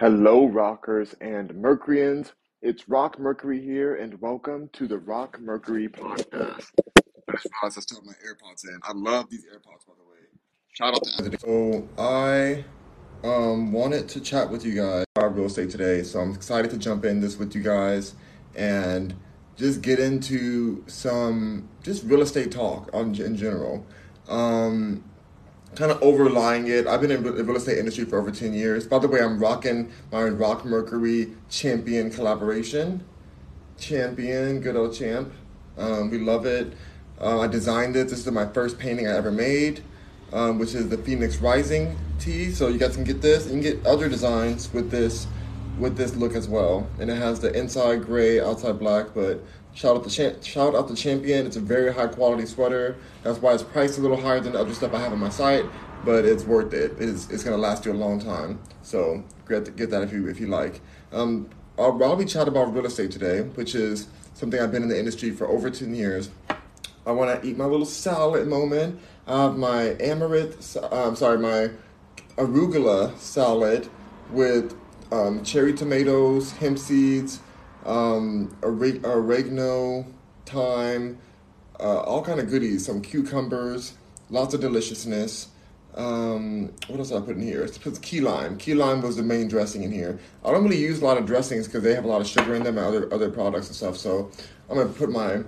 Hello, rockers and Mercuryans. It's Rock Mercury here, and welcome to the Rock Mercury podcast. I just realized I still have my AirPods in. I love these AirPods, by the way. Shout out to Anthony. So I um wanted to chat with you guys about real estate today. So I'm excited to jump in this with you guys and just get into some just real estate talk on in general. Um, kind of overlying it. I've been in the real estate industry for over 10 years. By the way, I'm rocking my Rock Mercury Champion collaboration. Champion, good old champ. Um, we love it. Uh, I designed it. This is my first painting I ever made, um, which is the Phoenix Rising tee. So you guys can get this. You can get other designs with this with this look as well. And it has the inside gray, outside black, but shout out the shout out the champion. It's a very high quality sweater. That's why it's priced a little higher than the other stuff I have on my site, but it's worth it. It's, it's gonna last you a long time. So get get that if you if you like. Um, I'll, chatting about real estate today, which is something I've been in the industry for over 10 years. I want to eat my little salad moment. I have my amaranth, I'm sorry, my arugula salad with um, cherry tomatoes, hemp seeds, um, oregano, thyme, uh, all kind of goodies. Some cucumbers, lots of deliciousness. Um, what else did I put in here? It's key lime. Key lime was the main dressing in here. I don't really use a lot of dressings because they have a lot of sugar in them and other other products and stuff. So I'm gonna put my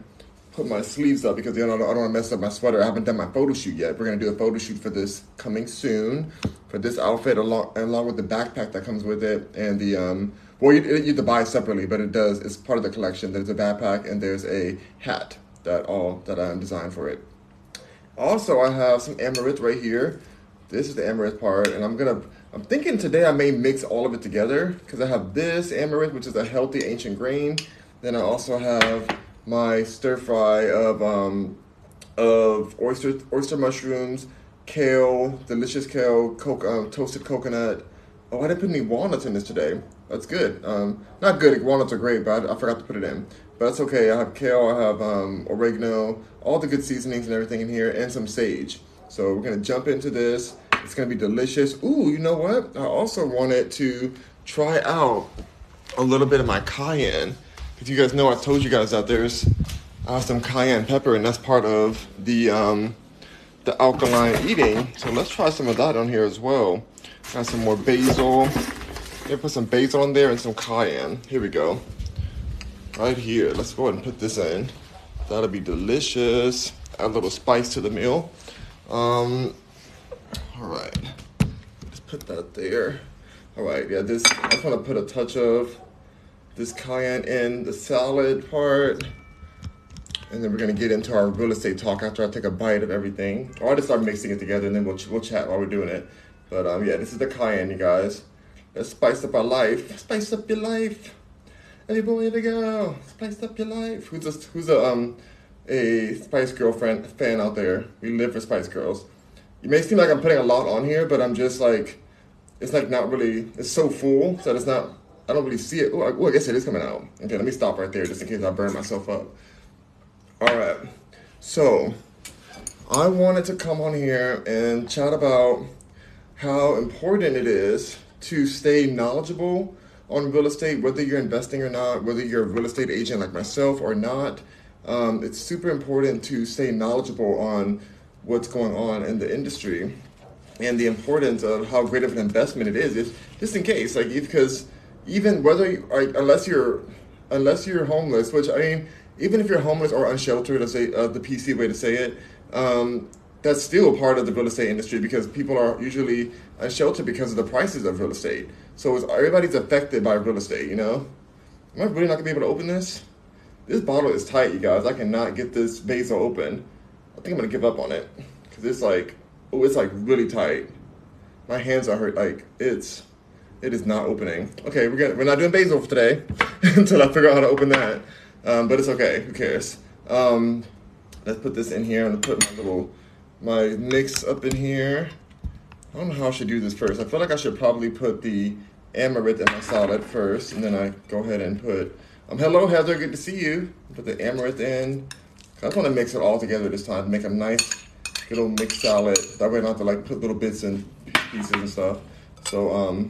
put my sleeves up because you know, I don't, don't want to mess up my sweater. I haven't done my photo shoot yet. We're gonna do a photo shoot for this coming soon for this outfit along along with the backpack that comes with it and the um. Well, you, you have to buy separately, but it does. It's part of the collection. There's a backpack and there's a hat that all that I designed for it. Also, I have some amaranth right here. This is the amaranth part, and I'm gonna. I'm thinking today I may mix all of it together because I have this amaranth, which is a healthy ancient grain. Then I also have my stir fry of um, of oyster oyster mushrooms, kale, delicious kale, um, toasted coconut. Oh, I didn't put any walnuts in this today. That's good. Um, not good. Walnuts are great, but I, I, forgot to put it in. But that's okay. I have kale. I have um, oregano, all the good seasonings and everything in here, and some sage. So we're gonna jump into this. It's gonna be delicious. Ooh, you know what? I also wanted to try out a little bit of my cayenne. If you guys know, I told you guys that there's uh, some cayenne pepper, and that's part of the um, the alkaline eating. So let's try some of that on here as well. Got some more basil. Gonna put some basil on there and some cayenne. Here we go. Right here. Let's go ahead and put this in. That'll be delicious. Add a little spice to the meal. Um, all right. Let's put that there. All right. Yeah. This. I just want to put a touch of this cayenne in the salad part. And then we're gonna get into our real estate talk after I take a bite of everything. Or I'll just start mixing it together and then we'll, we'll chat while we're doing it. But um, yeah, this is the cayenne, you guys. Let's spice up our life. Spice up your life. Everybody to go. Spice up your life. Who's a, who's a, um, a Spice Girl friend, fan out there? We live for Spice Girls. You may seem like I'm putting a lot on here, but I'm just like, it's like not really, it's so full that it's not I don't really see it. Oh, I, I guess it is coming out. Okay, let me stop right there just in case I burn myself up. All right. So, I wanted to come on here and chat about how important it is to stay knowledgeable on real estate, whether you're investing or not, whether you're a real estate agent like myself or not. Um, it's super important to stay knowledgeable on what's going on in the industry and the importance of how great of an investment it is, just in case, like because even whether you, like, unless you're unless you're homeless, which I mean, even if you're homeless or unsheltered, let's say uh, the PC way to say it, um, that's still part of the real estate industry because people are usually unsheltered because of the prices of real estate. So everybody's affected by real estate. You know, am I really not gonna be able to open this? This bottle is tight, you guys. I cannot get this basil open. I think I'm gonna give up on it because it's like, oh, it's like really tight. My hands are hurt. Like it's it is not opening. Okay, we're gonna, we're not doing basil for today until I figure out how to open that. Um, but it's okay. Who cares? Um, let's put this in here. I'm put my little my mix up in here. I don't know how I should do this first. I feel like I should probably put the amaranth in my salad first, and then I go ahead and put. Um, hello Heather, good to see you. Put the amaranth in. I just want to mix it all together this time to make a nice little mixed salad. That way I don't have to like put little bits and pieces and stuff. So um,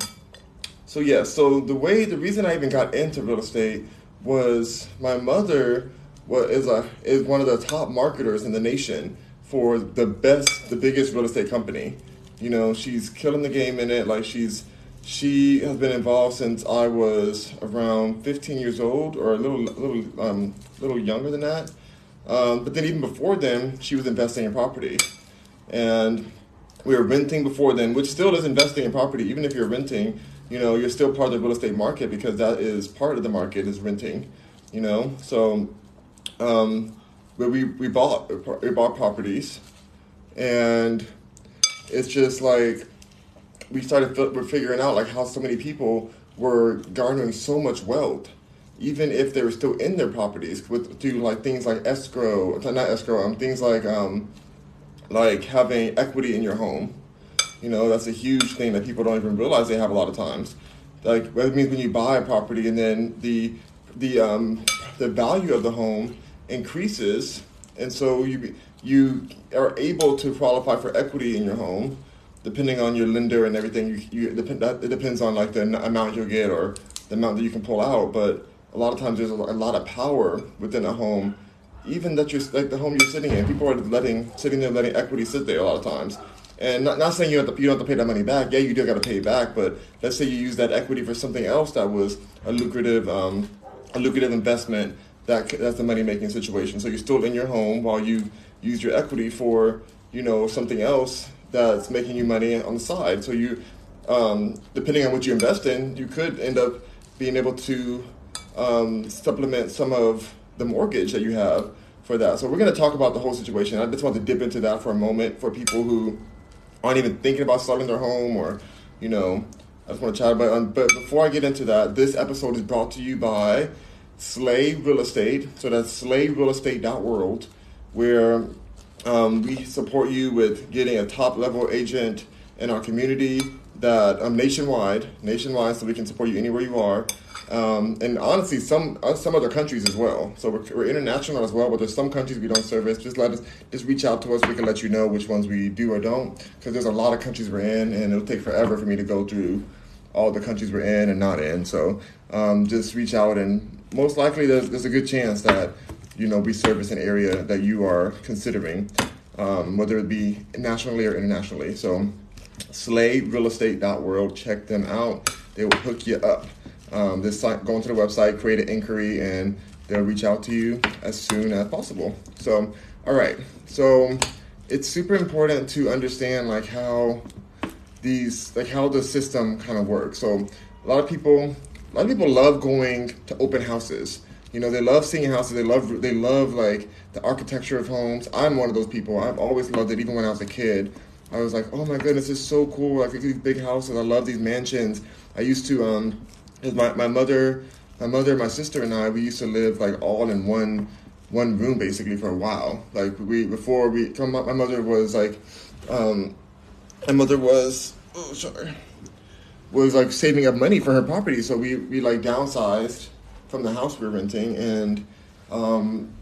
so yeah, so the way the reason I even got into real estate was my mother was is a is one of the top marketers in the nation for the best, the biggest real estate company. You know, she's killing the game in it. Like she's she has been involved since I was around 15 years old, or a little little um, little younger than that. Um, but then even before then, she was investing in property, and we were renting before then, which still is investing in property. Even if you're renting, you know, you're still part of the real estate market because that is part of the market is renting. You know, so um, we, we bought we bought properties, and it's just like we started we're figuring out like how so many people were garnering so much wealth, even if they were still in their properties with through like things like escrow, not escrow, um, things like um, like having equity in your home. You know, that's a huge thing that people don't even realize they have a lot of times. Like that means when you buy a property and then the the um, the value of the home increases, and so you you are able to qualify for equity in your home, depending on your lender and everything. You, you depend it depends on like the amount you'll get or the amount that you can pull out. But a lot of times there's a, a lot of power within a home, even that you're like the home you're sitting in. People are letting sitting there letting equity sit there a lot of times. And not, not saying you, have to, you don't have to pay that money back. Yeah, you do got to pay it back. But let's say you use that equity for something else that was a lucrative, um, a lucrative investment that that's the money making situation. So you're still in your home while you use your equity for you know something else that's making you money on the side. So you, um, depending on what you invest in, you could end up being able to um, supplement some of the mortgage that you have for that. So we're going to talk about the whole situation. I just want to dip into that for a moment for people who aren't even thinking about selling their home or you know. I just want to chat about. But before I get into that, this episode is brought to you by Slay Real Estate. So that's slayrealestate.world, where um, we support you with getting a top level agent in our community that um, nationwide, nationwide, so we can support you anywhere you are. Um, and honestly, some uh, some other countries as well. So we're, we're, international as well, but there's some countries we don't service. Just let us, just reach out to us. We can let you know which ones we do or don't, because there's a lot of countries we're in, and it'll take forever for me to go through all the countries we're in and not in. So um, just reach out and most likely there's, there's a good chance that you know we service an area that you are considering, um, whether it be nationally or internationally. So, slayrealestate.world, check them out. They will hook you up. Um, this site, go into the website, create an inquiry, and they'll reach out to you as soon as possible. So, all right. So, it's super important to understand like how these like how the system kind of works. So, a lot of people a lot of people love going to open houses. You know, they love seeing houses. They love they love like the architecture of homes. I'm one of those people. I've always loved it, even when I was a kid. I was like, oh my goodness, this is so cool. Like these big houses. I love these mansions. I used to um, my my mother, my mother, my sister, and I. We used to live like all in one one room basically for a while. Like we before we, come my, my mother was like, um, my mother was oh sorry was like saving up money for her property. So we, we like downsized from the house we were renting and um,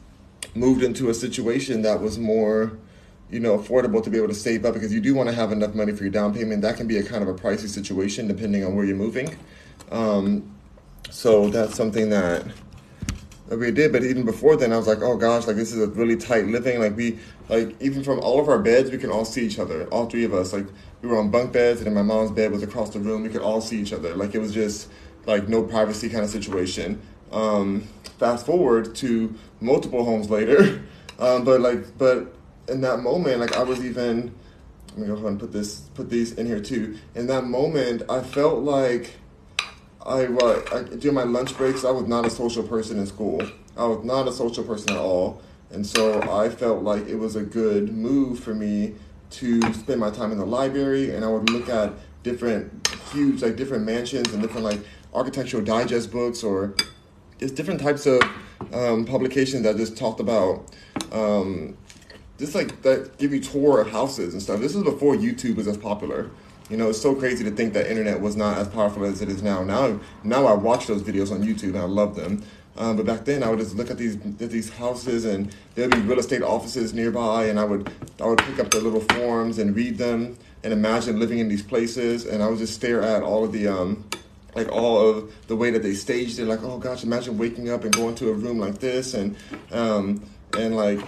moved into a situation that was more, you know, affordable to be able to save up because you do want to have enough money for your down payment. That can be a kind of a pricey situation depending on where you're moving. Um, so that's something that we did. But even before then, I was like, oh gosh, like this is a really tight living. Like we, like even from all of our beds, we can all see each other, all three of us. Like we were on bunk beds, and then my mom's bed was across the room. We could all see each other. Like it was just like no privacy kind of situation. Um, fast forward to multiple homes later, um, but like, but in that moment, like I was even. Let me go ahead and put this, put these in here too. In that moment, I felt like I, uh, I my lunch breaks, I was not a social person in school. I was not a social person at all, and so I felt like it was a good move for me to spend my time in the library, and I would look at different huge, like different mansions and different like architectural digest books or just different types of um, publications that just talked about um, just like that give you tour of houses and stuff. This is before YouTube was as popular. You know, it's so crazy to think that internet was not as powerful as it is now. Now, now I watch those videos on YouTube and I love them. Um, but back then, I would just look at these at these houses, and there'd be real estate offices nearby, and I would I would pick up the little forms and read them, and imagine living in these places, and I would just stare at all of the um, like all of the way that they staged it. Like, oh gosh, imagine waking up and going to a room like this, and um, and like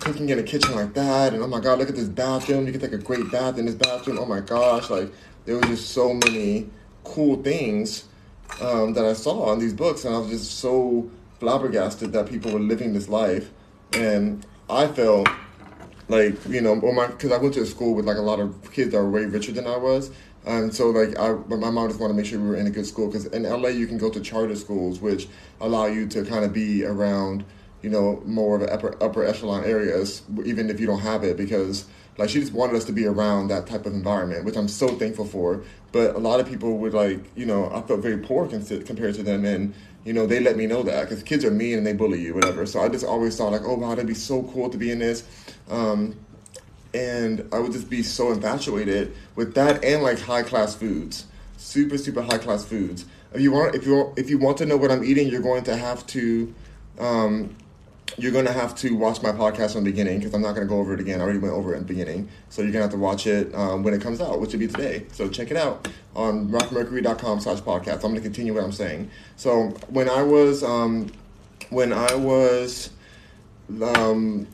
cooking in a kitchen like that, and oh my god, look at this bathroom. You can take a great bath in this bathroom. Oh my gosh, like there was just so many cool things um, that I saw in these books, and I was just so flabbergasted that people were living this life, and I felt like you know, or my because I went to a school with like a lot of kids that were way richer than I was, and so like I, my mom just wanted to make sure we were in a good school because in LA you can go to charter schools which allow you to kind of be around you know more of the upper upper echelon areas even if you don't have it because like she just wanted us to be around that type of environment which I'm so thankful for. But a lot of people would like you know I felt very poor compared to them and you know, they let me know that because kids are mean and they bully you, whatever. So I just always thought like, oh wow, that'd be so cool to be in this. Um, and I would just be so infatuated with that and like high class foods, super super high class foods. If you want, if you if you want to know what I'm eating, you're going to have to, um, you're to have to watch my podcast from the beginning because I'm not to go over it again. I already went over it in the beginning, so you're to have to watch it um, when it comes out, which will be today. So check it out on rockmercury.com/podcast. I'm to continue what I'm saying. So when I was, um, when I was, um,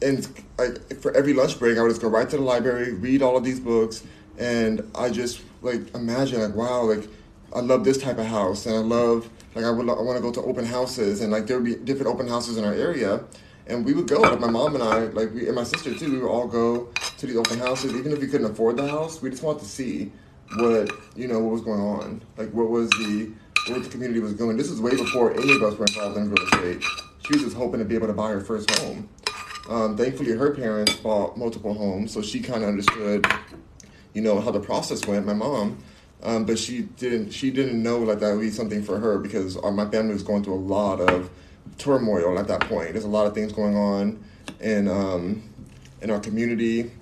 and I, for every lunch break, I would just go right to the library, read all of these books, and I just like imagine like wow, like I love this type of house, and I love like I would I want to go to open houses, and like there would be different open houses in our area, and we would go. Like my mom and I, like we and my sister too, we would all go to these open houses, even if we couldn't afford the house. We just wanted to see what you know what was going on, like what was the where the community was going. This was way before any of us were involved in real estate. She was just hoping to be able to buy her first home. Um, thankfully, her parents bought multiple homes, so she kind of understood, you know, how the process went. My mom, um, but she didn't. She didn't know like that would be something for her because our, my family was going through a lot of turmoil at that point. There's a lot of things going on in um, in our community,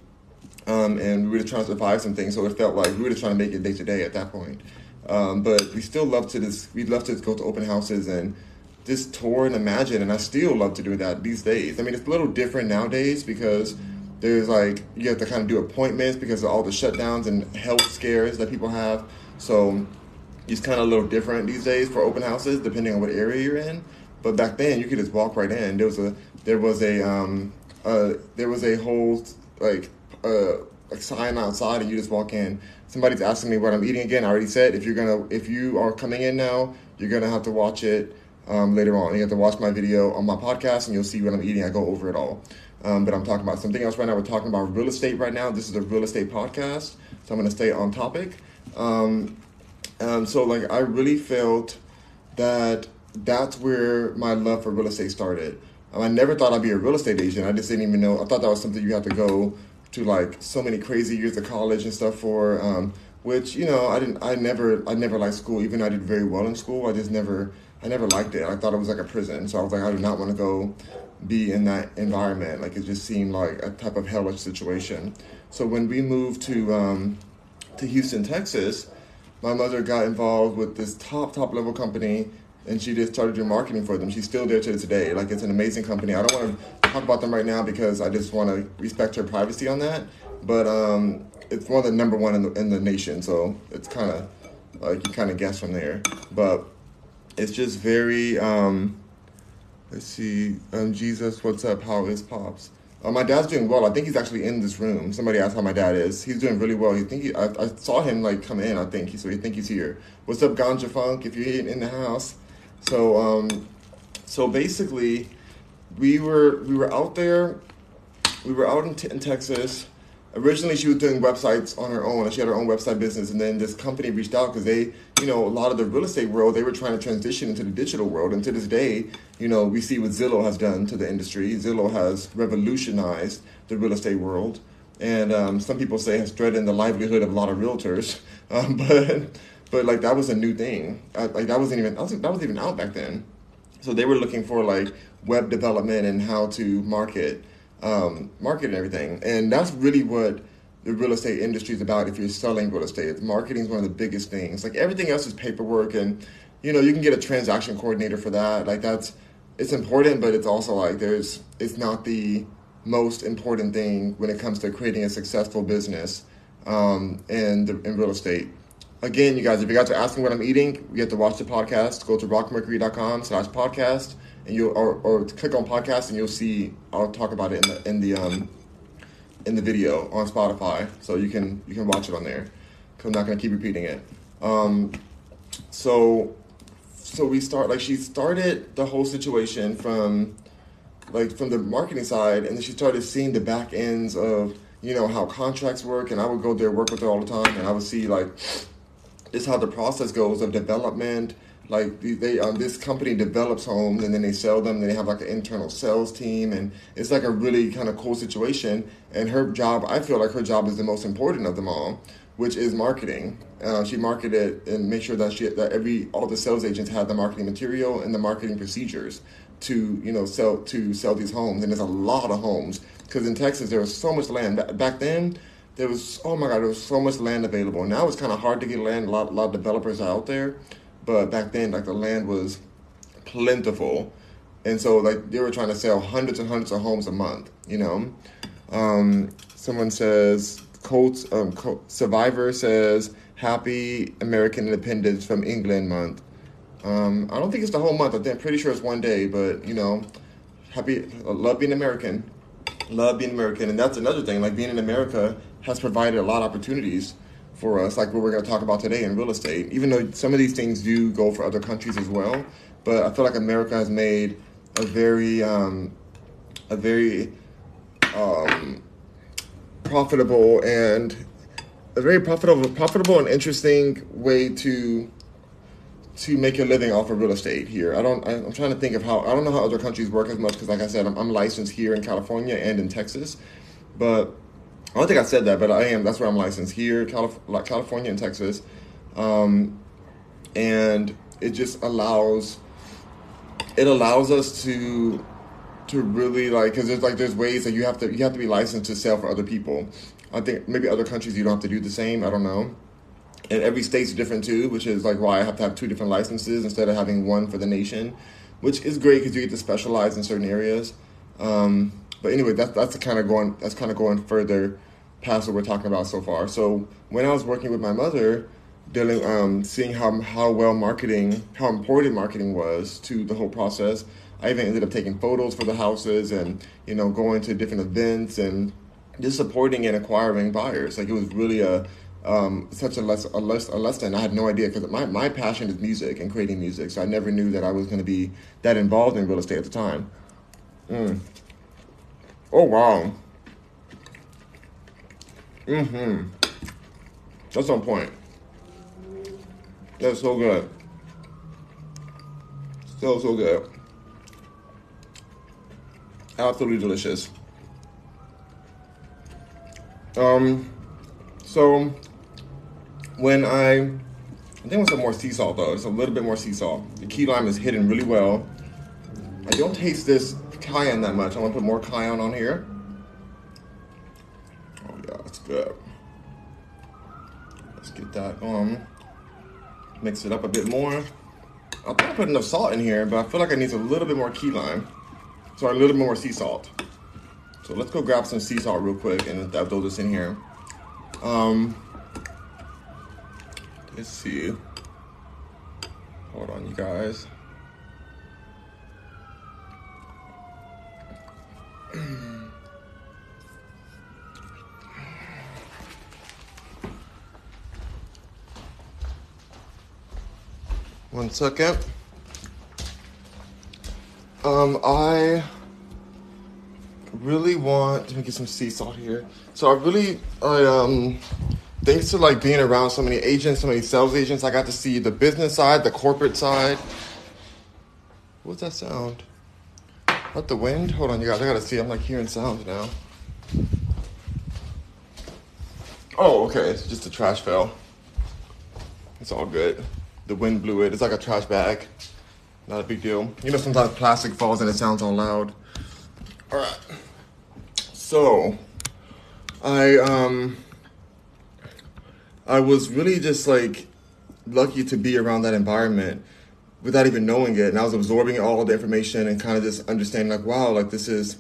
um, and we were just trying to survive some things. So it felt like we were just trying to make it day to day at that point. Um, but we still love to this. We love to go to open houses and just tour and imagine, and I still love to do that these days. I mean, it's a little different nowadays because there's like you have to kind of do appointments because of all the shutdowns and health scares that people have. So it's kind of a little different these days for open houses, depending on what area you're in. But back then, you could just walk right in. There was a there was a um, uh, there was a whole like uh, like sign outside, and you just walk in. Somebody's asking me what I'm eating again. I already said if you're gonna if you are coming in now, you're gonna have to watch it um, later on. You have to watch my video on my podcast and you'll see what I'm eating. I go over it all. Um, but I'm talking about something else right now. We're talking about real estate right now. This is a real estate podcast, so I'm going to stay on topic. Um, um, so, like, I really felt that that's where my love for real estate started. Um, I never thought I'd be a real estate agent. I just didn't even know. I thought that was something you had to go to like so many crazy years of college and stuff for. Um, which you know, I didn't. I never. I never liked school. Even I did very well in school, I just never I never liked it. I thought it was like a prison. So I was like, I do not want to go be in that environment. Like it just seemed like a type of hellish situation. So when we moved to um, to Houston, Texas, my mother got involved with this top top level company, and she just started doing marketing for them. She's still there to today. Like it's an amazing company. I don't want to talk about them right now because I just want to respect her privacy on that. But um, it's one of the number one in the in the nation. So it's kind of like you kind of guess from there. But it's just very um, let's see um, jesus what's up? How is pops? Uh, my dad's doing well. I think he's actually in this room. Somebody asked how my dad is. He's doing really well. He think he, I, I saw him like come in i think. So he think he's here. What's up ganja funk? If you're in the house. So um so basically we were we were out there. We were out in, t- in texas originally she was doing websites on her own. She had her own website business, and then this company reached out because they, you know, a lot of the real estate world they were trying to transition into the digital world. And to this day, you know, we see what Zillow has done to the industry. Zillow has revolutionized the real estate world, and um, some people say has threatened the livelihood of a lot of realtors. Um, but but like that was a new thing. I, like that wasn't even was, that was even out back then. So they were looking for like web development and how to market um, market and everything. And that's really what the real estate industry is about if you're selling real estate. Marketing is one of the biggest things. Like everything else is paperwork and you know, you can get a transaction coordinator for that. Like that's it's important, but it's also like there's it's not the most important thing when it comes to creating a successful business um, in the, in real estate. again, you guys, if you guys are asking what I'm eating, you have to watch the podcast. Go to rockmercury.com slash podcast and you'll or, or click on podcast and you'll see I'll talk about it in the in the um in the video on Spotify. So you can you can watch it on there. Cause I'm not gonna keep repeating it. Um so so we start like she started the whole situation from like from the marketing side and then she started seeing the back ends of you know how contracts work and i would go there work with her all the time and i would see like this how the process goes of development like they um, this company develops homes and then they sell them and they have like an internal sales team and it's like a really kind of cool situation and her job i feel like her job is the most important of them all which is marketing. Uh, she marketed and make sure that she that every all the sales agents had the marketing material and the marketing procedures to you know sell to sell these homes. And there's a lot of homes because in Texas there was so much land back then. There was oh my god, there was so much land available. Now it's kind of hard to get land. A lot, a lot of developers out there, but back then like the land was plentiful, and so like they were trying to sell hundreds and hundreds of homes a month. You know, um, someone says Colts um, Survivor says Happy American Independence from England month. Um, I don't think it's the whole month. I'm pretty sure it's one day, but you know, happy love being American, love being American, and that's another thing. Like being in America has provided a lot of opportunities for us, like what we're going to talk about today in real estate. Even though some of these things do go for other countries as well, but I feel like America has made a very, um, a very um, profitable and a very profitable, profitable and interesting way to to make a living off of real estate here. I don't. I'm trying to think of how. I don't know how other countries work as much because, like I said, I'm, I'm, licensed here in California and in Texas, but I don't think I said that, but I am. That's where I'm licensed here, Calif- California and Texas, um, and it just allows it allows us to to really like because there's like there's ways that you have to you have to be licensed to sell for other people. I think maybe other countries you don't have to do the same. I don't know. And every state's different too, which is like why I have to have two different licenses instead of having one for the nation, which is great because you get to specialize in certain areas. Um, but anyway, that's that's kind of going that's kind of going further past what we're talking about so far. So when I was working with my mother, dealing um, seeing how how well marketing, how important marketing was to the whole process, I even ended up taking photos for the houses and you know going to different events and just supporting and acquiring buyers. Like it was really a um, such a, less, a, less, a lesson. I had no idea because my, my passion is music and creating music. So I never knew that I was going to be that involved in real estate at the time. Mm. Oh, wow. Mm-hmm. That's on point. That's so good. Still so good. Absolutely delicious. Um, so when I, I think with some more sea salt though, it's a little bit more sea salt. The key lime is hidden really well. I don't taste this cayenne that much. I want to put more cayenne on here. Oh yeah, that's good. Let's get that on. Mix it up a bit more. I think I put enough salt in here, but I feel like I need a little bit more key lime. So a little bit more sea salt. So let's go grab some sea salt real quick and I'll throw this in here. Um, let's see. Hold on, you guys. One second. Um, I really want let me get some sea salt here. So I really I um thanks to like being around so many agents, so many sales agents, I got to see the business side, the corporate side. What's that sound? What the wind? Hold on, you guys. I gotta see. I'm like hearing sounds now. Oh, okay. It's just a trash fell. It's all good. The wind blew it. It's like a trash bag. Not a big deal. You know, sometimes plastic falls and it sounds all loud. All right. So, I um, I was really just like lucky to be around that environment without even knowing it, and I was absorbing all the information and kind of just understanding like, wow, like this is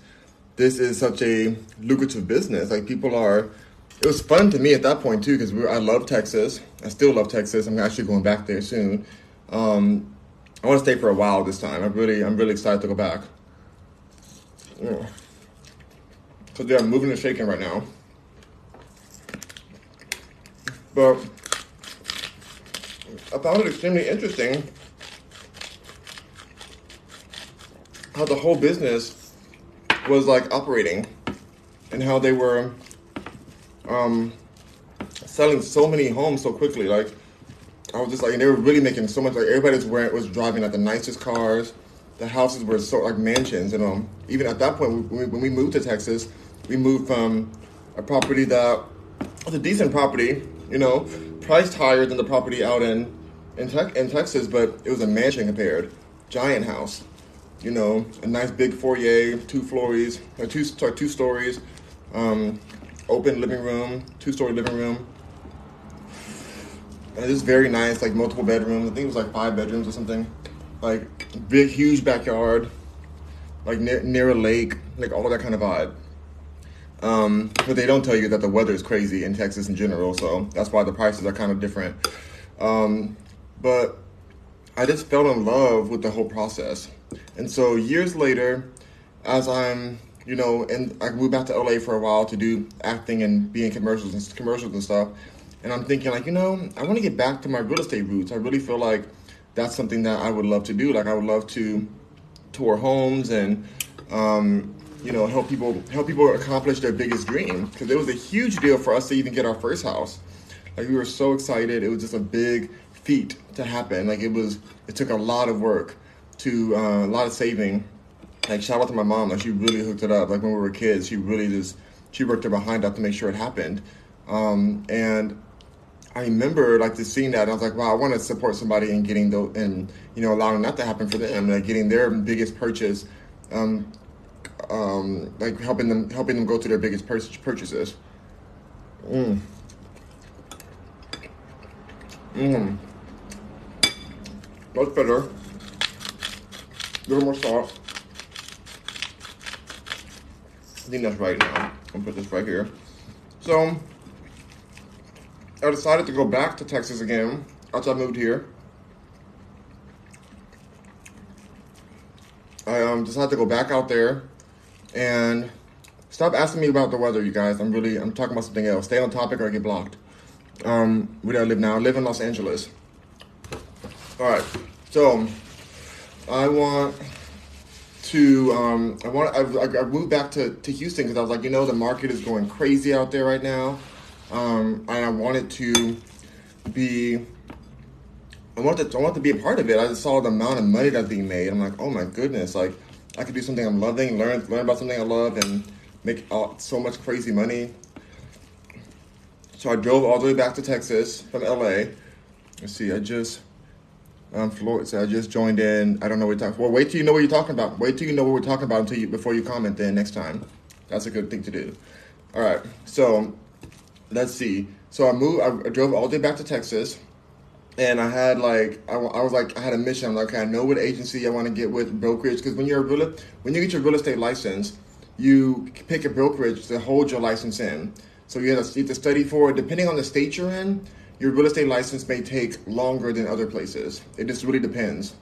this is such a lucrative business. Like people are it was fun to me at that point too because we I love Texas. I still love Texas. I'm actually going back there soon. Um, I want to stay for a while this time. I'm really I'm really excited to go back. Because yeah. they're moving and shaking right now. But I found it extremely interesting how the whole business was like operating and how they were um, selling so many homes so quickly. Like I was just like, they were really making so much. Like everybody was wearing was driving like the nicest cars. The houses were so like mansions, and um, even at that point, when we, when we moved to Texas, we moved from a property that was a decent property, you know, priced higher than the property out in in, te- in Texas, but it was a mansion compared, giant house, you know, a nice big foyer, two floors, or two two stories, um, open living room, two story living room. And it was very nice, like multiple bedrooms. I think it was like five bedrooms or something. Like big, huge backyard, like near, near a lake, like all that kind of vibe. Um, but they don't tell you that the weather is crazy in Texas in general, so that's why the prices are kind of different. Um, but I just fell in love with the whole process. And so years later, as I'm, you know, and I moved back to LA for a while to do acting and be in commercials and commercials and stuff. And I'm thinking like, you know, I want to get back to my real estate roots. I really feel like that's something that I would love to do. Like I would love to tour homes and um, you know help people help people accomplish their biggest dream because it was a huge deal for us to even get our first house. Like we were so excited. It was just a big feat to happen. Like it was it took a lot of work to uh, a lot of saving. Like shout out to my mom. Like she really hooked it up. Like when we were kids, she really just she worked her behind up to make sure it happened. Um, and I remember like just seeing that, I was like, wow, I want to support somebody in getting the and you know allowing that to happen for them, like getting their biggest purchase, um, um, like helping them helping them go to their biggest pur- purchases. Mm. Mm. Much better. A little more salt. I think that's right now. I'll put this right here. So I decided to go back to Texas again after I moved here. I um, decided to go back out there and stop asking me about the weather, you guys. I'm really I'm talking about something else. Stay on topic or I get blocked. Um, where do I live now? I live in Los Angeles. All right, so I want to um, I want I, I moved back to, to Houston because I was like, you know, the market is going crazy out there right now. Um, and I wanted to be, I wanted to, I wanted to be a part of it. I just saw the amount of money that's being made. I'm like, oh my goodness, like I could do something I'm loving, learn learn about something I love, and make so much crazy money. So I drove all the way back to Texas from LA. Let's see, I just um, Florida. So I just joined in. I don't know what you're talking. Well, wait till you know what you're talking about. Wait till you know what we're talking about until you before you comment. Then next time, that's a good thing to do. All right. So let's see. So I moved. I, drove all the way back to Texas, and I had like I, I was like I had a mission. I'm like, okay, I know what agency I want to get with brokerage because when you're a real when you get your real estate license, you pick a brokerage to hold your license in. So you have to, you have to study for it. Depending on the state you're in, your real estate license may take longer than other places. It just really depends.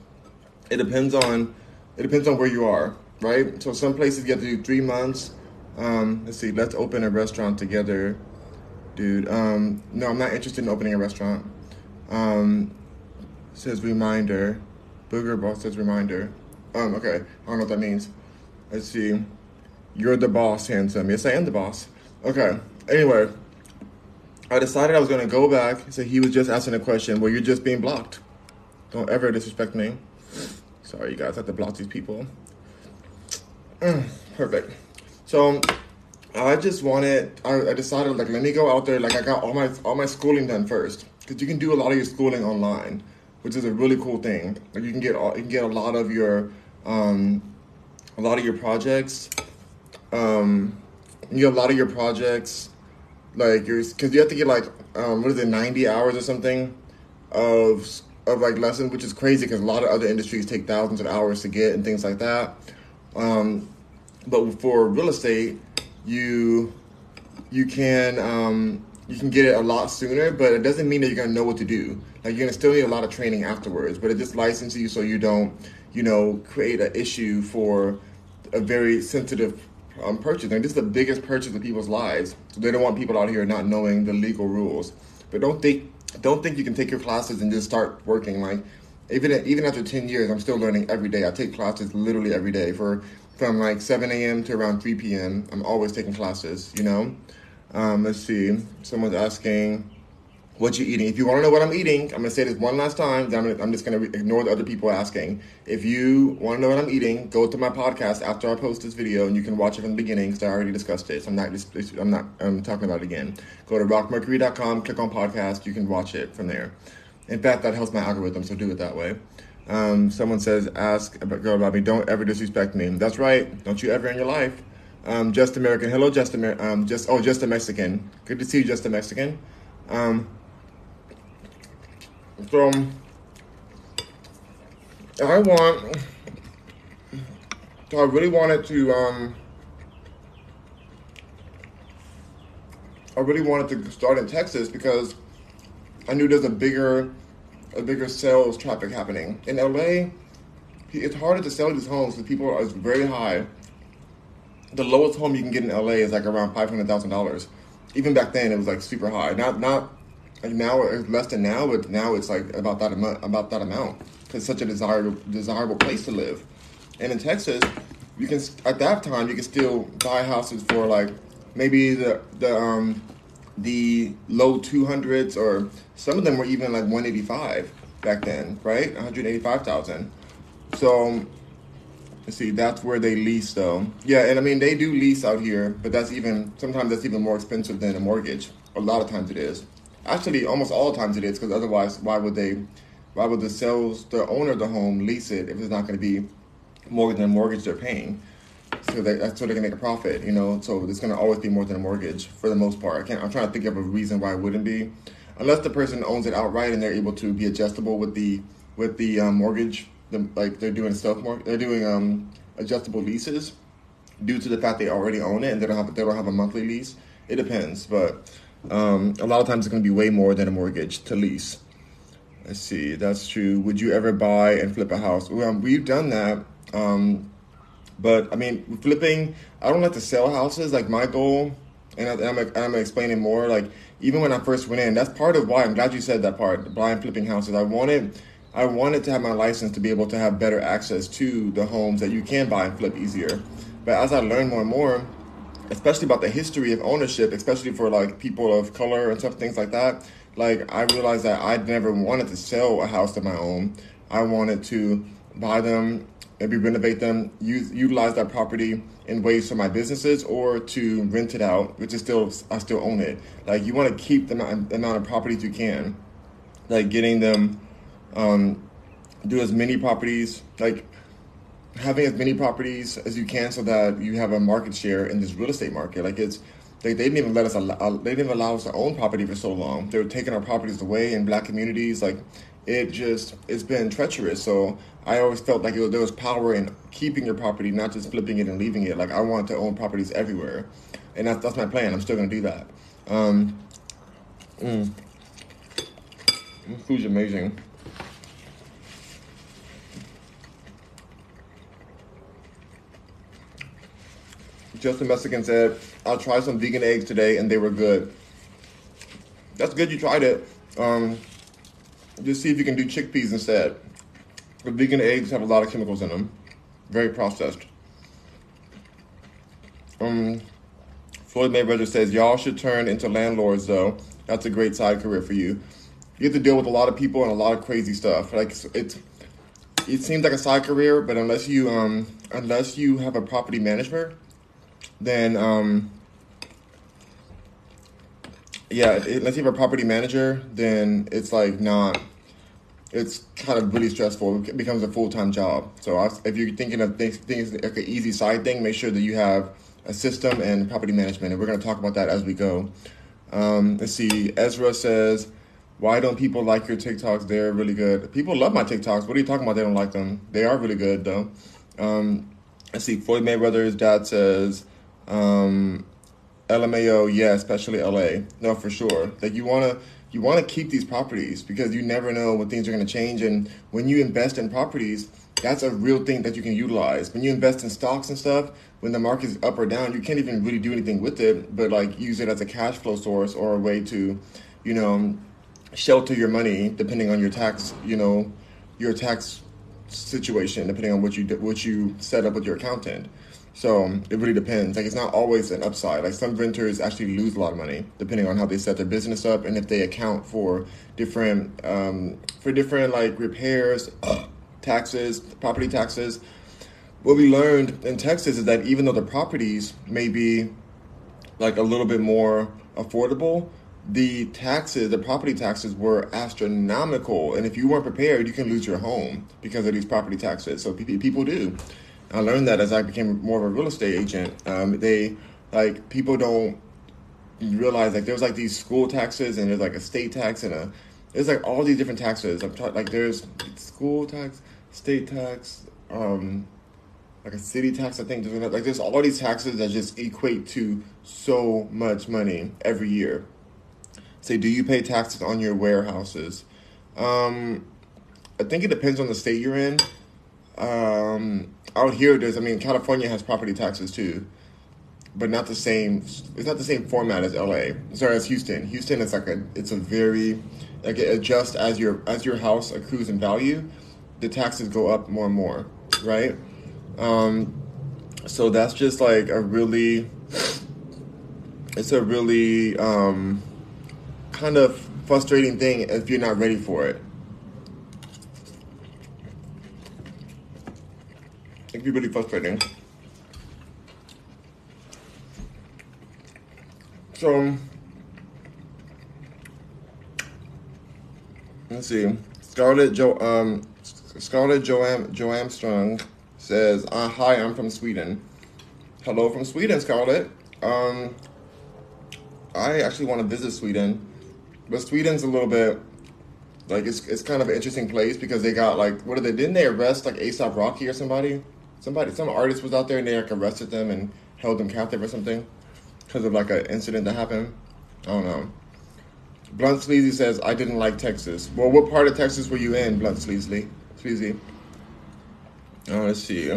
It depends on it depends on where you are, right? So some places you have to do three months. Um, let's see. Let's open a restaurant together dude. Um, no, I'm not interested in opening a restaurant. Um, says reminder. Booger boss says reminder. Um, okay, I don't know what that means. Let's see. You're the boss, handsome. Yes, I am the boss. Okay. Anyway, I decided I was gonna go back. So he was just asking a question. Well, you're just being blocked. Don't ever disrespect me. Sorry, you guys. I have to block these people. Mm, perfect. So I just wanted. I, I decided like let me go out there. Like I got all my all my schooling done first because you can do a lot of your schooling online, which is a really cool thing. Like you can get all, you can get a lot of your um, a lot of your projects. Um, you get a lot of your projects like you're because you have to get like um, what is it ninety hours or something of of like lessons, which is crazy because a lot of other industries take thousands of hours to get and things like that. Um, but for real estate you you can um, you can get it a lot sooner, but it doesn't mean that you're gonna know what to do. Like you're gonna still need a lot of training afterwards, but it just licenses you so you don't, you know, create an issue for a very sensitive um, purchase. And this is the biggest purchase of people's lives, so they don't want people out here not knowing the legal rules. But don't think don't think you can take your classes and just start working. Like even even after ten years, I'm still learning every day. I take classes literally every day for from like 7 a.m. to around 3 p.m. I'm always taking classes. You know. Um, let's see. Someone's asking what you eating. If you want to know what I'm eating, I'm gonna say this one last time. Then I'm, gonna, I'm just gonna ignore the other people asking. If you want to know what I'm eating, go to my podcast after I post this video, and you can watch it from the beginning because I already discussed it. So I'm not just I'm not I'm talking about it again. Go to rockmercury.com, click on podcast. You can watch it from there. In fact, that helps my algorithm, so do it that way. Um, someone says, ask about girl about me. Don't ever disrespect me. That's right. Don't you ever in your life. Um, just American. Hello, just Amer- um, just oh, just a Mexican. Good to see you, just a Mexican. Um, so I want. I really wanted to. Um, I really wanted to start in Texas because I knew there's a bigger, a bigger sales traffic happening in LA. It's harder to sell these homes because people are very high the lowest home you can get in LA is like around five hundred thousand dollars. Even back then, it was like super high. Not not like now it's less than now, but now it's like about that amount. About that amount. It's such a desirable desirable place to live. And in Texas, you can at that time you can still buy houses for like maybe the the um the low two hundreds or some of them were even like one eighty five back then, right? One hundred eighty five thousand. So see, that's where they lease though. Yeah, and I mean they do lease out here, but that's even sometimes that's even more expensive than a mortgage. A lot of times it is. Actually, almost all times it is because otherwise, why would they? Why would the sales, the owner of the home, lease it if it's not going to be more than a mortgage they're paying? So they, that's so they can make a profit, you know. So it's going to always be more than a mortgage for the most part. I can't. I'm trying to think of a reason why it wouldn't be, unless the person owns it outright and they're able to be adjustable with the with the um, mortgage the, like they're doing stuff more. They're doing um, adjustable leases due to the fact they already own it and they don't have they don't have a monthly lease. It depends, but um, a lot of times it's going to be way more than a mortgage to lease. Let's see, that's true. Would you ever buy and flip a house? Well, we've done that, um, but I mean, flipping. I don't like to sell houses. Like my goal, and, I, am I'm, I'm explaining more. Like even when I first went in, that's part of why I'm glad you said that part. Buying flipping houses. I wanted I wanted to have my license to be able to have better access to the homes that you can buy and flip easier. But as I learned more and more, especially about the history of ownership, especially for like people of color and stuff, things like that, like I realized that I never wanted to sell a house of my own. I wanted to buy them, maybe renovate them, use utilize that property in ways for my businesses or to rent it out, which is still I still own it. Like you want to keep the amount, of properties you can, like getting them um, do as many properties, like having as many properties as you can, so that you have a market share in this real estate market. Like it's, they, they didn't even let us, allow, they didn't even allow us to own property for so long. They were taking our properties away in black communities. Like it just, it's been treacherous. So I always felt like was, there was power in keeping your property, not just flipping it and leaving it. Like I want to own properties everywhere, and that's that's my plan. I'm still gonna do that. Um, mm, food's amazing. Justin Mexican said, I'll try some vegan eggs today and they were good. That's good you tried it. Um, just see if you can do chickpeas instead. The vegan eggs have a lot of chemicals in them, very processed. Um, Floyd Mayweather says, Y'all should turn into landlords though. That's a great side career for you. You have to deal with a lot of people and a lot of crazy stuff. Like it's, it seems like a side career, but unless you um, unless you have a property manager then um, yeah, unless you have a property manager, then it's like not. It's kind of really stressful. It becomes a full time job. So if you're thinking of things, things like an easy side thing, make sure that you have a system and property management. And we're going to talk about that as we go. Um, let's see. Ezra says, "Why don't people like your TikToks? They're really good. People love my TikToks. What are you talking about? They don't like them. They are really good though." Um, let's see. Floyd Mayweather's dad says, um, LMAO, yeah, especially LA. No, for sure. Like you wanna you wanna keep these properties because you never know when things are gonna change. And when you invest in properties, that's a real thing that you can utilize. When you invest in stocks and stuff, when the market is up or down, you can't even really do anything with it, but like use it as a cash flow source or a way to, you know, shelter your money depending on your tax, you know, your tax situation, depending on what you what you set up with your accountant. So it really depends. Like it's not always an upside. Like some renters actually lose a lot of money depending on how they set their business up and if they account for different um, for different like repairs, taxes, property taxes. What we learned in Texas is that even though the properties may be like a little bit more affordable, the taxes, the property taxes were astronomical. And if you weren't prepared, you can lose your home because of these property taxes. So people do. I learned that as I became more of a real estate agent. Um, they like people don't realize like there's like these school taxes and there's like a state tax and a there's like all these different taxes. I'm talking like there's school tax, state tax, um, like a city tax. I think like there's all these taxes that just equate to so much money every year say, do you pay taxes on your warehouses? Um, I think it depends on the state you're in. Um, out here, there's, I mean, California has property taxes too, but not the same. It's not the same format as LA. Sorry, as Houston. Houston is like a, it's a very, like it adjusts as your as your house accrues in value, the taxes go up more and more, right? Um, so that's just like a really, it's a really um, kind of frustrating thing if you're not ready for it. It can be really frustrating. So, let's see. Scarlett Jo um Scarlett Joam Joe Armstrong says, uh, "Hi, I'm from Sweden. Hello from Sweden, Scarlett. Um, I actually want to visit Sweden. But Sweden's a little bit like it's it's kind of an interesting place because they got like what did they didn't they arrest like A$AP Rocky or somebody? Somebody some artist was out there and they like arrested them and held them captive or something because of like an incident that happened. I don't know. Blunt Sleazy says I didn't like Texas. Well, what part of Texas were you in, Blunt Sleazy? Sleazy. Oh, let's see.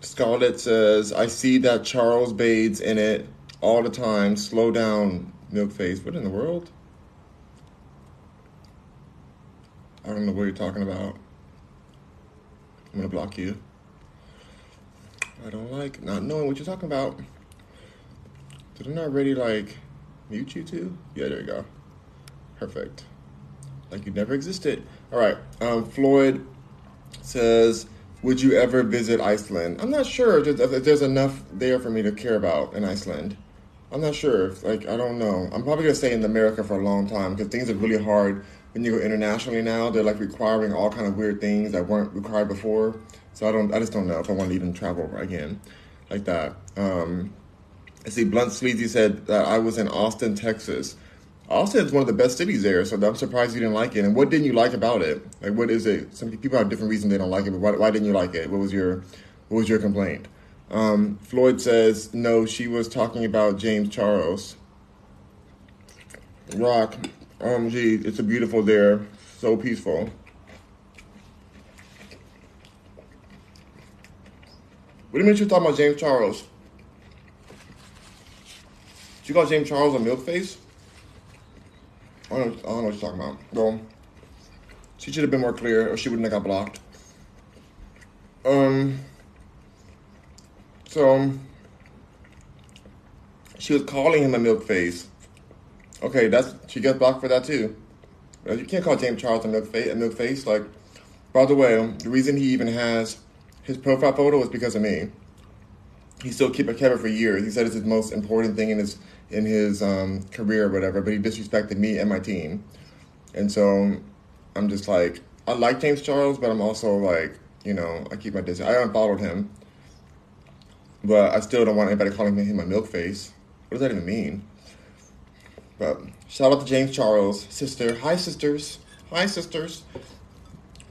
Scarlett says I see that Charles Bade's in it all the time. Slow down, Milk face. What in the world? I don't know what you're talking about. I'm gonna block you. I don't like not knowing what you're talking about. Didn't I not already like mute you too? Yeah, there you go. Perfect. Like you never existed. All right. Um, Floyd says, "Would you ever visit Iceland?" I'm not sure if there's enough there for me to care about in Iceland. I'm not sure. Like, I don't know. I'm probably gonna stay in America for a long time because things are really hard when you go internationally now. They're like requiring all kind of weird things that weren't required before. So I don't. I just don't know if I want to even travel again like that. Um, I see. Blunt Sleazy said that I was in Austin, Texas. Austin is one of the best cities there, so I'm surprised you didn't like it. And what didn't you like about it? Like, what is it? Some people have different reasons they don't like it, but why, why didn't you like it? What was your What was your complaint? Um, Floyd says, no, she was talking about James Charles. Rock, um, gee, it's a beautiful there, so peaceful. What do you mean you're talking about James Charles? Did you call James Charles a milk face? I don't, I don't know what you're talking about. Well, she should have been more clear or she wouldn't have got blocked. Um... So she was calling him a milk face. Okay, that's she gets blocked for that too. You can't call James Charles a milk face. A. Like, by the way, the reason he even has his profile photo is because of me. He still kept it for years. He said it's his most important thing in his in his um, career or whatever. But he disrespected me and my team, and so I'm just like I like James Charles, but I'm also like you know I keep my distance. I unfollowed him but I still don't want anybody calling him a milk face. What does that even mean? But shout out to James Charles, sister. Hi, sisters. Hi, sisters.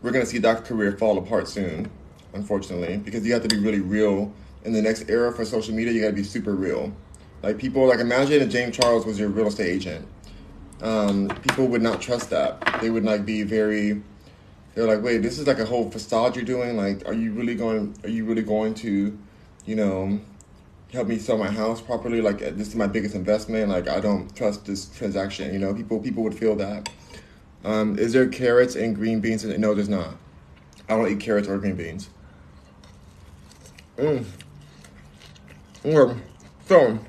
We're gonna see Doc's career fall apart soon, unfortunately, because you have to be really real in the next era for social media, you gotta be super real. Like people, like imagine if James Charles was your real estate agent. Um, people would not trust that. They would like be very. They're like, wait, this is like a whole facade you're doing. Like, are you really going? Are you really going to, you know, help me sell my house properly? Like, this is my biggest investment. Like, I don't trust this transaction. You know, people people would feel that. Um, is there carrots and green beans? In it? No, there's not. I don't eat carrots or green beans. Mm. Okay. So,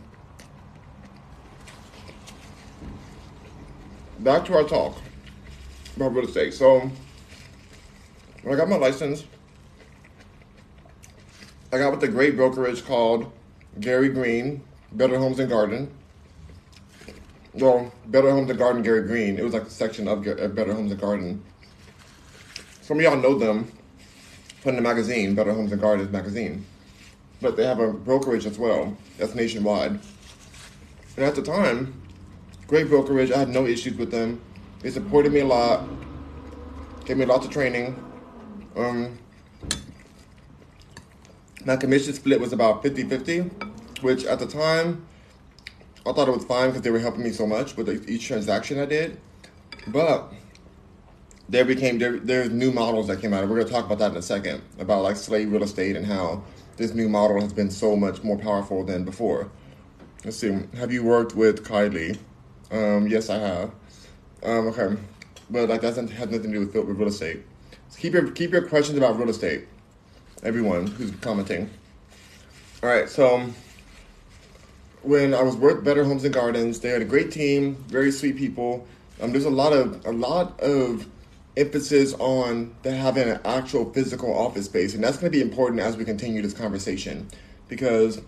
back to our talk about real estate. So, when I got my license, I got with a great brokerage called Gary Greene, Better Homes and Garden. Well, Better Homes and Garden, Gary Greene. It was like a section of Better Homes and Garden. Some of y'all know them from the magazine, Better Homes and Gardens magazine but they have a brokerage as well that's nationwide. And at the time, great brokerage. I had no issues with them. They supported me a lot, gave me lots of training. Um, my commission split was about 50 50, which at the time, I thought it was fine because they were helping me so much with each transaction I did. But there became there, there's new models that came out. We're gonna talk about that in a second about like slave real estate and how this new model has been so much more powerful than before. Let's see. Have you worked with Kylie? Um, yes, I have. Um, okay, but like that has nothing to do with, with real estate. So keep your keep your questions about real estate. Everyone who's commenting. All right, so when I was with Better Homes and Gardens, they had a great team, very sweet people. Um, there's a lot of a lot of emphasis on having an actual physical office space. And that's going to be important as we continue this conversation because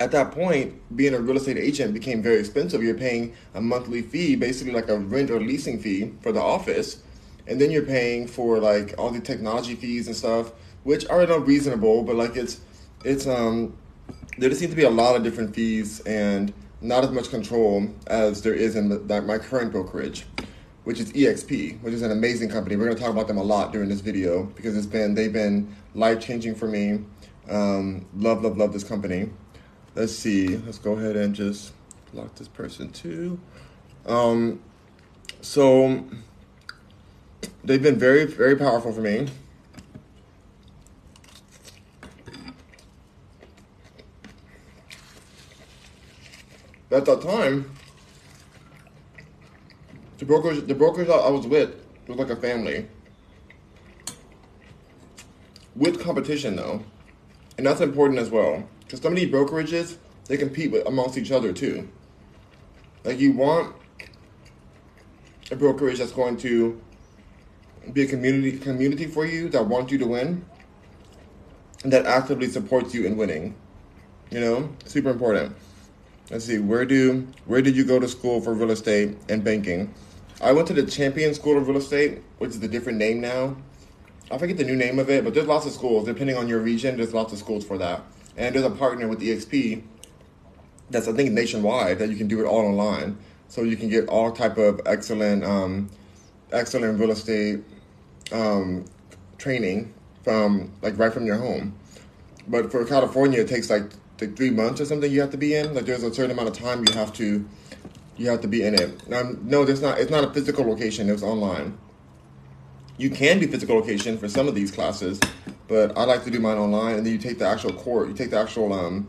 at that point, being a real estate agent became very expensive. You're paying a monthly fee, basically like a rent or leasing fee for the office. And then you're paying for like all the technology fees and stuff, which are not reasonable, but like it's, it's, um, there just seems to be a lot of different fees and not as much control as there is in the, my current brokerage which is EXP, which is an amazing company. We're going to talk about them a lot during this video because it's been they've been life changing for me. Um, love, love, love this company. Let's see. Let's go ahead and just block this person too. Um, so they've been very, very powerful for me. At that time, the brokers, the brokers I was with was like a family. With competition though, and that's important as well, because some of these brokerages they compete with amongst each other too. Like you want a brokerage that's going to be a community community for you that wants you to win, and that actively supports you in winning. You know, super important. Let's see, where do where did you go to school for real estate and banking? I went to the Champion School of Real Estate, which is a different name now. I forget the new name of it, but there's lots of schools. Depending on your region, there's lots of schools for that. And there's a partner with EXP that's I think nationwide that you can do it all online. So you can get all type of excellent, um, excellent real estate um, training from like right from your home. But for California, it takes like, like three months or something. You have to be in. Like there's a certain amount of time you have to you have to be in it. No, there's not. It's not a physical location. It's online. You can do physical location for some of these classes, but I like to do mine online. And then you take the actual court. You take the actual um,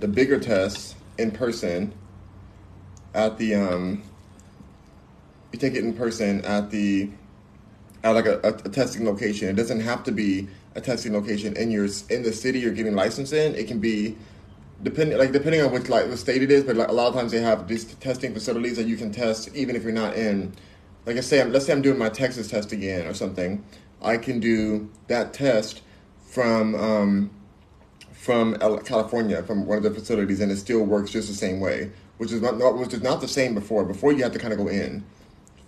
the bigger tests in person at the um, you take it in person at the at like a, a, a testing location. It doesn't have to be a testing location in your in the city you're getting licensed in. It can be depending like depending on which like the state it is, but like a lot of times they have these testing facilities that you can test even if you're not in. Like I say, I'm, let's say I'm doing my Texas test again or something. I can do that test from um, from California from one of the facilities, and it still works just the same way, which is not, not which is not the same before. Before you had to kind of go in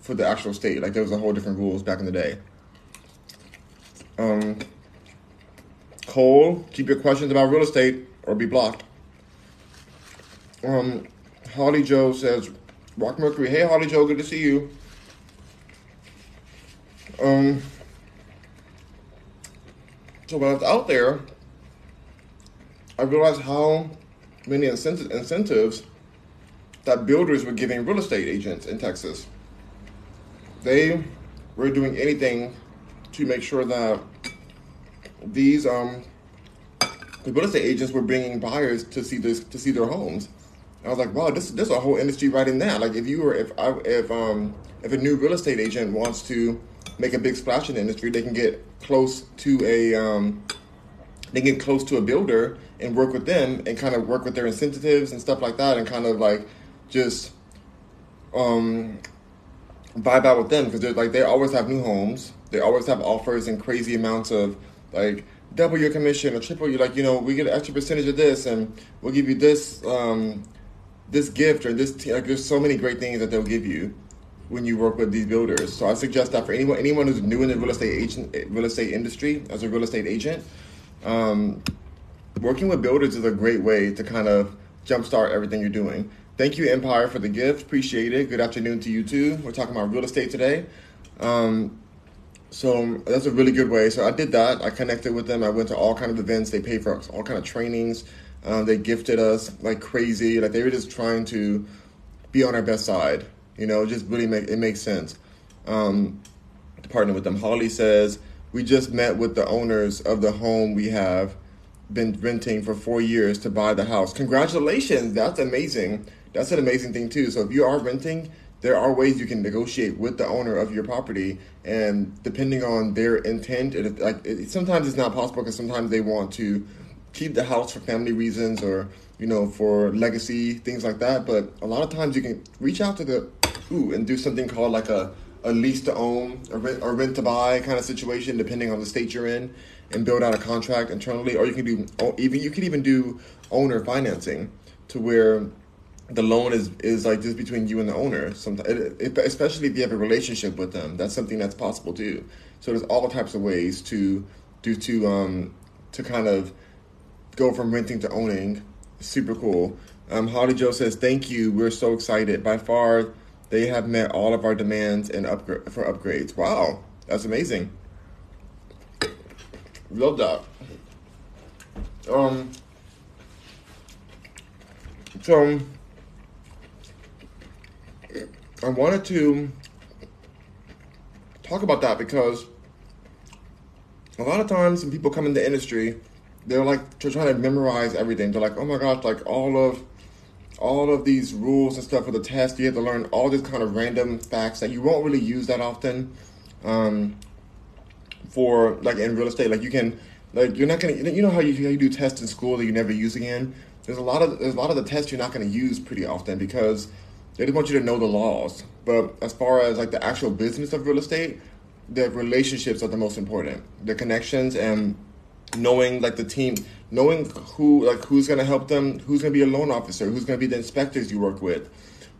for the actual state. Like there was a whole different rules back in the day. Um, Cole, keep your questions about real estate or be blocked. Um, Holly Joe says, Rock Mercury. Hey, Holly Joe, good to see you. Um, so when I was out there, I realized how many incentives, incentives that builders were giving real estate agents in Texas. They were doing anything to make sure that these um, the real estate agents were bringing buyers to see this to see their homes. I was like, wow, this is a whole industry right in there. Like if you were if I if um if a new real estate agent wants to make a big splash in the industry, they can get close to a um, they get close to a builder and work with them and kind of work with their incentives and stuff like that and kind of like just um vibe out with them because they're like they always have new homes they always have offers and crazy amounts of like double your commission or triple you like you know we get an extra percentage of this and we'll give you this um this gift or this like there's so many great things that they'll give you when you work with these builders. So i suggest that for anyone anyone who's new in the real estate agent real estate industry as a real estate agent um, working with builders is a great way to kind of jumpstart everything you're doing. Thank you empire for the gift. Appreciate it. Good afternoon to you too. We're talking about real estate today. Um, so that's a really good way. So i did that. I connected with them. I went to all kind of events. They paid for all kind of trainings um, they gifted us like crazy. Like they were just trying to be on our best side. You know, just really make it makes sense. Um, to partner with them. Holly says we just met with the owners of the home we have been renting for four years to buy the house. Congratulations! That's amazing. That's an amazing thing too. So if you are renting, there are ways you can negotiate with the owner of your property, and depending on their intent, it, like it, sometimes it's not possible because sometimes they want to keep the house for family reasons or you know for legacy things like that. But a lot of times you can reach out to the ooh and do something called like a a lease to own or rent, to buy kind of situation, depending on the state you're in, and build out a contract internally. Or you can do even you can even do owner financing to where the loan is is like just between you and the owner. Sometimes, especially if you have a relationship with them, that's something that's possible too. So there's all types of ways to do to um to kind of go from renting to owning. Super cool. Um, Holly Joe says, "Thank you. We're so excited. By far, they have met all of our demands and upgrade for upgrades. Wow, that's amazing. Love that. Um, so I wanted to talk about that because a lot of times when people come in the industry." They're like they're trying to memorize everything. They're like, oh my gosh, like all of all of these rules and stuff for the test. You have to learn all these kind of random facts that you won't really use that often. Um, for like in real estate, like you can like you're not gonna you know how you, how you do tests in school that you never use again. There's a lot of there's a lot of the tests you're not gonna use pretty often because they just want you to know the laws. But as far as like the actual business of real estate, the relationships are the most important. The connections and knowing like the team, knowing who like who's going to help them, who's going to be a loan officer, who's going to be the inspectors you work with,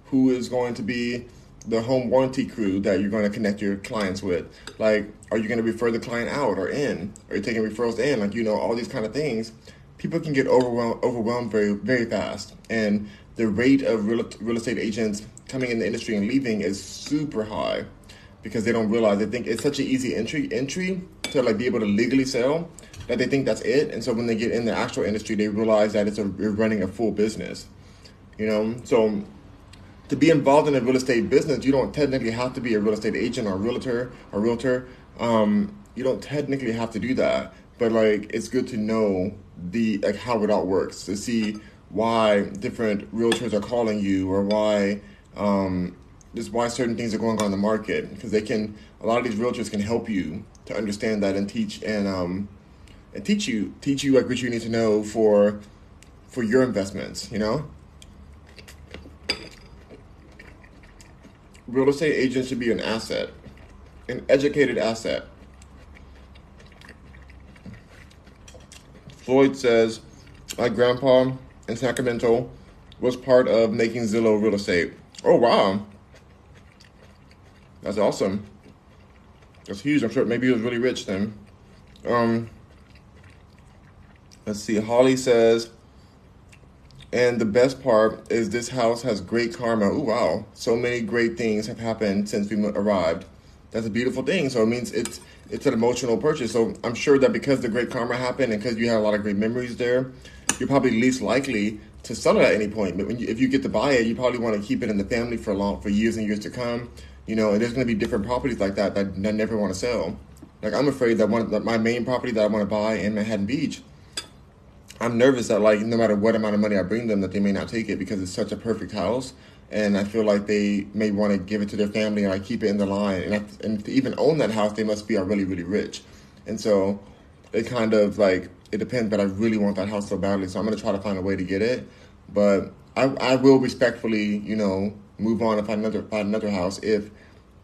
who is going to be the home warranty crew that you're going to connect your clients with. Like, are you going to refer the client out or in? Are you taking referrals in? Like, you know, all these kind of things. People can get overwhelmed, overwhelmed very, very fast, and the rate of real, real estate agents coming in the industry and leaving is super high because they don't realize they think it's such an easy entry entry to like be able to legally sell that they think that's it, and so when they get in the actual industry, they realize that it's a you're running a full business. You know, so to be involved in a real estate business, you don't technically have to be a real estate agent or a realtor or realtor. Um, you don't technically have to do that, but like it's good to know the like how it all works to see why different realtors are calling you or why um, just why certain things are going on in the market because they can a lot of these realtors can help you to understand that and teach and um, and teach you teach you like what you need to know for for your investments you know? Real estate agents should be an asset an educated asset. Floyd says my grandpa in sacramento was part of making zillow real estate. Oh wow. That's awesome. That's huge. I'm sure maybe he was really rich then. Um, Let's see. Holly says, and the best part is this house has great karma. Oh wow. So many great things have happened since we arrived. that's a beautiful thing. So it means it's it's an emotional purchase. So I'm sure that because the great karma happened and because you had a lot of great memories there, you're probably least likely to sell it at any point. But when you, if you get to buy it, you probably want to keep it in the family for long for years and years to come. You know, and there's going to be different properties like that that I never want to sell. Like I'm afraid that one that my main property that I want to buy in Manhattan Beach, I'm nervous that like no matter what amount of money I bring them, that they may not take it because it's such a perfect house, and I feel like they may want to give it to their family and I keep it in the line. And I, and to even own that house, they must be are really really rich, and so it kind of like it depends. But I really want that house so badly, so I'm gonna try to find a way to get it. But I I will respectfully, you know, move on and find another find another house if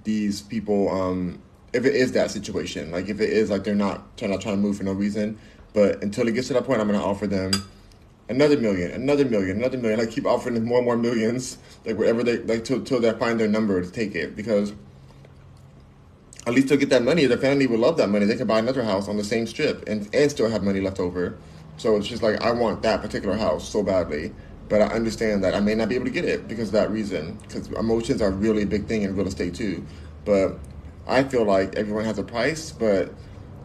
these people um if it is that situation like if it is like they're not trying not trying to move for no reason but until it gets to that point i'm going to offer them another million another million another million i keep offering them more and more millions like wherever they like till, till they find their number to take it because at least they'll get that money their family will love that money they can buy another house on the same strip and, and still have money left over so it's just like i want that particular house so badly but I understand that I may not be able to get it because of that reason. Because emotions are really a big thing in real estate too. But I feel like everyone has a price, but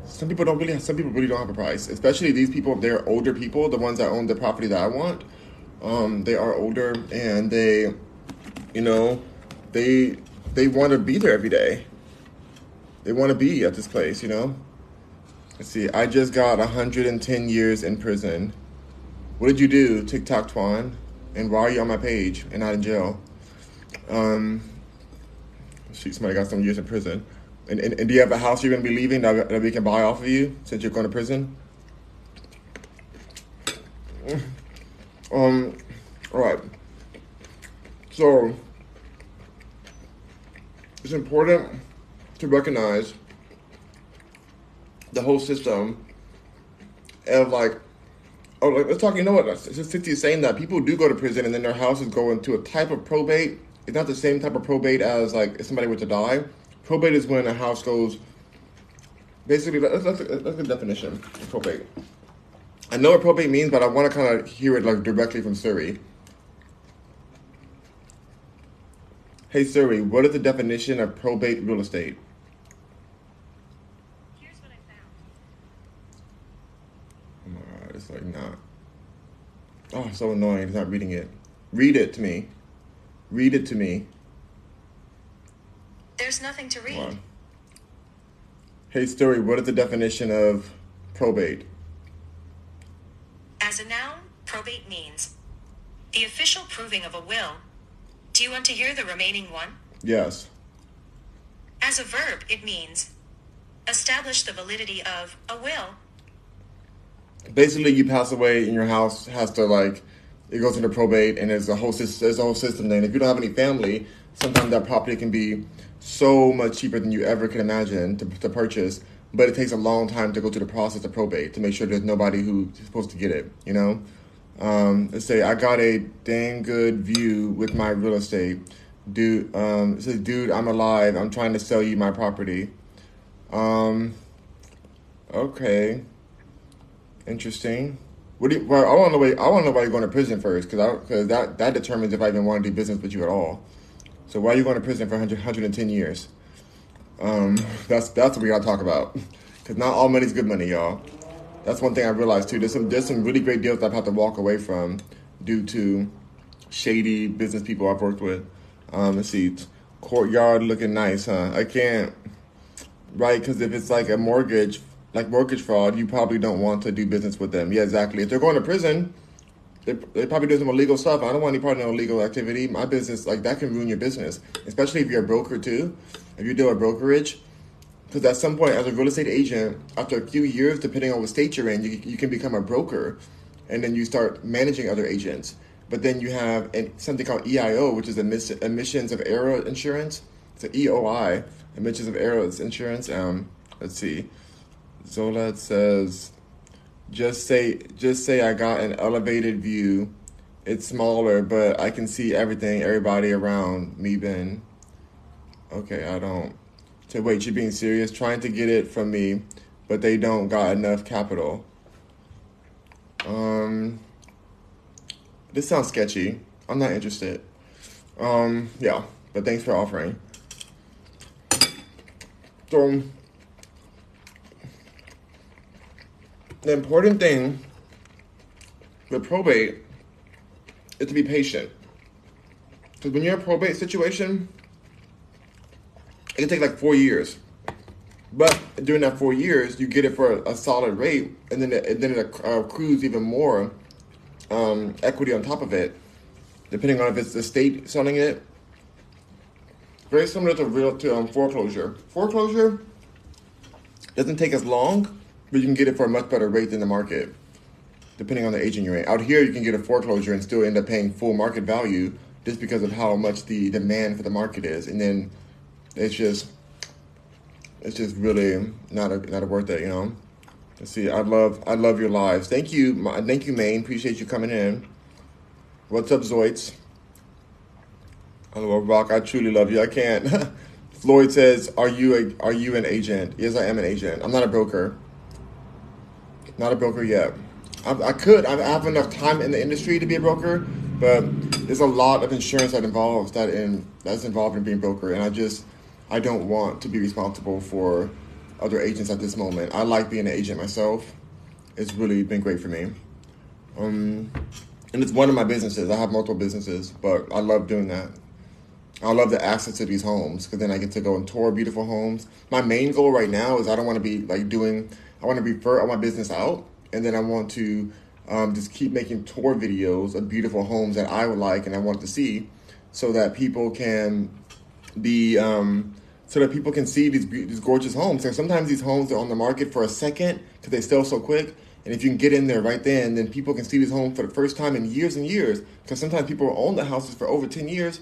some people don't really. Have, some people really don't have a price. Especially these people. They're older people. The ones that own the property that I want. Um, they are older and they, you know, they they want to be there every day. They want to be at this place. You know. Let's see. I just got 110 years in prison. What did you do, TikTok Twan? And why are you on my page and not in jail? Um, shoot, somebody got some years in prison. And, and, and do you have a house you're going to be leaving that, that we can buy off of you since you're going to prison? Um, all right. So, it's important to recognize the whole system of like oh, let's talk. You know what? Cynthia is saying that people do go to prison and then their houses go into a type of probate. It's not the same type of probate as like if somebody were to die. Probate is when a house goes. Basically, let's look at the definition of probate. I know what probate means, but I want to kind of hear it like directly from Siri. Hey Siri, what is the definition of probate real estate? Oh my god, it's like not. Oh, so annoying. It's not reading it. Read it to me. Read it to me. There's nothing to read. Hey, Siri, what is the definition of probate? As a noun, probate means the official proving of a will. Do you want to hear the remaining one? Yes. As a verb, it means establish the validity of a will basically you pass away and your house has to like it goes into probate and there's a whole system, there's a whole system there. And if you don't have any family, sometimes that property can be so much cheaper than you ever could imagine to, to purchase. But it takes a long time to go through the process of probate to make sure there's nobody who's supposed to get it. You know, um, let's say I got a dang good view with my real estate. Dude, um, says, dude, I'm alive. I'm trying to sell you my property. Um, okay. Interesting. What do you, well, I want to know I want to know why you're going to prison first because because that that determines if I even want to do business with you at all. So why are you going to prison for 100, 110 years? Um, that's that's what we got to talk about because not all money's good money, y'all. That's one thing I realized too. There's some there's some really great deals I've had to walk away from due to shady business people I've worked with. Um, let's see, courtyard looking nice, huh? I can't, right? Because if it's like a mortgage like mortgage fraud, you probably don't want to do business with them. Yeah, exactly. If they're going to prison, they, they probably do some illegal stuff. I don't want any part of in illegal activity. My business, like that can ruin your business, especially if you're a broker too. If you do a brokerage, because at some point, as a real estate agent, after a few years, depending on what state you're in, you, you can become a broker, and then you start managing other agents. But then you have an, something called EIO, which is emissions of error insurance. It's an EOI, emissions of error insurance. Um, let's see. Zola says, just say just say I got an elevated view. It's smaller, but I can see everything, everybody around me. Ben. Okay, I don't. So wait, you're being serious? Trying to get it from me, but they don't got enough capital. Um, this sounds sketchy. I'm not interested. Um, yeah, but thanks for offering. So the important thing with probate is to be patient. Because when you're in a probate situation, it can take like four years. But during that four years, you get it for a, solid rate, and then it, then it accrues even more um, equity on top of it, depending on if it's the state selling it. Very similar to real to um, foreclosure. Foreclosure doesn't take as long, but you can get it for a much better rate than the market, depending on the agent you're in. Out here, you can get a foreclosure and still end up paying full market value just because of how much the demand for the market is, and then it's just it's just really not a, not a worth it, you know. Let's see. I love I love your lives. Thank you, thank you, Maine. Appreciate you coming in. What's up, Zoids? Hello, Rock. I truly love you. I can't. Floyd says, "Are you a are you an agent?" Yes, I am an agent. I'm not a broker. Not a broker yet. I, I could. I have enough time in the industry to be a broker, but there's a lot of insurance that involves that in that's involved in being a broker, and I just I don't want to be responsible for other agents at this moment. I like being an agent myself. It's really been great for me. Um, and it's one of my businesses. I have multiple businesses, but I love doing that. I love the access to these homes because then I get to go and tour beautiful homes. My main goal right now is I don't want to be like doing. I want to refer all my business out, and then I want to um, just keep making tour videos of beautiful homes that I would like and I want to see, so that people can be um, so that people can see these these gorgeous homes. So sometimes these homes are on the market for a second because they sell so quick. And if you can get in there right then, then people can see these homes for the first time in years and years. Because sometimes people own the houses for over ten years,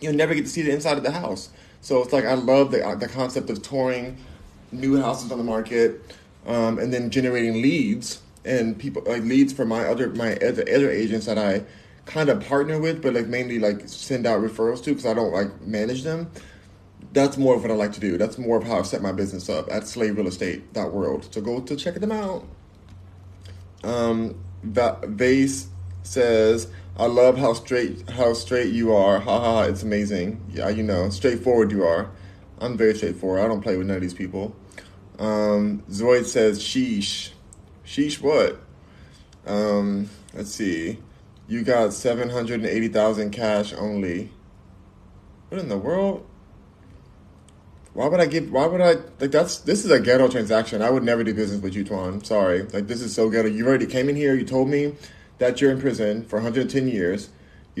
you'll never get to see the inside of the house. So it's like I love the the concept of touring new houses on the market, um, and then generating leads and people like leads for my other my other, other agents that I kind of partner with, but like mainly like send out referrals to because I don't like manage them. That's more of what I like to do. That's more of how I set my business up at Slave Real Estate world. So go to check them out. Um, Vase says, "I love how straight how straight you are. Ha ha! It's amazing. Yeah, you know, straightforward you are. I'm very straightforward. I don't play with none of these people." Um, Zoid says, "Sheesh, sheesh, what?" Um, let's see. You got 780,000 cash only. What in the world? Why would I give, why would I, like that's, this is a ghetto transaction. I would never do business with you, Twan. Sorry. Like this is so ghetto. You already came in here, you told me that you're in prison for 110 years.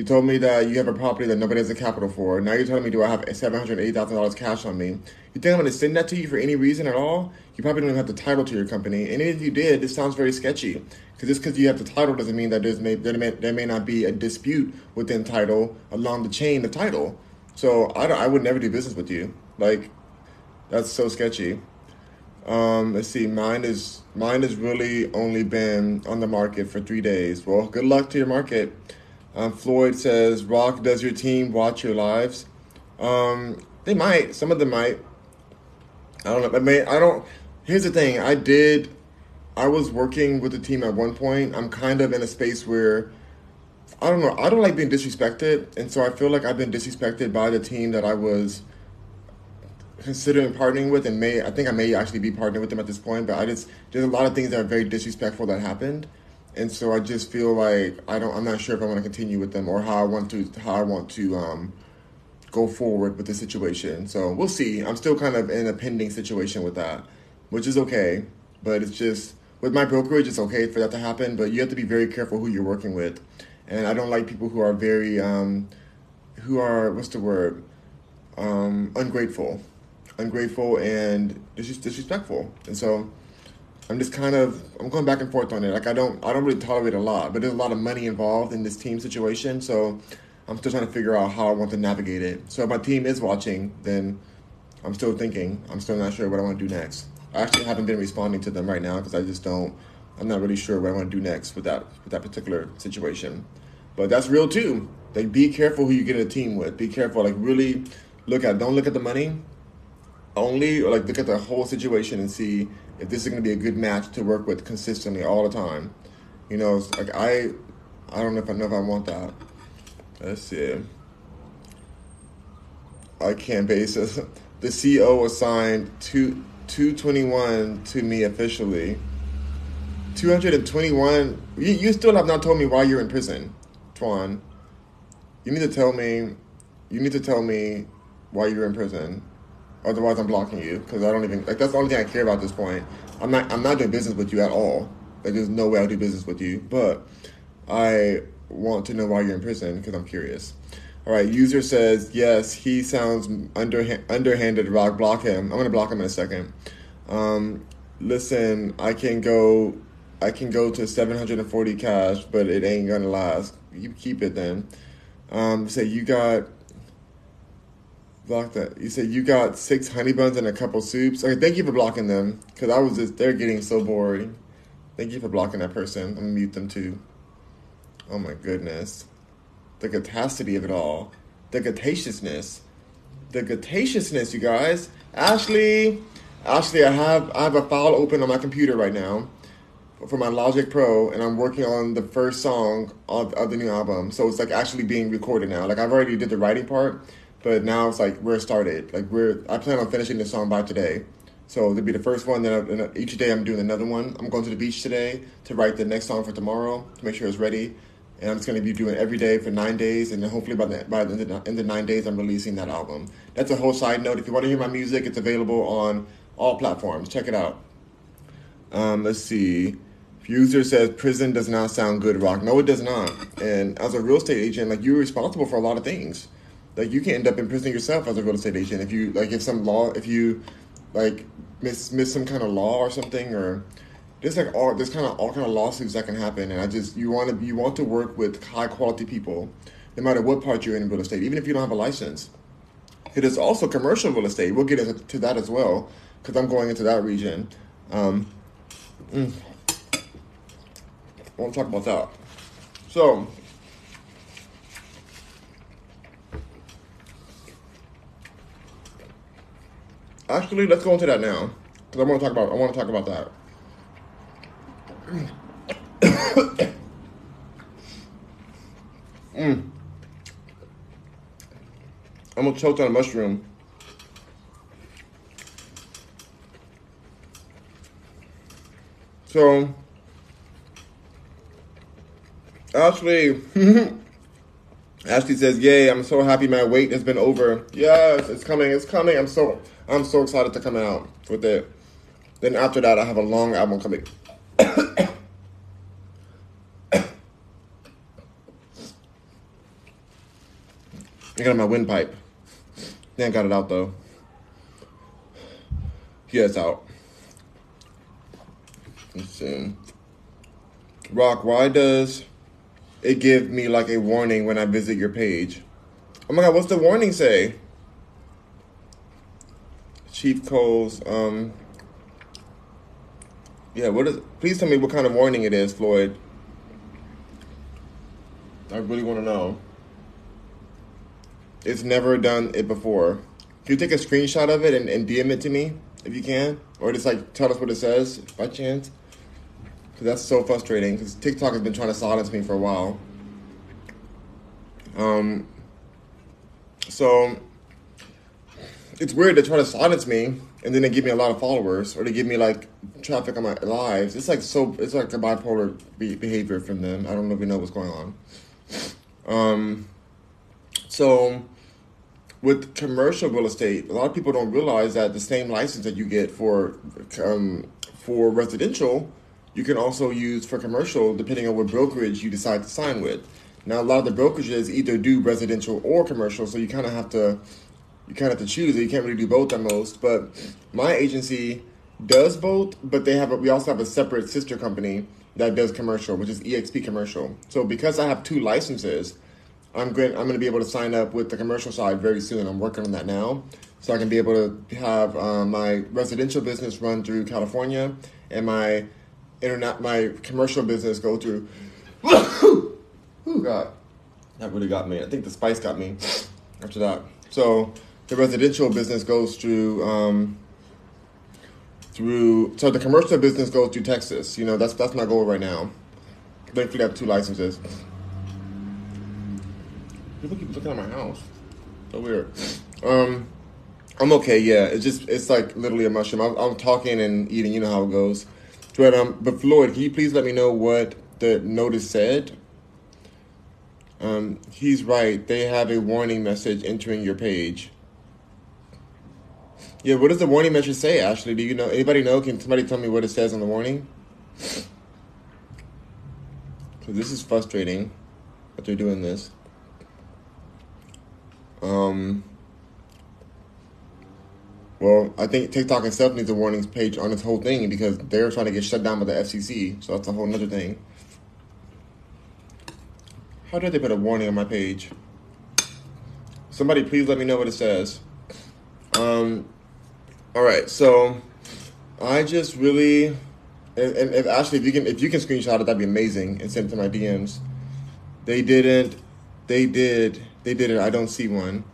You told me that you have a property that nobody has a capital for. Now you're telling me, do I have $780,000 cash on me? You think I'm going to send that to you for any reason at all? You probably don't even have the title to your company. And if you did, this sounds very sketchy. Because just because you have the title doesn't mean that there's may, there, may, there may not be a dispute within title along the chain of title. So I, I would never do business with you. Like, that's so sketchy. Um, let's see, mine is mine has really only been on the market for three days. Well, good luck to your market. Um, Floyd says, "Rock, does your team watch your lives?" Um, they might. Some of them might. I don't know. I mean, I don't. Here's the thing. I did. I was working with the team at one point. I'm kind of in a space where I don't know. I don't like being disrespected, and so I feel like I've been disrespected by the team that I was considering partnering with, and may I think I may actually be partnering with them at this point. But I just there's a lot of things that are very disrespectful that happened, and so I just feel like I don't. I'm not sure if I want to continue with them or how I want to how I want to um, go forward with the situation. So we'll see. I'm still kind of in a pending situation with that, which is okay. But it's just with my brokerage, it's okay for that to happen. But you have to be very careful who you're working with, and I don't like people who are very um, who are what's the word um, ungrateful ungrateful and dis- disrespectful. And so I'm just kind of I'm going back and forth on it. Like I don't I don't really tolerate a lot, but there's a lot of money involved in this team situation. So I'm still trying to figure out how I want to navigate it. So if my team is watching, then I'm still thinking. I'm still not sure what I want to do next. I actually haven't been responding to them right now because I just don't. I'm not really sure what I want to do next with that with that particular situation. But that's real too. Like be careful who you get a team with. Be careful. Like really look at. Don't look at the money only, or like look at the whole situation and see if this is going to be a good match to work with consistently all the time. You know, like I, I don't know if I know if I want that. Let's see. I can't base this. the CEO assigned two two twenty one to me officially. Two hundred and twenty one. You, you still have not told me why you're in prison, Twan. You need to tell me. You need to tell me why you're in prison. Otherwise, I'm blocking you because I don't even like. That's the only thing I care about at this point. I'm not. I'm not doing business with you at all. Like, there's no way I'll do business with you. But I want to know why you're in prison because I'm curious. All right. User says yes. He sounds under underhanded. Rock block him. I'm gonna block him in a second. Um, listen, I can go. I can go to 740 cash, but it ain't gonna last. You keep it then. Um, say you got block that. You said you got six honey buns and a couple soups. Okay, thank you for blocking them because I was just they're getting so boring. Thank you for blocking that person. I'm gonna mute them too. Oh my goodness, the catastrophe of it all, the gataciousness, the gataciousness, you guys. Ashley, Ashley, I have I have a file open on my computer right now for my Logic Pro, and I'm working on the first song of, of the new album. So it's like actually being recorded now. Like I've already did the writing part, but now it's like we're started. Like we're I plan on finishing the song by today. So it'll be the first one. Then I, each day I'm doing another one. I'm going to the beach today to write the next song for tomorrow to make sure it's ready. And I'm just going to be doing every day for nine days, and then hopefully by the by the end of nine days, I'm releasing that album. That's a whole side note. If you want to hear my music, it's available on all platforms. Check it out. Um, let's see. User says prison does not sound good, Rock. No, it does not. And as a real estate agent, like you're responsible for a lot of things. Like you can end up in prison yourself as a real estate agent if you like if some law if you like miss miss some kind of law or something or there's like all there's kind of all kind of lawsuits that can happen. And I just you want to you want to work with high quality people, no matter what part you're in real estate, even if you don't have a license. It is also commercial real estate. We'll get into that as well because I'm going into that region. Um, mm. I want to talk about that. So, actually, let's go into that now because I want to talk about. I want to talk about that. mm. I'm gonna choke on a mushroom. So. Ashley. Ashley says, "Yay! I'm so happy my wait has been over. Yes, it's coming. It's coming. I'm so I'm so excited to come out with it. Then after that, I have a long album coming. I got my windpipe. Then got it out though. Yeah, it's out. Let's see. Rock, why does it give me like a warning when I visit your page. Oh my god, what's the warning say? Chief Coles, um Yeah, what is please tell me what kind of warning it is, Floyd. I really want to know. It's never done it before. Can you take a screenshot of it and, and DM it to me if you can? Or just like tell us what it says by chance? Because that's so frustrating. Because TikTok has been trying to silence me for a while. Um, so it's weird to try to silence me and then they give me a lot of followers or they give me like traffic on my lives. It's like so. It's like a bipolar be- behavior from them. I don't really know what's going on. Um, so with commercial real estate, a lot of people don't realize that the same license that you get for um, for residential you can also use for commercial depending on what brokerage you decide to sign with. Now, a lot of the brokerages either do residential or commercial, so you kind of have to you kind of have to choose. You can't really do both at most. But my agency does both, but they have a, we also have a separate sister company that does commercial, which is EXP Commercial. So because I have two licenses, I'm going I'm going to be able to sign up with the commercial side very soon. I'm working on that now, so I can be able to have um, my residential business run through California and my internet my commercial business go through. oh God, that really got me. I think the spice got me after that. So the residential business goes through. Um, through so the commercial business goes through Texas. You know that's that's my goal right now. Thankfully, I have two licenses. People keep looking at my house. So weird. Um, I'm okay. Yeah, it's just it's like literally a mushroom. I'm, I'm talking and eating. You know how it goes. But um, but Floyd, can you please let me know what the notice said? Um, he's right. They have a warning message entering your page. Yeah, what does the warning message say? Ashley, do you know? Anybody know? Can somebody tell me what it says on the warning? Because this is frustrating that they're doing this. Um. Well, I think TikTok itself needs a warnings page on this whole thing because they're trying to get shut down by the FCC. So that's a whole nother thing. How did they put a warning on my page? Somebody please let me know what it says. Um, all right, so I just really, and, and if Ashley, if you can, if you can screenshot it, that'd be amazing and send it to my DMs. They didn't. They did. They did it. I don't see one.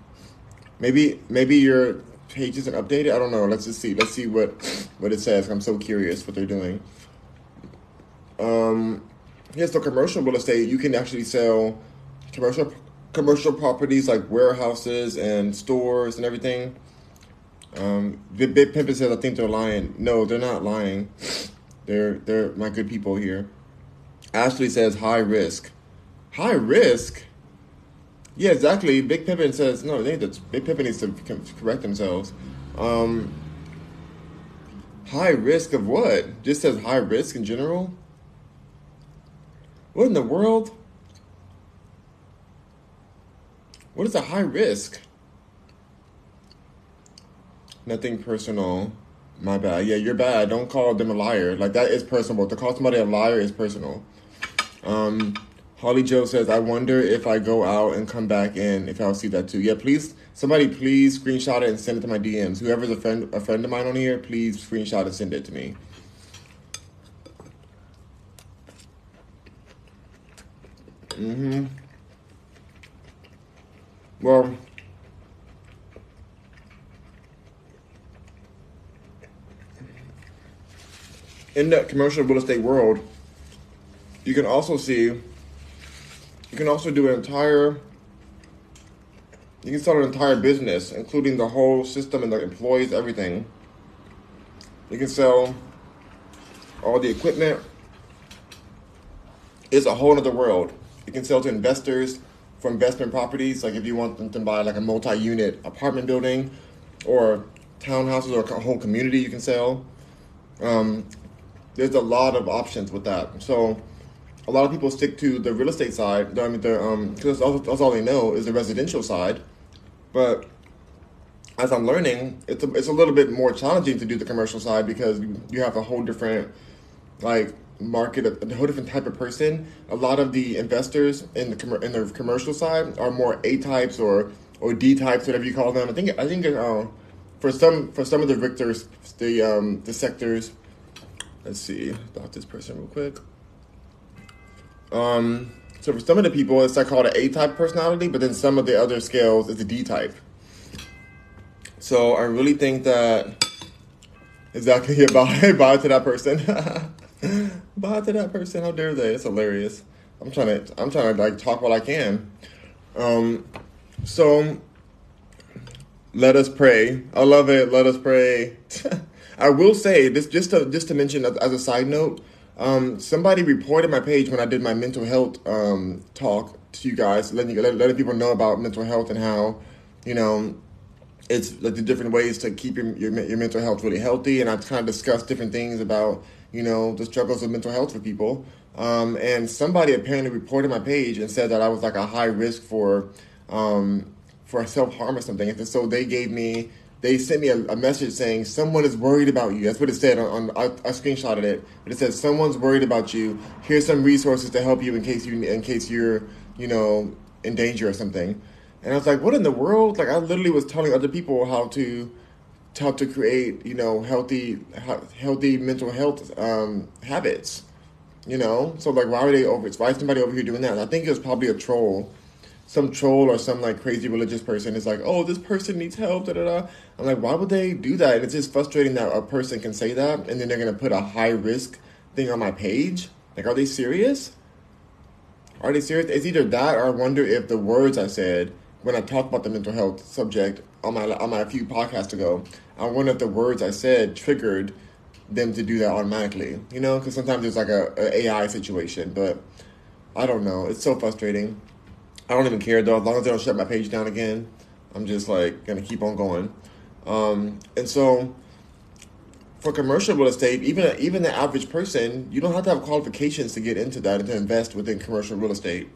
Maybe maybe your page isn't updated. I don't know. Let's just see. Let's see what what it says. I'm so curious what they're doing. Um, here's the commercial real estate. You can actually sell commercial commercial properties like warehouses and stores and everything. Um, Big Big Pimpin says I think they're lying. No, they're not lying. They're they're my good people here. Ashley says high risk. High risk. Yeah, exactly. Big Pimpin says no. They need to, Big Pimpin needs to correct themselves. Um, high risk of what? Just says high risk in general. What in the world? What is a high risk? Nothing personal. My bad. Yeah, you're bad. Don't call them a liar. Like that is personal. To call somebody a liar is personal. Um, Holly Joe says, I wonder if I go out and come back in, if I'll see that too. Yeah, please, somebody please screenshot it and send it to my DMs. Whoever's a friend, a friend of mine on here, please screenshot and send it to me. Mm-hmm. Well, in the commercial real estate world, you can also see, you can also do an entire, you can start an entire business, including the whole system and the employees, everything. You can sell all the equipment. It's a whole other world. You can sell to investors for investment properties, like if you want them to buy like a multi-unit apartment building or townhouses or a whole community you can sell. Um, there's a lot of options with that. So a lot of people stick to the real estate side. I mean, um, because that's, that's all they know is the residential side. But as I'm learning, it's a, it's a little bit more challenging to do the commercial side because you have a whole different like market, a whole different type of person. A lot of the investors in the commer- in the commercial side are more A types or or D types, whatever you call them. I think I think uh, for some for some of the victors, the um, the sectors. Let's see about this person real quick. Um, so for some of the people, it's like called an A type personality, but then some of the other scales is a D type. So I really think that exactly yeah, bye bye to that person. bye to that person. How dare they? It's hilarious. I'm trying to I'm trying to like talk while I can. Um, so let us pray. I love it. Let us pray. I will say this just to just to mention as a side note. Um, somebody reported my page when I did my mental health um, talk to you guys, letting letting people know about mental health and how you know it's like the different ways to keep your, your your mental health really healthy. And I've kind of discussed different things about you know the struggles of mental health for people. Um, and somebody apparently reported my page and said that I was like a high risk for um, for self harm or something. And so they gave me they sent me a, a, message saying someone is worried about you. That's what it said on. on I, I, screenshotted it, but it says someone's worried about you. Here's some resources to help you in case you in case you're you know in danger or something. And I was like, what in the world? Like I literally was telling other people how to how to create you know healthy healthy mental health um, habits. You know, so like why are they over? Why is somebody over here doing that? And I think it was probably a troll some troll or some like crazy religious person is like, oh, this person needs help, da da da. I'm like, why would they do that? And It's just frustrating that a person can say that and then they're gonna put a high risk thing on my page. Like, are they serious? Are they serious? It's either that or I wonder if the words I said when I talked about the mental health subject on my on my few podcasts ago, I wonder if the words I said triggered them to do that automatically. You know, because sometimes it's like a, a AI situation, but I don't know. It's so frustrating. I don't even care though. As long as they don't shut my page down again, I'm just like gonna keep on going. Um, and so for commercial real estate, even even the average person, you don't have to have qualifications to get into that and to invest within commercial real estate.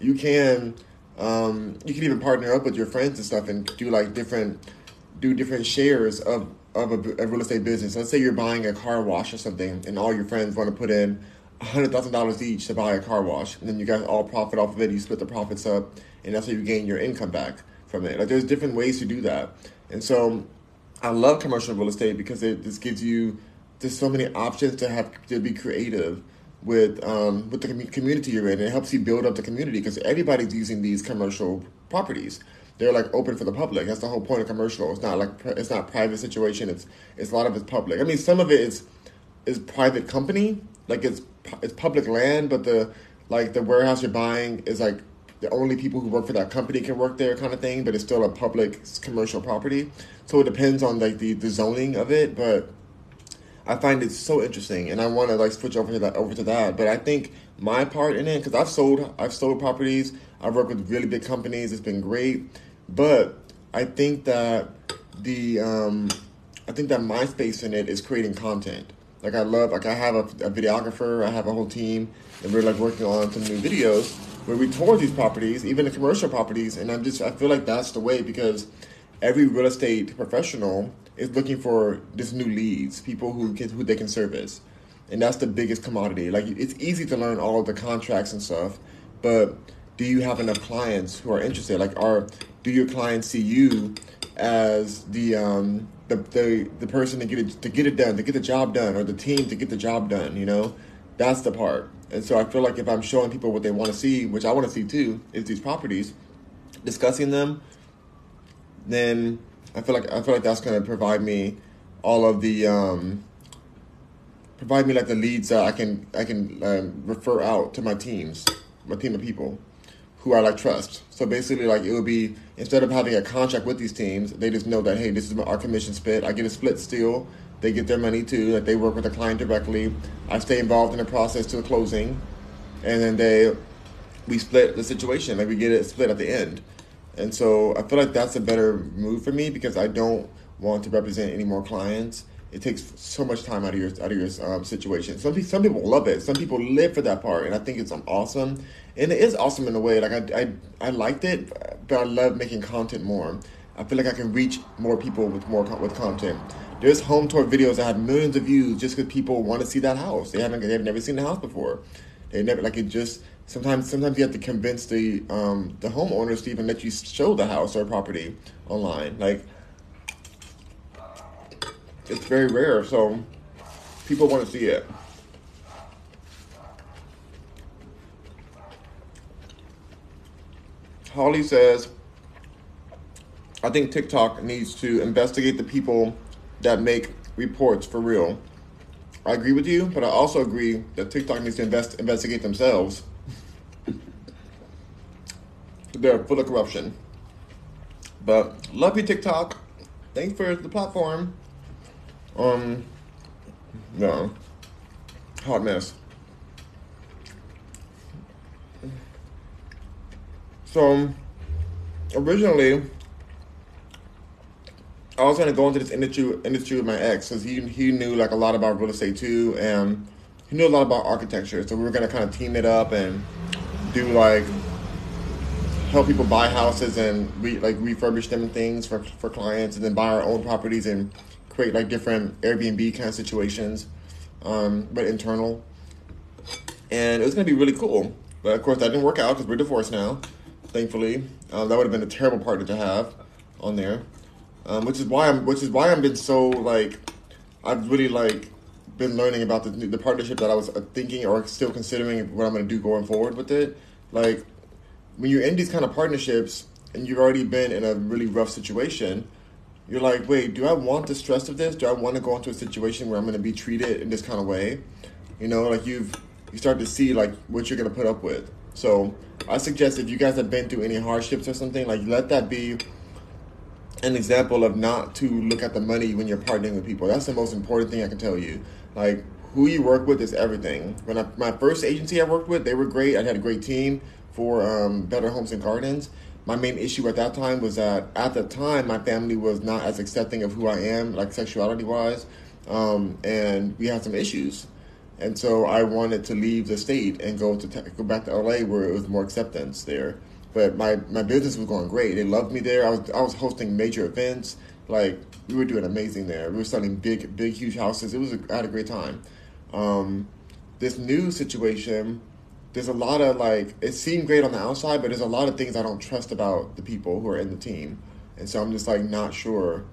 You can um, you can even partner up with your friends and stuff and do like different do different shares of of a, a real estate business. Let's say you're buying a car wash or something, and all your friends want to put in hundred thousand dollars each to buy a car wash, and then you guys all profit off of it. You split the profits up, and that's how you gain your income back from it. Like there's different ways to do that, and so I love commercial real estate because it just gives you there's so many options to have to be creative with um, with the community you're in. It helps you build up the community because everybody's using these commercial properties. They're like open for the public. That's the whole point of commercial. It's not like it's not private situation. It's it's a lot of it's public. I mean, some of it is is private company, like it's it's public land, but the like the warehouse you're buying is like the only people who work for that company can work there, kind of thing. But it's still a public commercial property. So it depends on like the, the zoning of it, but I find it so interesting, and I want to like switch over to that over to that. But I think my part in it, because I've sold I've sold properties, I've worked with really big companies, it's been great. But I think that the um, I think that my space in it is creating content. Like I love like I have a, a videographer, I have a whole team, and we're like working on some new videos where we tour these properties, even the commercial properties, and I'm just I feel like that's the way because every real estate professional is looking for this new leads, people who can who they can service, and that's the biggest commodity. Like it's easy to learn all the contracts and stuff, but do you have enough clients who are interested? Like, are do your clients see you as the um, the, the the person to get it to get it done, to get the job done, or the team to get the job done? You know, that's the part. And so I feel like if I'm showing people what they want to see, which I want to see too, is these properties, discussing them, then I feel like I feel like that's to provide me all of the um, provide me like the leads that I can I can um, refer out to my teams, my team of people who I like trust. So basically, like it would be instead of having a contract with these teams, they just know that hey, this is our commission split. I get a split still. They get their money too. That they work with the client directly. I stay involved in the process to the closing, and then they we split the situation. Like we get it split at the end. And so I feel like that's a better move for me because I don't want to represent any more clients. It takes so much time out of your out of your um, situation. Some people, some people love it. Some people live for that part, and I think it's awesome. And it is awesome in a way. Like I, I, I liked it, but I love making content more. I feel like I can reach more people with more with content. There's home tour videos that have millions of views just because people want to see that house. They haven't, they've never seen the house before. They never like it. Just sometimes sometimes you have to convince the um, the homeowners to even let you show the house or property online. Like it's very rare, so people want to see it. Holly says, I think TikTok needs to investigate the people that make reports for real. I agree with you, but I also agree that TikTok needs to invest, investigate themselves they're full of corruption. But love you, TikTok. Thanks for the platform. Um, no, hot mess. So, originally, I was gonna go into this industry industry with my ex because he he knew like a lot about real estate too, and he knew a lot about architecture. So we were gonna kind of team it up and do like help people buy houses and re, like refurbish them and things for, for clients, and then buy our own properties and create like different Airbnb kind of situations, um, but internal. And it was gonna be really cool, but of course that didn't work out because we're divorced now, thankfully. Um, that would have been a terrible partner to have on there, um, which is why I'm which is why I've been so like I've really like been learning about the the partnership that I was uh, thinking or still considering what I'm gonna do going forward with it. Like when you're in these kind of partnerships and you've already been in a really rough situation, you're like, wait, do I want the stress of this? Do I want to go into a situation where I'm going to be treated in this kind of way? You know, like you've you start to see like what you're going to put up with, So I suggest if you guys have been through any hardships or something, like let that be an example of not to look at the money when you're partnering with people. That's the most important thing I can tell you. Like who you work with is everything. When I, my first agency I worked with, they were great. I had a great team for um, Better Homes and Gardens. My main issue at that time was that at the time my family was not as accepting of who I am, like sexuality wise, um, and we had some issues. And so I wanted to leave the state and go to go back to LA where it was more acceptance there. But my, my business was going great. They loved me there. I was I was hosting major events. Like we were doing amazing there. We were selling big big huge houses. It was a, I had a great time. Um, this new situation, there's a lot of like it seemed great on the outside, but there's a lot of things I don't trust about the people who are in the team, and so I'm just like not sure.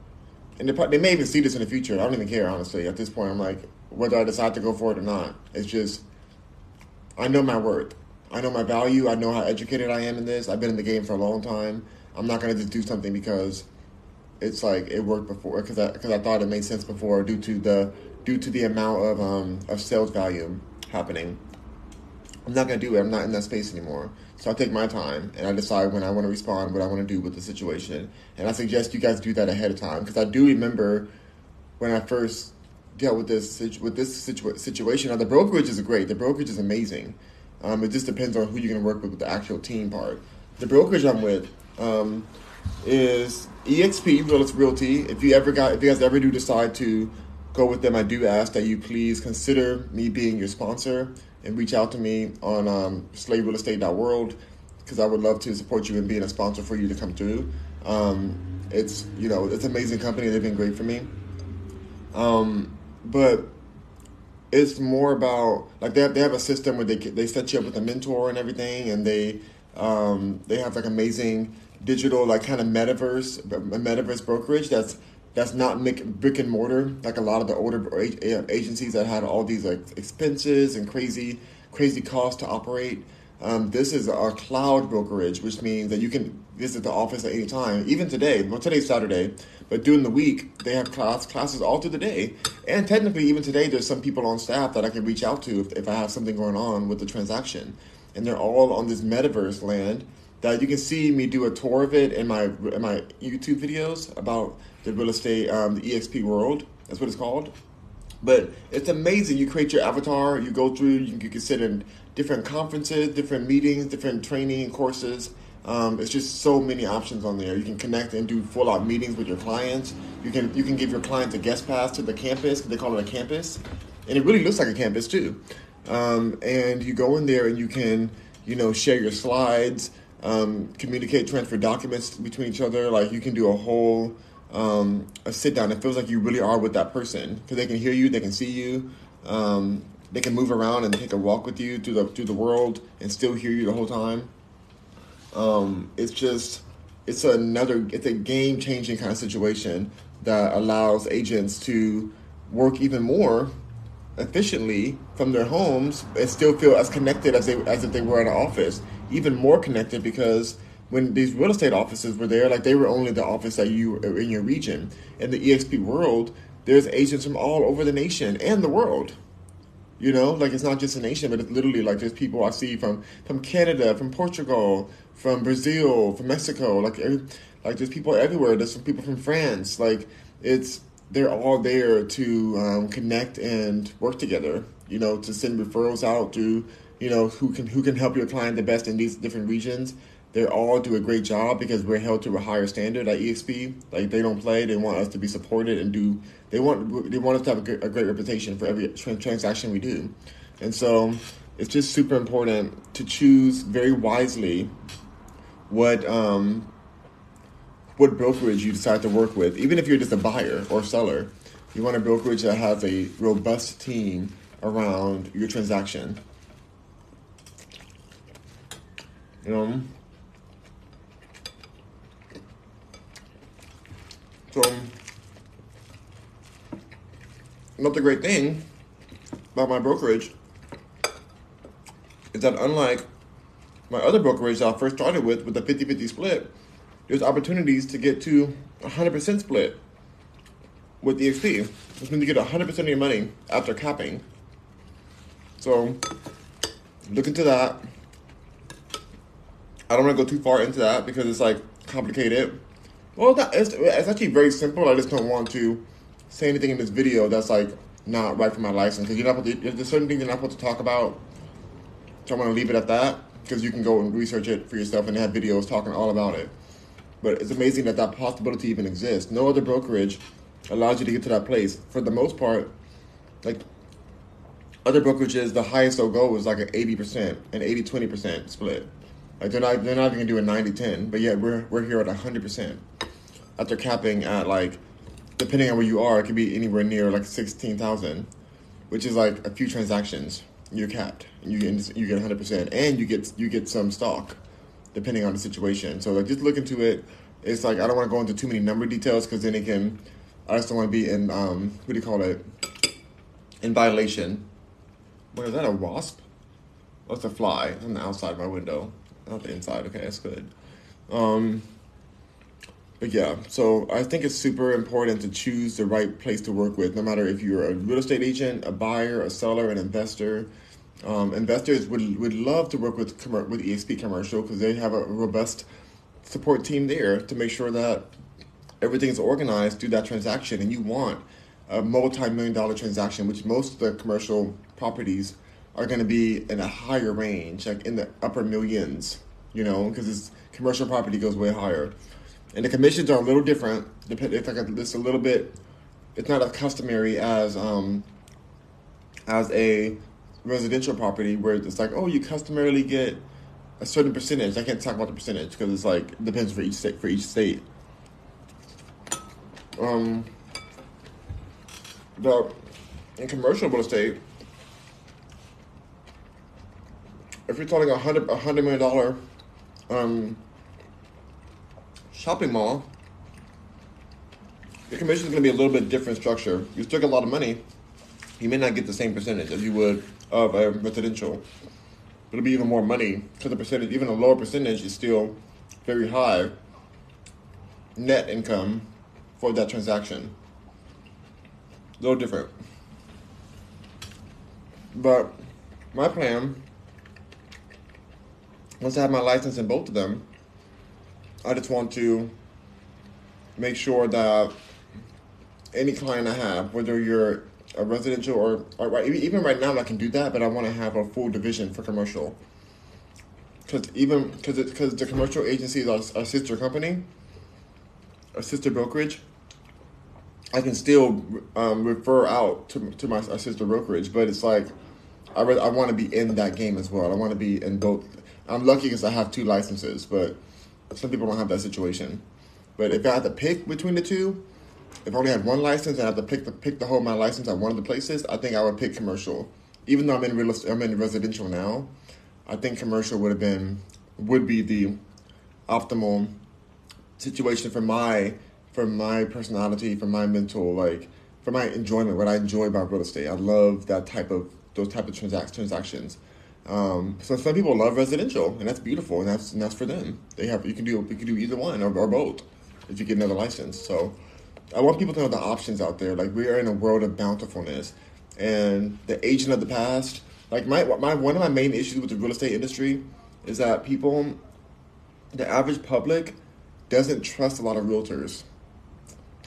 And they, they may even see this in the future. I don't even care honestly. At this point, I'm like, whether I decide to go for it or not. It's just, I know my worth. I know my value. I know how educated I am in this. I've been in the game for a long time. I'm not to just do something because it's like it worked before because I, cause I thought it made sense before due to the due to the amount of um, of sales volume happening. I'm not to do it. I'm not in that space anymore. So I take my time and I decide when I want to respond, what I want to do with the situation. And I suggest you guys do that ahead of time because I do remember when I first dealt with this with this situa- situation. Now the brokerage is great. The brokerage is amazing. Um, it just depends on who you're to work with with the actual team part. The brokerage I'm with um, is EXP Realty. If you ever got, if you guys ever do decide to go with them, I do ask that you please consider me being your sponsor and reach out to me on um, slaverealestate.world because I would love to support you in being a sponsor for you to come through. Um, it's you know it's an amazing company. They've been great for me. Um, but it's more about like they have, they have a system where they they set you up with a mentor and everything, and they um, they have like amazing digital like kind of metaverse a metaverse brokerage that's that's not make brick and mortar like a lot of the older agencies that had all these like expenses and crazy crazy costs to operate. Um, this is a cloud brokerage, which means that you can visit the office at any time. Even today, well, today's Saturday, but during the week, they have class classes all through the day. And technically, even today, there's some people on staff that I can reach out to if, if I have something going on with the transaction. And they're all on this metaverse land that you can see me do a tour of it in my in my YouTube videos about the real estate, um, the EXP world. That's what it's called. But it's amazing. You create your avatar, you go through, you can, you can sit in different conferences, different meetings, different training courses um, it's just so many options on there. You can connect and do full out meetings with your clients. You can you can give your clients a guest pass to the campus. They call it a campus, and it really looks like a campus too. Um, and you go in there and you can you know share your slides, um, communicate, transfer documents between each other. Like you can do a whole um, a sit down. It feels like you really are with that person because they can hear you, they can see you. Um, they can move around and take a walk with you through the through the world and still hear you the whole time. Um, it's just it's another it's a game changing kind of situation that allows agents to work even more efficiently from their homes and still feel as connected as they as if they were in an office, even more connected because when these real estate offices were there, like they were only the office that you were in your region. In the EXP world, there's agents from all over the nation and the world. You know, like it's not just a nation, but it's literally like there's people I see from from Canada, from Portugal, from Brazil, from Mexico. Like like there's people everywhere. There's some people from France. Like it's they're all there to um, connect and work together. You know, to send referrals out to you know who can who can help your client the best in these different regions. They all do a great job because we're held to a higher standard at EXP. Like they don't play; they want us to be supported and do. They want they want us to have a, great, a great reputation for every transaction we do, and so it's just super important to choose very wisely what um, what brokerage you decide to work with, even if you're just a buyer or seller. You want a brokerage that has a robust team around your transaction. You know. So, another great thing about my brokerage is that unlike my other brokerage that I first started with, with the 50 50 split, there's opportunities to get to 100% split with EXP, which means you get 100% of your money after capping. So look into that. I don't want to go too far into that because it's like complicated. Well, it's, it's, it's actually very simple. I just don't want to say anything in this video that's like not right for my license because you're not to, there's certain things you're not supposed to talk about. So I'm gonna leave it at that because you can go and research it for yourself and they have videos talking all about it. But it's amazing that that possibility even exists. No other brokerage allows you to get to that place. For the most part, like other brokerages, the highest they'll go is like an 80%, an 80 20% split. Like they're not they're not even gonna do a 90 10, but yet we're we're here at 100%. After capping at like depending on where you are, it could be anywhere near like 16,000, which is like a few transactions. You're capped. You get you get 100% and you get you get some stock depending on the situation. So like just look into it. It's like I don't want to go into too many number details because then it can. I just don't want to be in um what do you call it? In violation. What is that? A wasp? What's a fly? On the outside of my window, not the inside. Okay, that's good. Um, but yeah, so I think it's super important to choose the right place to work with, no matter if you're a real estate agent, a buyer, a seller, an investor. Um, investors would would love to work with with EXP Commercial because they have a robust support team there to make sure that everything's organized through that transaction, and you want a multi-million dollar transaction, which most of the commercial properties are going to be in a higher range, like in the upper millions, you know, because it's commercial property goes way higher, and the commissions are a little different. It's like it's a little bit, it's not as customary as um, as a residential property where it's like, oh, you customarily get a certain percentage. I can't talk about the percentage because it's like it depends for each state. For each state, um, the in commercial real estate, if you're talking a hundred a hundred million dollar um, shopping mall, the commission is going to be a little bit different structure. You still get a lot of money. You may not get the same percentage as you would of a residential. But it'll be even more money because the percentage, even a lower percentage, is still very high net income for that transaction. A little different. But my plan, once I have my license in both of them, I just want to make sure that any client I have, whether you're a residential or, or even right now I can do that, but I want to have a full division for commercial. Because even because because the commercial agency is our, our sister company, a sister brokerage. I can still um, refer out to, to my our sister brokerage, but it's like I really, I want to be in that game as well. I want to be in both. I'm lucky because I have two licenses, but some people don't have that situation. But if I had to pick between the two, if I only had one license and I had to pick the pick the whole my license at one of the places, I think I would pick commercial. Even though I'm in real I'm in residential now, I think commercial would have been would be the optimal situation for my for my personality, for my mental like for my enjoyment, what I enjoy about real estate. I love that type of those type of transac- transactions. Um, so some people love residential, and that's beautiful, and that's and that's for them. They have you can do you can do either one or, or both if you get another license. So I want people to know the options out there. Like we are in a world of bountifulness, and the agent of the past. Like my my one of my main issues with the real estate industry is that people, the average public, doesn't trust a lot of realtors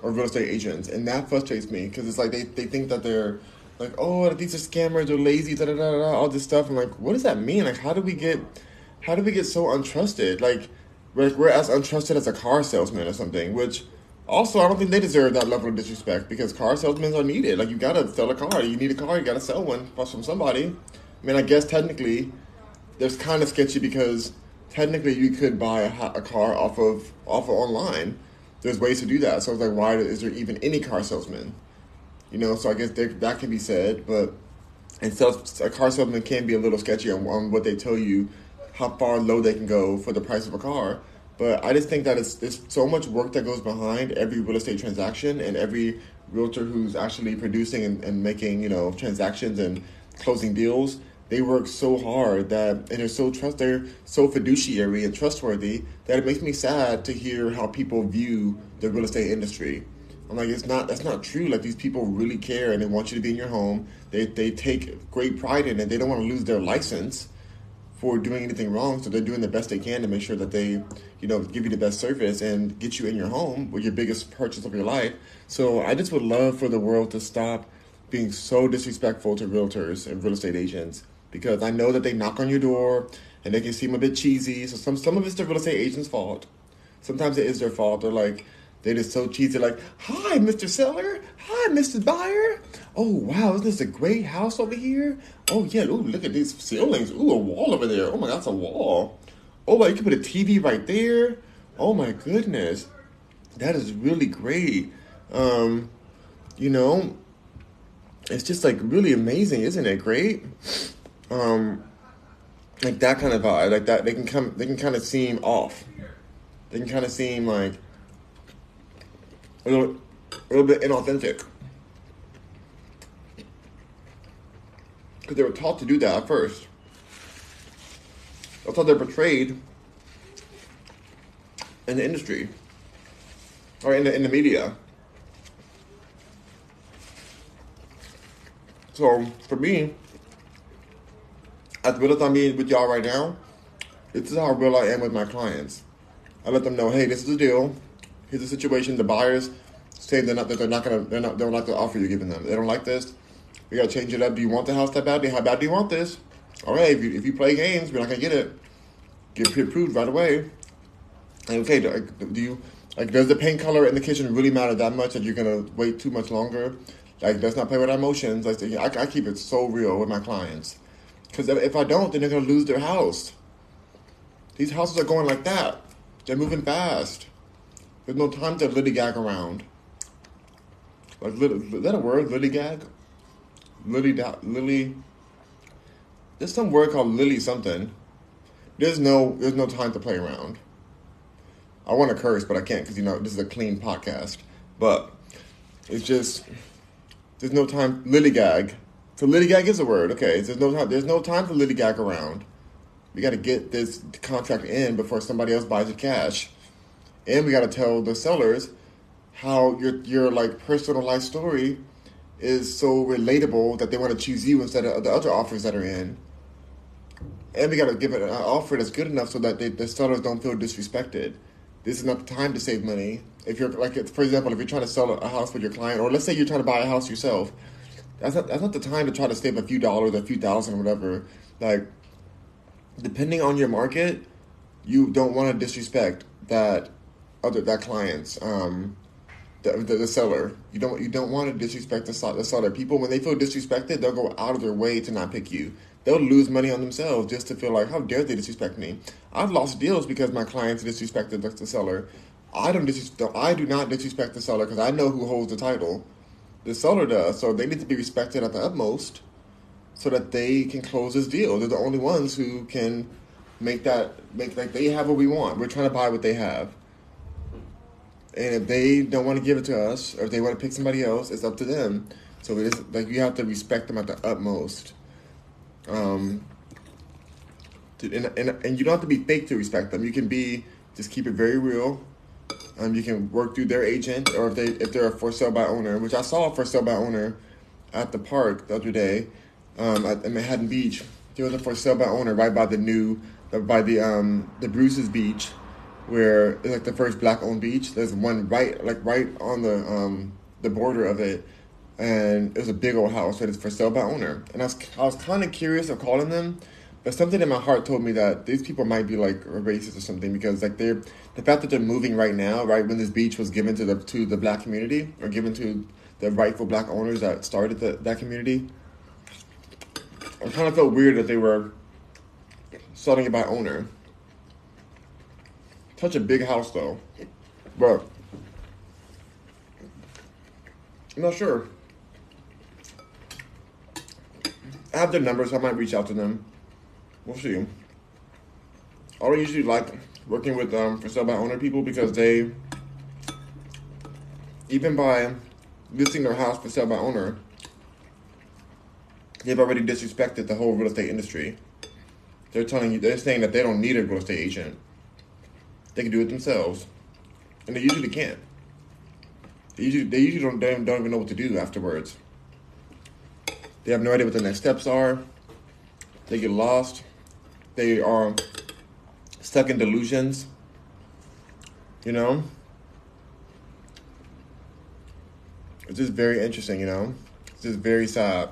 or real estate agents, and that frustrates me because it's like they, they think that they're like, oh, these are scammers or lazy, da da da da, all this stuff. I'm like, what does that mean? Like, how do we get, how do we get so untrusted? Like, we're, we're as untrusted as a car salesman or something, which also, I don't think they deserve that level of disrespect because car salesmen are needed. Like, you gotta sell a car. You need a car, you gotta sell one from somebody. I mean, I guess technically, there's kind of sketchy because technically you could buy a, a car off of off of online. There's ways to do that. So I was like, why is there even any car salesman? You know, so I guess they, that can be said, but and sales, a car salesman can be a little sketchy on, on what they tell you, how far low they can go for the price of a car. But I just think that it's, there's so much work that goes behind every real estate transaction and every realtor who's actually producing and, and making, you know, transactions and closing deals. They work so hard that and they're so trust they're so fiduciary and trustworthy that it makes me sad to hear how people view the real estate industry. I'm like, it's not that's not true. Like these people really care and they want you to be in your home. They they take great pride in it. They don't want to lose their license for doing anything wrong. So they're doing the best they can to make sure that they, you know, give you the best service and get you in your home with your biggest purchase of your life. So I just would love for the world to stop being so disrespectful to realtors and real estate agents because I know that they knock on your door and they can seem a bit cheesy. So some some of it's the real estate agent's fault. Sometimes it is their fault. They're like they're just so cheesy, like, "Hi, Mr. Seller. Hi, Mr. Buyer. Oh wow, isn't this a great house over here? Oh yeah, ooh, look at these ceilings. Ooh, a wall over there. Oh my, god, that's a wall. Oh, wow, you can put a TV right there. Oh my goodness, that is really great. Um, you know, it's just like really amazing, isn't it? Great. Um, like that kind of vibe, like that. They can come. They can kind of seem off. They can kind of seem like a little, a little bit inauthentic. because they were taught to do that at first. That's how they're portrayed in the industry or in the, in the media. So for me, as real as I'm being with y'all right now, this is how real I am with my clients. I let them know, hey, this is the deal. Here's the situation. The buyers say they're not that they're not gonna they're not they don't like the offer you're giving them. They don't like this. We gotta change it up. Do you want the house that badly? How bad do you want this? All right, if you, if you play games, we're not gonna get it. Get pre-approved right away. And okay, do, do you like? Does the paint color in the kitchen really matter that much that you're gonna wait too much longer? Like, let's not play with our emotions. Like, I, I keep it so real with my clients because if I don't, then they're gonna lose their house. These houses are going like that. They're moving fast. There's no time to lillygag around. Like, is that a word? Lillygag? Lily Lily. There's some word called Lily something. There's no there's no time to play around. I want to curse, but I can't because you know this is a clean podcast. But it's just there's no time lillygag. So lillygag is a word. Okay, there's no time. There's no time for lillygag around. We got to get this contract in before somebody else buys your cash, and we got to tell the sellers how your your like personal life story is so relatable that they want to choose you instead of the other offers that are in. And we got to give it an offer that's good enough so that they, the sellers don't feel disrespected. This is not the time to save money. If you're like, for example, if you're trying to sell a house with your client, or let's say you're trying to buy a house yourself, that's not that's not the time to try to save a few dollars, a few thousand, or whatever. Like, depending on your market, you don't want to disrespect that other that clients. Um, the, the, the, seller. You don't you don't want to disrespect the, the seller. People when they feel disrespected, they'll go out of their way to not pick you. They'll lose money on themselves just to feel like, how dare they disrespect me? I've lost deals because my clients disrespected the, the seller. I don't disrespect. I do not disrespect the seller because I know who holds the title. The seller does, so they need to be respected at the utmost, so that they can close this deal. They're the only ones who can make that make like they have what we want. We're trying to buy what they have. And if they don't want to give it to us, or if they want to pick somebody else, it's up to them. So it is like you have to respect them at the utmost. Um, and, and, and you don't have to be fake to respect them. You can be just keep it very real. Um, you can work through their agent, or if they if they're a for sale by owner, which I saw a for sale by owner at the park the other day, um, at, at Manhattan Beach. There was a for sale by owner right by the new by the um the Bruce's Beach where it's like the first black owned beach. There's one right like right on the um the border of it, and it was a big old house that is for sale by owner. And I was I was kind of curious of calling them, but something in my heart told me that these people might be like racist or something because like they're the fact that they're moving right now, right when this beach was given to the to the black community or given to the rightful black owners that started the, that community. I kind of felt weird that they were selling it by owner. Such a big house though. But I'm not sure. I have their numbers, I might reach out to them. We'll see. I don't usually like working with um, for sale by owner people because they, even by listing their house for sale by owner, they've already disrespected the whole real estate industry. They're telling you, they're saying that they don't need a real estate agent. They can do it themselves, and they usually can't. They usually they usually don't they don't even know what to do afterwards. They have no idea what the next steps are. They get lost. they are stuck in delusions. You know? It's just very interesting, you know? It's just very sad.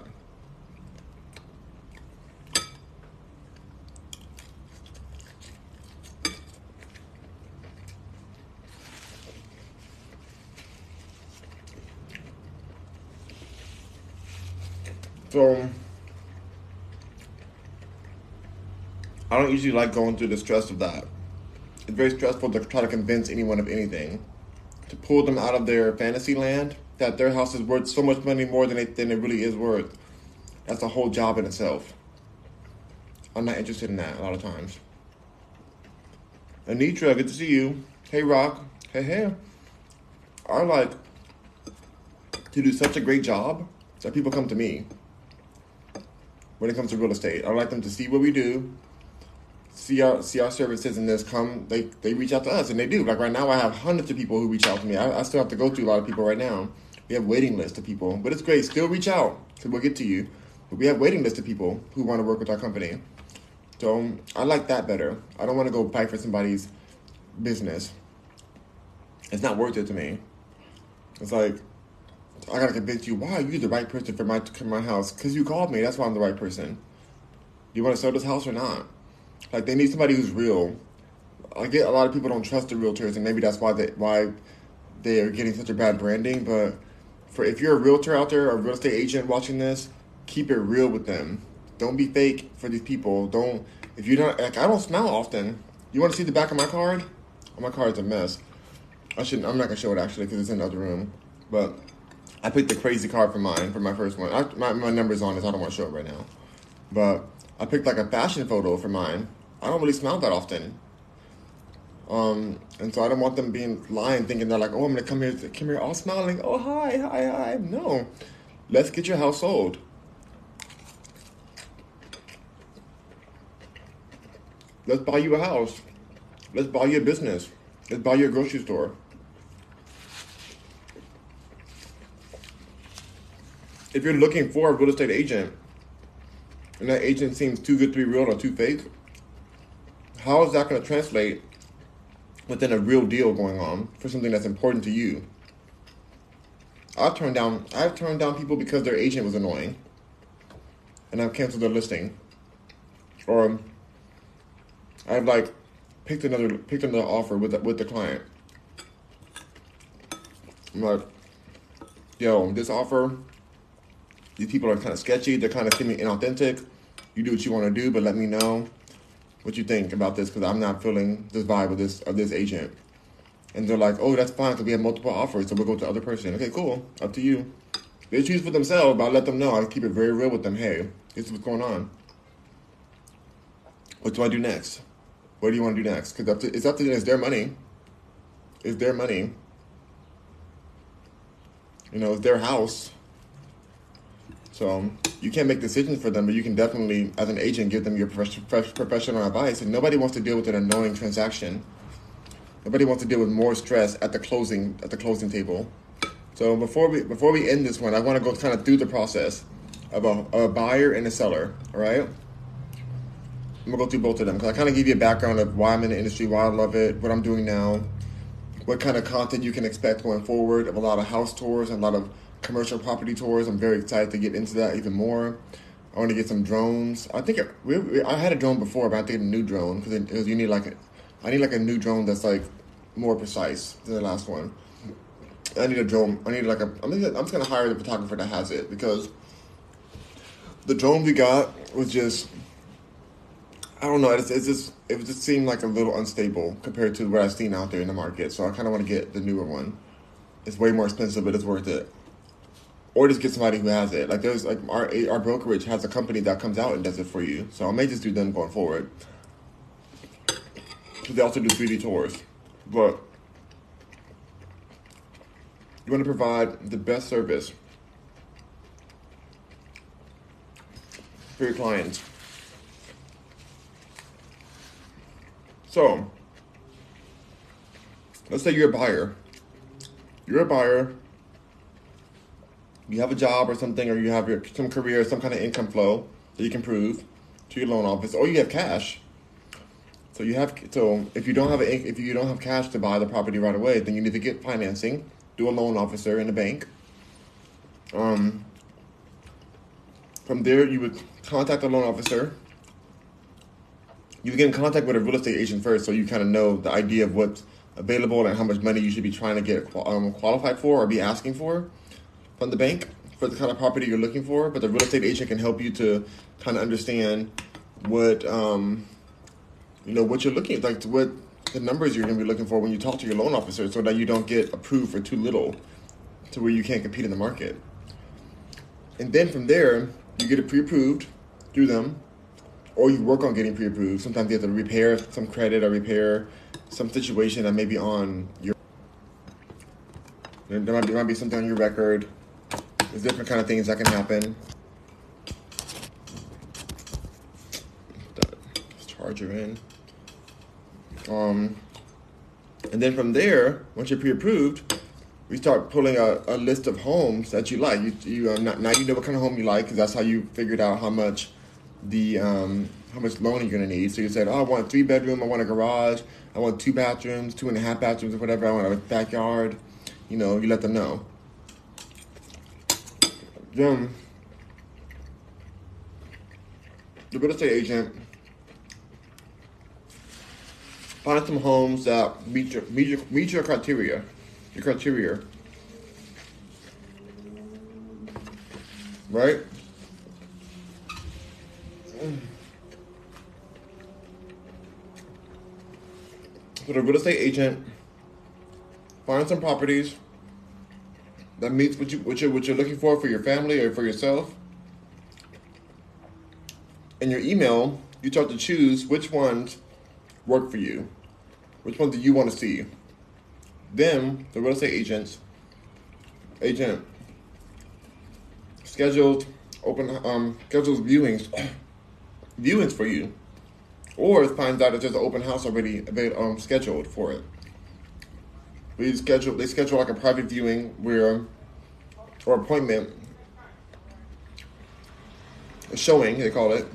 So, I don't usually like going through the stress of that. It's very stressful to try to convince anyone of anything. To pull them out of their fantasy land that their house is worth so much money more than it, than it really is worth. That's a whole job in itself. I'm not interested in that a lot of times. Anitra, good to see you. Hey, Rock. Hey, hey. I like to do such a great job that people come to me when it comes to real estate. I'd like them to see what we do, see our see our services, and this come they they reach out to us, and they do. Like right now, I have hundreds of people who reach out to me. I, I still have to go through a lot of people right now. We have waiting lists of people, but it's great. Still reach out because we'll get to you. But we have waiting lists of people who want to work with our company. So I like that better. I don't want to go fight for somebody's business. It's not worth it to me. It's like I gotta convince you why are you the right person for my my house because you called me. That's why I'm the right person. You want to sell this house or not? Like they need somebody who's real. I get a lot of people don't trust the realtors, and maybe that's why they why they are getting such a bad branding. But for if you're a realtor out there, or a real estate agent watching this, keep it real with them. Don't be fake for these people. Don't if you don't like I don't smile often. You want to see the back of my card? Oh, my card's a mess. I shouldn't. I'm not gonna show it actually because it's in the other room. But I picked the crazy card for mine for my first one. I, my my number's on. So I don't want to show it right now. But I picked like a fashion photo for mine. I don't really smile that often. Um, and so I don't want them being lying, thinking they're like, oh, I'm gonna come here, come here, all smiling. Oh, hi, hi, hi. No, let's get your house sold. Let's buy you a house. Let's buy you a business. Let's buy you a grocery store. If you're looking for a real estate agent, and that agent seems too good to be real or too fake, how is that going to translate within a real deal going on for something that's important to you? I've turned down I've turned down people because their agent was annoying, and I've canceled their listing, or I've like picked another picked another offer with the, with the client. I'm like, yo, this offer, these people are kind of sketchy. They're kind of seeming inauthentic. You do what you want to do, but let me know what you think about this because I'm not feeling this vibe of this of this agent. And they're like, oh, that's fine because we have multiple offers, so we'll go to the other person. Okay, cool, up to you. They choose for themselves, but I let them know. I keep it very real with them. Hey, this is what's going on. What do I do next? What do you want to do next? Because it's up to them. It's their money. It's their money. You know, it's their house. So um, you can't make decisions for them, but you can definitely, as an agent, give them your professional advice. And nobody wants to deal with an annoying transaction. Nobody wants to deal with more stress at the closing at the closing table. So before we before we end this one, I want to go kind of through the process of a, a buyer and a seller. All right. I'm gonna go through both of them because I kind of give you a background of why I'm in the industry, why I love it, what I'm doing now, what kind of content you can expect going forward. Of a lot of house tours and a lot of commercial property tours. I'm very excited to get into that even more. I want to get some drones. I think we, we, I had a drone before, but I think a new drone because you need like a, I need like a new drone that's like more precise than the last one. I need a drone. I need like a. I'm gonna, I'm just gonna hire the photographer that has it because the drone we got was just. I don't know. It's, it's just it just seemed like a little unstable compared to what I've seen out there in the market. So I kind of want to get the newer one. It's way more expensive, but it's worth it. Or just get somebody who has it. Like there's like our our brokerage has a company that comes out and does it for you. So I may just do them going forward. They also do 3D tours. But you want to provide the best service for your clients. So, let's say you're a buyer. You're a buyer. You have a job or something, or you have your, some career, some kind of income flow that you can prove to your loan office, or you have cash So you have so if you don't have a, if you don't have cash to buy the property right away, then you need to get financing, do a loan officer in a bank. Um, from there, you would contact the loan officer. You get in contact with a real estate agent first, so you kind of know the idea of what's available and how much money you should be trying to get um, qualified for or be asking for from the bank for the kind of property you're looking for. But the real estate agent can help you to kind of understand what um, you know what you're looking like what the numbers you're going to be looking for when you talk to your loan officer, so that you don't get approved for too little, to where you can't compete in the market. And then from there, you get it pre-approved through them, or you work on getting pre-approved. Sometimes you have to repair some credit or repair some situation that may be on your. There might be, might be something on your record. There's different kind of things that can happen. Charger in. Um, and then from there, once you're pre-approved, we start pulling a, a list of homes that you like. You, you uh, now you know what kind of home you like because that's how you figured out how much the um, how much loan you're gonna need. So you said, oh, I want a three bedroom, I want a garage, I want two bathrooms, two and a half bathrooms, or whatever. I want a backyard. You know, you let them know. Then the real estate agent find some homes that meet your meet your, meet your criteria. Your criteria. Right? So the real estate agent find some properties that meets what you what you're what you're looking for for your family or for yourself. In your email, you start to choose which ones work for you. Which ones do you want to see? Then the real estate agents agent scheduled open um schedules viewings viewings for you, or finds out that there's an open house already um, scheduled for it. We schedule they schedule like a private viewing where or appointment a showing they call it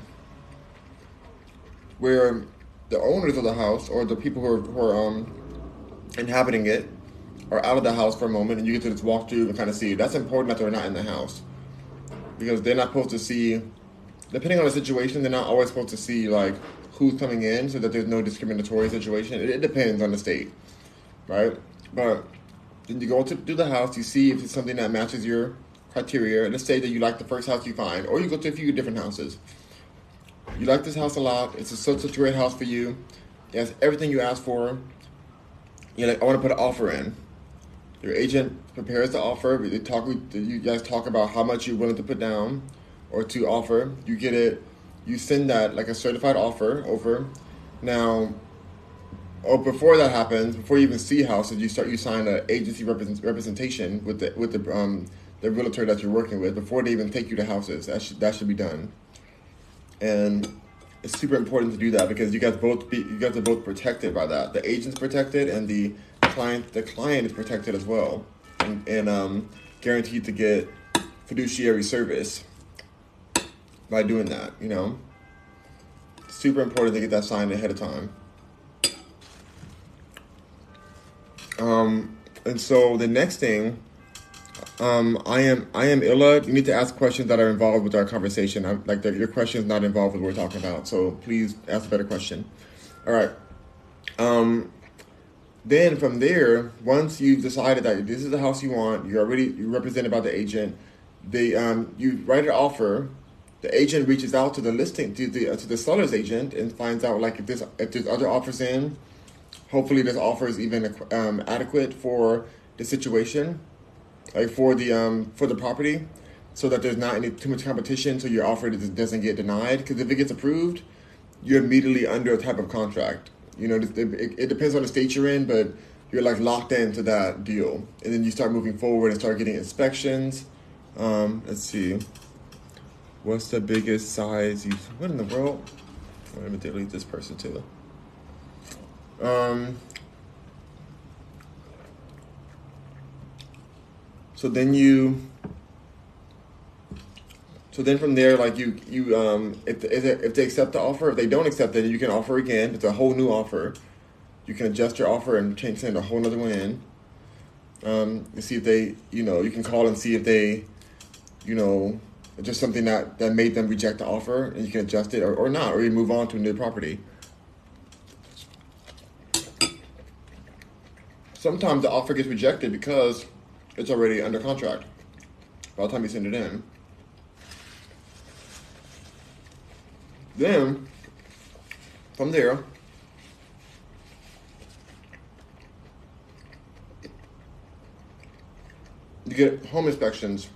where the owners of the house or the people who are, who are um, inhabiting it are out of the house for a moment and you get to just walk through and kind of see. That's important that they're not in the house because they're not supposed to see, depending on the situation, they're not always supposed to see like who's coming in so that there's no discriminatory situation. It, it depends on the state, right? But then you go to do the house, you see if it's something that matches your criteria. Let's say that you like the first house you find, or you go to a few different houses you like this house a lot. It's a, such a great house for you. It has everything you asked for. You're like, I want to put an offer in. Your agent prepares the offer. They talk. You guys talk about how much you're willing to put down or to offer. You get it. You send that like a certified offer over. Now, or before that happens, before you even see houses, you start. You sign an agency represent, representation with the with the um, the realtor that you're working with before they even take you to houses. That should that should be done and it's super important to do that because you guys both be you guys are both protected by that. The agent's protected, and the client the client is protected as well, and, and um, guaranteed to get fiduciary service by doing that. You know, super important to get that signed ahead of time. Um, and so the next thing um, I am I am Illa. You need to ask questions that are involved with our conversation. I'm, like the, your question is not involved with what we're talking about. So please ask a better question. All right. Um, then from there, once you've decided that this is the house you want, you're already you're represented by the agent. They um, you write an offer. The agent reaches out to the listing to the uh, to the seller's agent and finds out like if this if there's other offers in. Hopefully, this offer is even um, adequate for the situation like for the um for the property, so that there's not any too much competition, so your offer doesn't get denied. Because if it gets approved, you're immediately under a type of contract. You know, it, it, it depends on the state you're in, but you're like locked into that deal, and then you start moving forward and start getting inspections. Um, let's see. What's the biggest size you? What in the world? Let me delete this person too. Um, So then you So then from there, like you, you, um, if if they, accept the offer, if they don't accept it, you can offer again. It's a whole new offer. You can adjust your offer and change send a whole other one in. Um, to see if they, you know, you can call and see if they, you know, just something that that made them reject the offer, and you can adjust it or, or not, or you move on to a new property. Sometimes the offer gets rejected because it's already under contract by the time you send it in. Then, from there, you get home inspections.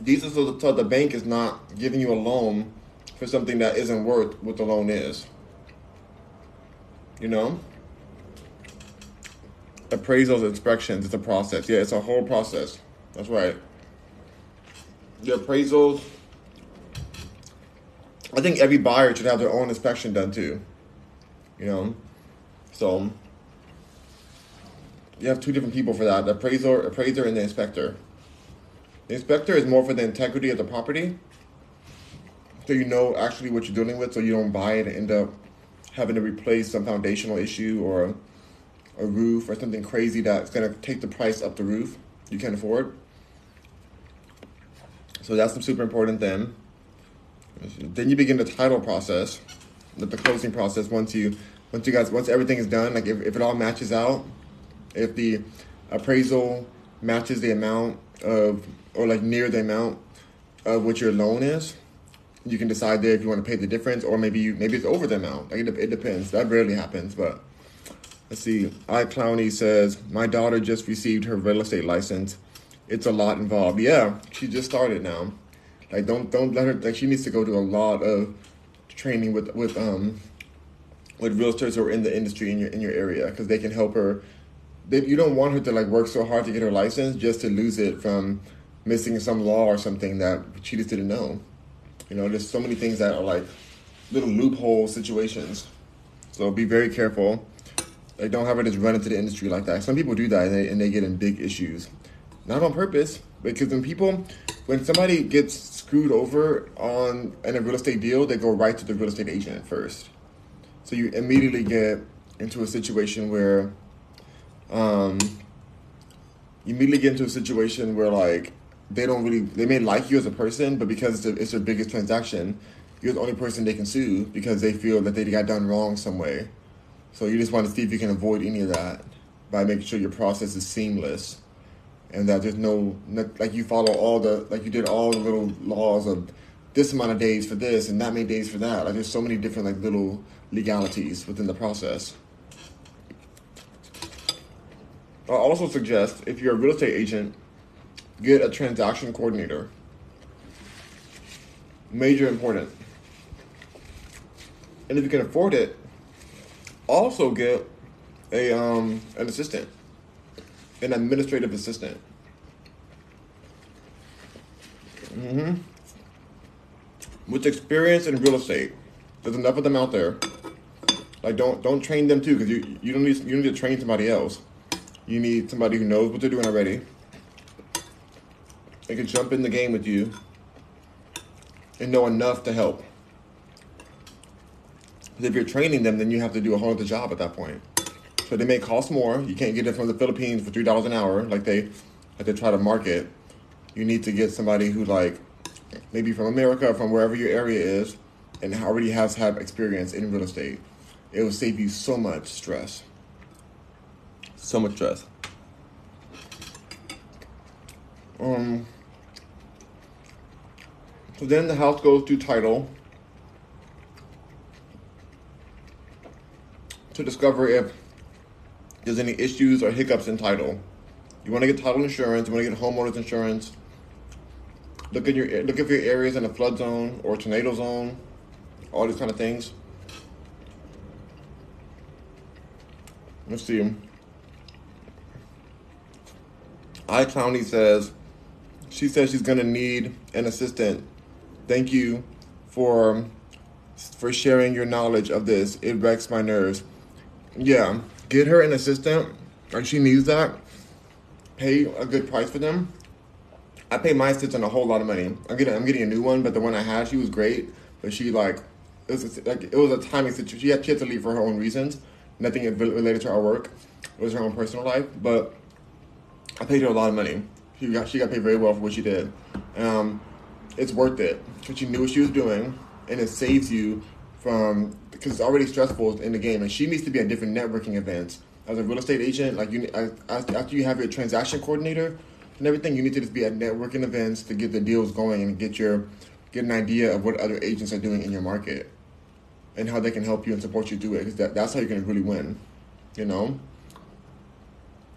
These are so so the bank is not giving you a loan for something that isn't worth what the loan is. You know? Appraisals, inspections, it's a process. Yeah, it's a whole process. That's right. The appraisals, I think every buyer should have their own inspection done too. You know? So, you have two different people for that the appraiser, appraiser and the inspector. The inspector is more for the integrity of the property. So you know actually what you're dealing with so you don't buy it and end up having to replace some foundational issue or a roof or something crazy that's going to take the price up the roof you can't afford. So that's the super important then. Then you begin the title process, the, the closing process once you once you guys once everything is done, like if, if it all matches out, if the appraisal matches the amount of or like near the amount of what your loan is, you can decide there if you want to pay the difference or maybe you maybe it's over the amount. Like it, it depends. That rarely happens, but let's see. I Clowney says my daughter just received her real estate license. It's a lot involved. Yeah, she just started now. Like don't don't let her like she needs to go to a lot of training with with um with realtors who are in the industry in your in your area because they can help her. They, you don't want her to like work so hard to get her license just to lose it from missing some law or something that she just didn't know. You know, there's so many things that are like little loophole situations. So be very careful. Like don't have her just run into the industry like that. Some people do that and they, and they get in big issues. Not on purpose, because when people, when somebody gets screwed over on in a real estate deal, they go right to the real estate agent first. So you immediately get into a situation where, um, you immediately get into a situation where like they don't really they may like you as a person, but because it's, it's their biggest transaction, you're the only person they can sue because they feel that they got done wrong some way. So you just want to see if you can avoid any of that by making sure your process is seamless and that there's no like you follow all the like you did all the little laws of this amount of days for this and that many days for that. Like there's so many different like little legalities within the process. I also suggest if you're a real estate agent, get a transaction coordinator. Major important. And if you can afford it, also get a um, an assistant, an administrative assistant. Mm-hmm. With experience in real estate, there's enough of them out there. Like don't don't train them too, because you you don't need you need to train somebody else. You need somebody who knows what they're doing already. They can jump in the game with you and know enough to help. If you're training them, then you have to do a whole other job at that point. So they may cost more. You can't get it from the Philippines for three dollars an hour, like they like they try to market. You need to get somebody who like maybe from America, from wherever your area is, and already has had experience in real estate. It will save you so much stress. So much stress. Um. So then the house goes to title to discover if there's any issues or hiccups in title. You want to get title insurance. You want to get homeowners insurance. Look at your look at your areas in a flood zone or tornado zone. All these kind of things. Let's see. iClowney says she says she's gonna need an assistant. Thank you for for sharing your knowledge of this. It wrecks my nerves. Yeah, get her an assistant, and she needs that. Pay a good price for them. I paid my assistant a whole lot of money. I'm getting I'm getting a new one, but the one I had, she was great, but she like it was a, like it was a timing situation. She had, she had to leave for her own reasons, nothing related to our work. It was her own personal life, but I paid her a lot of money. She got she got paid very well for what she did. Um, it's worth it because she knew what she was doing, and it saves you from because it's already stressful in the game, and she needs to be at different networking events as a real estate agent. Like you, after you have your transaction coordinator and everything, you need to just be at networking events to get the deals going and get your get an idea of what other agents are doing in your market and how they can help you and support you do it. Because that, that's how you're to really win. You know.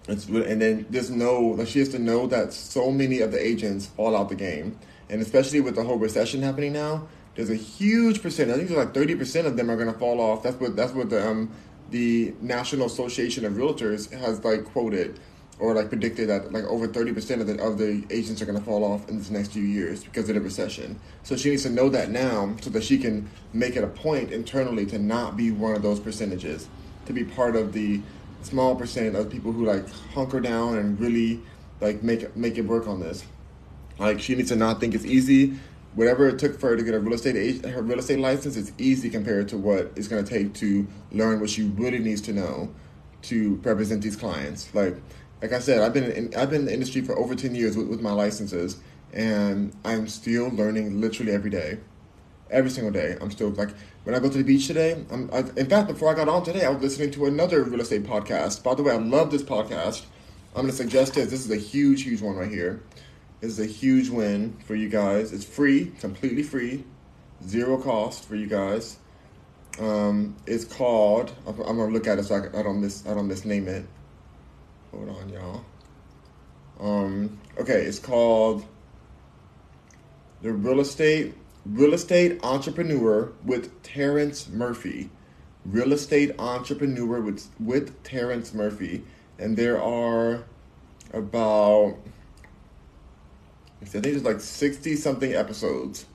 It's and then there's no like she has to know that so many of the agents fall out the game, and especially with the whole recession happening now, there's a huge percent. I think it's like thirty percent of them are going to fall off. That's what that's what the um the National Association of Realtors has like quoted or like predicted that like over 30% of the, of the agents are going to fall off in this next few years because of the recession. So she needs to know that now so that she can make it a point internally to not be one of those percentages, to be part of the small percent of people who like hunker down and really like make make it work on this. Like she needs to not think it's easy. Whatever it took for her to get a real estate her real estate license, it's easy compared to what it's going to take to learn what she really needs to know to represent these clients. Like, like I said, I've been in, I've been in the industry for over ten years with, with my licenses, and I'm still learning literally every day every single day. I'm still like when I go to the beach today. I'm I, in fact before I got on today, I was listening to another real estate podcast. By the way, I love this podcast. I'm going to suggest this. This is a huge, huge one right here. Is a huge win for you guys. It's free, completely free, zero cost for you guys. Um, it's called. I'm, I'm gonna look at it so I, I don't miss. I don't misname it. Hold on, y'all. Um, okay, it's called the Real Estate Real Estate Entrepreneur with Terrence Murphy. Real Estate Entrepreneur with, with Terrence Murphy. And there are about, I think there's like 60 something episodes.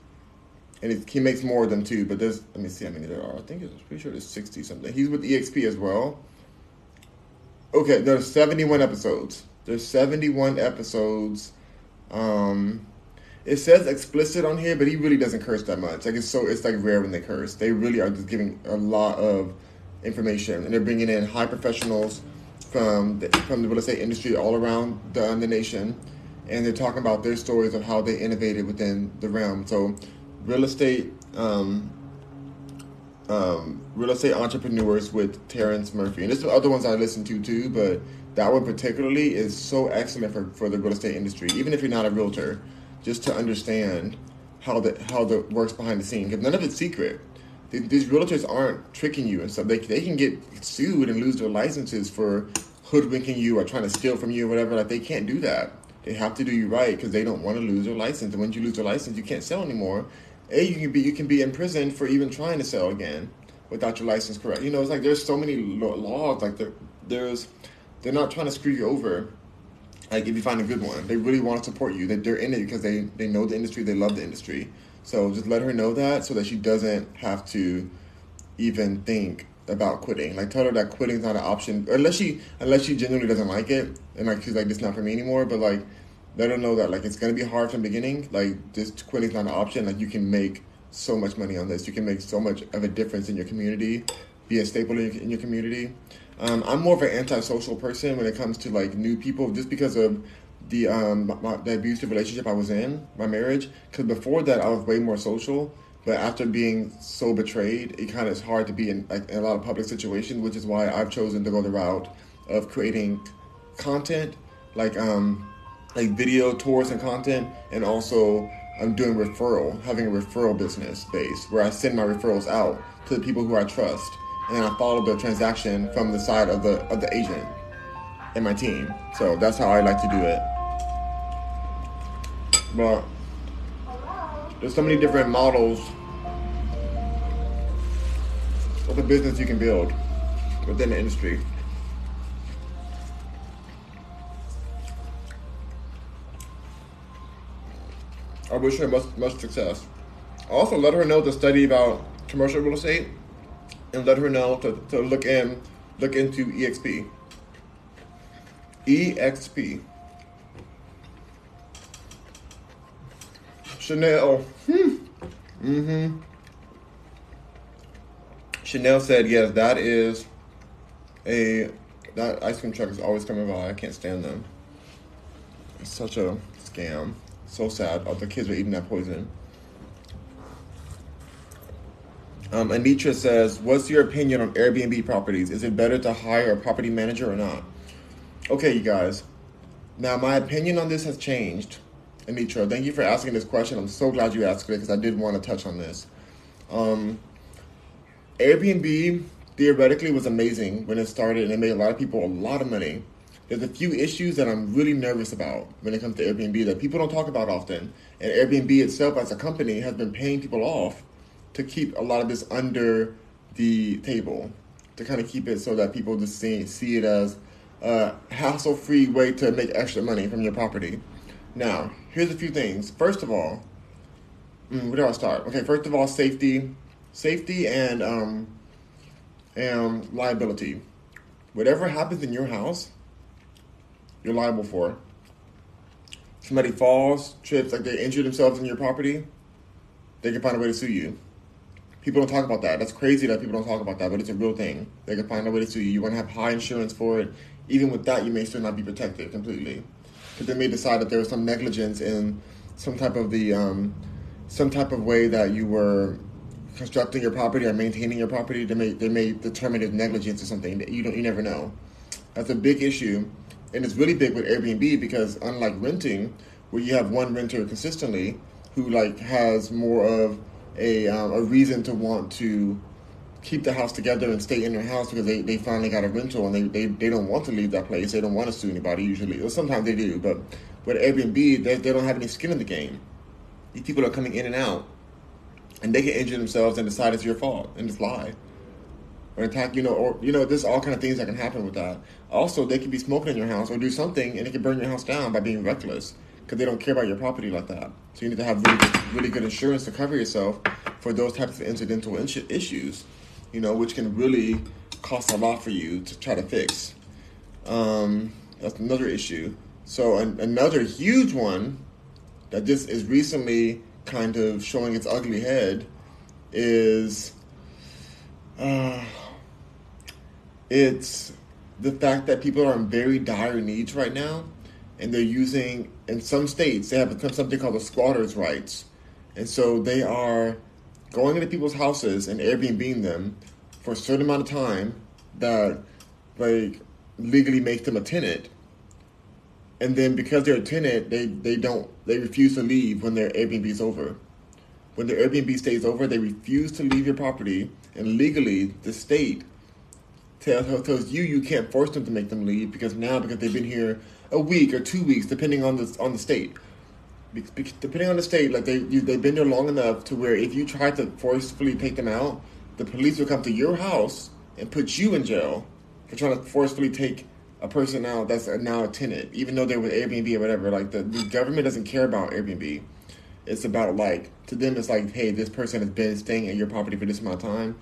And he makes more than two, but there's, let me see how many there are. I think it's pretty sure there's 60 something. He's with EXP as well. Okay, there's 71 episodes. There's 71 episodes. Um, it says explicit on here, but he really doesn't curse that much. Like it's so it's like rare when they curse. They really are just giving a lot of information, and they're bringing in high professionals from the, from the real estate industry all around the, the nation, and they're talking about their stories of how they innovated within the realm. So, real estate. Um, um, real estate entrepreneurs with Terrence Murphy, and there's other ones I listen to too, but that one particularly is so excellent for, for the real estate industry. Even if you're not a realtor, just to understand how the how the works behind the scene. Because none of it's secret. These realtors aren't tricking you and stuff. They, they can get sued and lose their licenses for hoodwinking you or trying to steal from you or whatever. Like they can't do that. They have to do you right because they don't want to lose their license. And when you lose your license, you can't sell anymore. A, you can be you can be in prison for even trying to sell again without your license correct. You know, it's like there's so many laws. Like there, there's they're not trying to screw you over like if you find a good one, they really want to support you. They, they're in it because they, they know the industry, they love the industry. So just let her know that so that she doesn't have to even think about quitting. Like tell her that quitting is not an option unless she unless she genuinely doesn't like it and like she's like this not for me anymore. But like let her know that like it's gonna be hard from the beginning. Like just quitting is not an option. Like you can make so much money on this. You can make so much of a difference in your community, be a staple in your, in your community. Um, I'm more of an antisocial person when it comes to like new people, just because of the um my, the abusive relationship I was in, my marriage. Because before that, I was way more social. But after being so betrayed, it kind of is hard to be in, like, in a lot of public situations, which is why I've chosen to go the route of creating content, like um, like video tours and content, and also I'm doing referral, having a referral business base where I send my referrals out to the people who I trust and then I follow the transaction from the side of the of the agent and my team. So that's how I like to do it. But there's so many different models of a business you can build within the industry. I wish her much, much success. Also, let her know the study about commercial real estate and let her know to, to look in look into EXP. EXP. Chanel. Hmm. Mm-hmm. Chanel said, yes, that is a that ice cream truck is always coming by. I can't stand them. It's such a scam. So sad. All the kids were eating that poison. Um, Anitra says, "What's your opinion on Airbnb properties? Is it better to hire a property manager or not?" Okay, you guys. Now my opinion on this has changed. Anitra, thank you for asking this question. I'm so glad you asked it because I did want to touch on this. Um, Airbnb theoretically was amazing when it started and it made a lot of people a lot of money. There's a few issues that I'm really nervous about when it comes to Airbnb that people don't talk about often. And Airbnb itself as a company has been paying people off to keep a lot of this under the table, to kind of keep it so that people just see, see it as a hassle free way to make extra money from your property. Now, here's a few things. First of all, mm, where do I start? Okay, first of all, safety, safety and um, and liability. Whatever happens in your house, you're liable for. Somebody falls, trips, like they injure themselves in your property, they can find a way to sue you. People don't talk about that. That's crazy that people don't talk about that, but it's a real thing. They can find a way to sue you. You want to have high insurance for it. Even with that, you may still not be protected completely, because they may decide that there was some negligence in some type of the um, some type of way that you were constructing your property or maintaining your property. They may they may determine it's negligence or something. You don't you never know. That's a big issue, and it's really big with Airbnb because unlike renting, where you have one renter consistently who like has more of a, um, a reason to want to keep the house together and stay in their house because they, they finally got a rental and they, they, they don't want to leave that place. They don't want to sue anybody usually. Or sometimes they do, but with Airbnb, they, they don't have any skin in the game. These people are coming in and out and they can injure themselves and decide it's your fault and it's lie. Or attack you know or you know there's all kind of things that can happen with that. Also they could be smoking in your house or do something and it can burn your house down by being reckless because they don't care about your property like that. So you need to have really really good insurance to cover yourself for those types of incidental issues you know which can really cost a lot for you to try to fix. Um, that's another issue. So an, another huge one that just is recently kind of showing its ugly head is uh, it's the fact that people are in very dire needs right now and they're using in some states they have something called the squatters rights. And so they are going into people's houses and airbnb them for a certain amount of time that like legally make them a tenant and then because they're a tenant, they, they don't they refuse to leave when their Airbnb is over. When their Airbnb stays over, they refuse to leave your property, and legally, the state tells, tells you you can't force them to make them leave because now because they've been here a week or two weeks, depending on the on the state. Depending on the state, like they you, they've been there long enough to where if you try to forcefully take them out, the police will come to your house and put you in jail for trying to forcefully take a person now that's now a tenant, even though they're with Airbnb or whatever. Like the, the government doesn't care about Airbnb. It's about like to them, it's like, hey, this person has been staying at your property for this amount of time.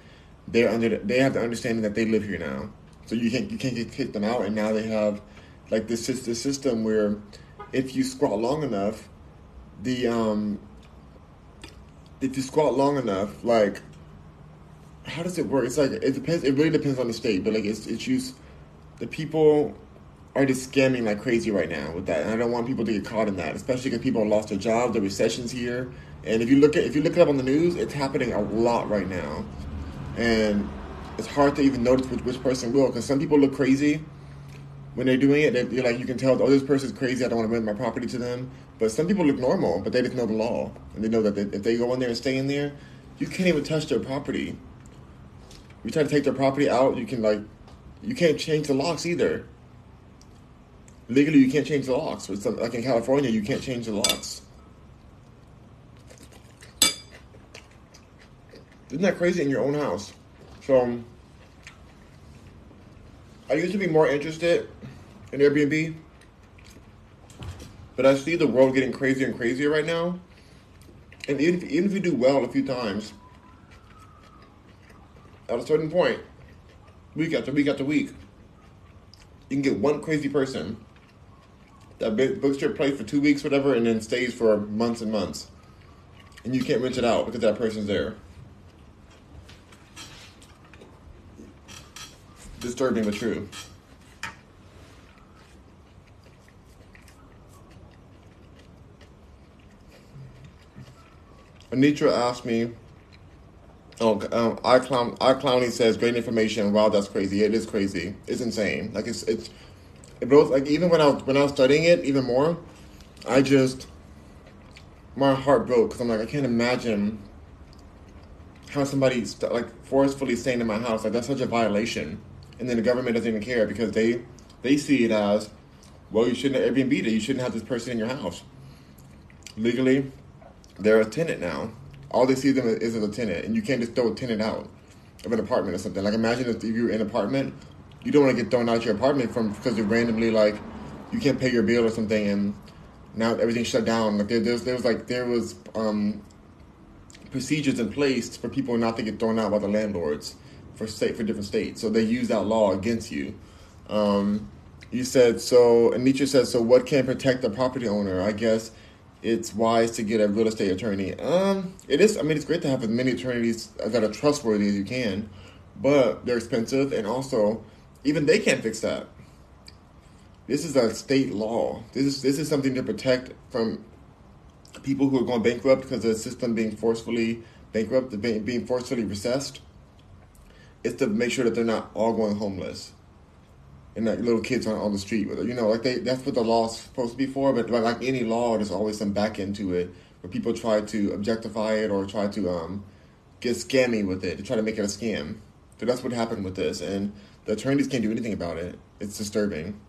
They're under. The, they have the understanding that they live here now, so you can't you can't get kick them out. And now they have like this this system where if you squat long enough, the um, if you squat long enough, like how does it work? It's like it depends. It really depends on the state, but like it's it's used the people are just scamming like crazy right now with that, and I don't want people to get caught in that, especially because people have lost their jobs, the recession's here, and if you look at if you look it up on the news, it's happening a lot right now, and it's hard to even notice which, which person will, because some people look crazy when they're doing it. They're like you can tell, oh, this person's crazy. I don't want to rent my property to them. But some people look normal, but they just know the law, and they know that they, if they go in there and stay in there, you can't even touch their property. You try to take their property out, you can like you can't change the locks either. Legally, you can't change the locks. Like in California, you can't change the locks. Isn't that crazy in your own house? So, um, I used to be more interested in Airbnb, but I see the world getting crazier and crazier right now. And even if, even if you do well a few times, at a certain point, week after week after week. You can get one crazy person that books your place for two weeks, whatever, and then stays for months and months. and you can't rent it out because that person's there. Disturbing but true. Anitra asked me, oh, um, iClown, iClowny says, great information. Wow, that's crazy. It is crazy. It's insane. Like, it's, it's, it both, like, even when I was, when I was studying it even more, I just, my heart broke because I'm like, I can't imagine how somebody, st- like, forcefully staying in my house. Like, that's such a violation. And then the government doesn't even care because they, they see it as, well, you shouldn't have Airbnb it. You shouldn't have this person in your house. Legally, they're a tenant now. All they see them is as a tenant, and you can't just throw a tenant out of an apartment or something. Like imagine if you're in an apartment, you don't want to get thrown out your apartment from because you randomly like you can't pay your bill or something, and now everything's shut down. Like there, was like there was um, procedures in place for people not to get thrown out by the landlords for state for different states. So they use that law against you. Um, you said so. Anitra said so. What can protect the property owner? I guess it's wise to get a real estate attorney. Um, it is. I mean, it's great to have as many attorneys that are trustworthy as you can, but they're expensive, and also, even they can't fix that. This is a state law. This is this is something to protect from people who are going bankrupt because the system being forcefully bankrupt, being forcefully recessed. It's to make sure that they're not all going homeless and that little kids aren't on the street. You know, like they that's what the law's supposed to be for. But like any law, there's always some back end to it where people try to objectify it or try to um, get scammy with it to try to make it a scam. So that's what happened with this, and the attorneys can't do anything about it. It's disturbing.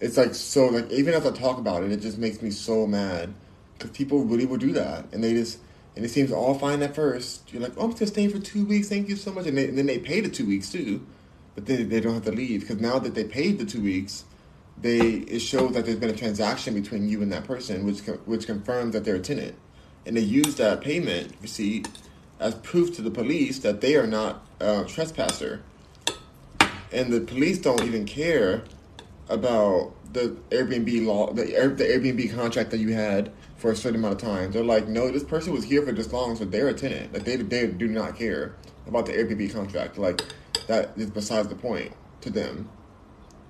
It's like so like even as I talk about it, it just makes me so mad because people really will do that, and they just and it seems all fine at first. You're like, oh, I'm just staying for two weeks. Thank you so much, and, they, and then they pay the two weeks too but then they don't have to leave because now that they paid the two weeks, they it shows that there's been a transaction between you and that person, which which confirms that they're a tenant, and they use that payment receipt as proof to the police that they are not a trespasser, and the police don't even care about the Airbnb law, the, the Airbnb contract that you had for a certain amount of time. They're like, no, this person was here for this long, so they're a tenant. Like they they do not care about the Airbnb contract. Like that is besides the point to them.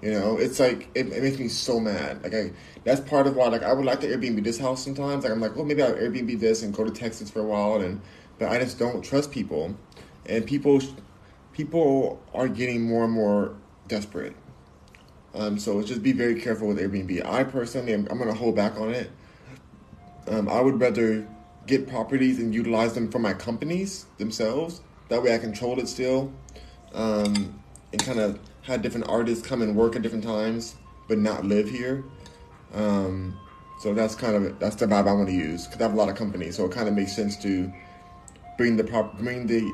You know, it's like it, it, makes me so mad. Like I, that's part of why like I would like to Airbnb this house sometimes. Like I'm like, well, maybe I'll Airbnb this and go to Texas for a while, and but I just don't trust people, and people, people are getting more and more desperate. Um, so just be very careful with Airbnb. I personally, am, I'm to hold back on it. Um, I would rather get properties and utilize them for my companies themselves. That way, I control it still um, and kind of had different artists come and work at different times, but not live here. Um, so that's kind of that's the vibe I want to use because I have a lot of companies, so it kind of makes sense to bring the prop, bring the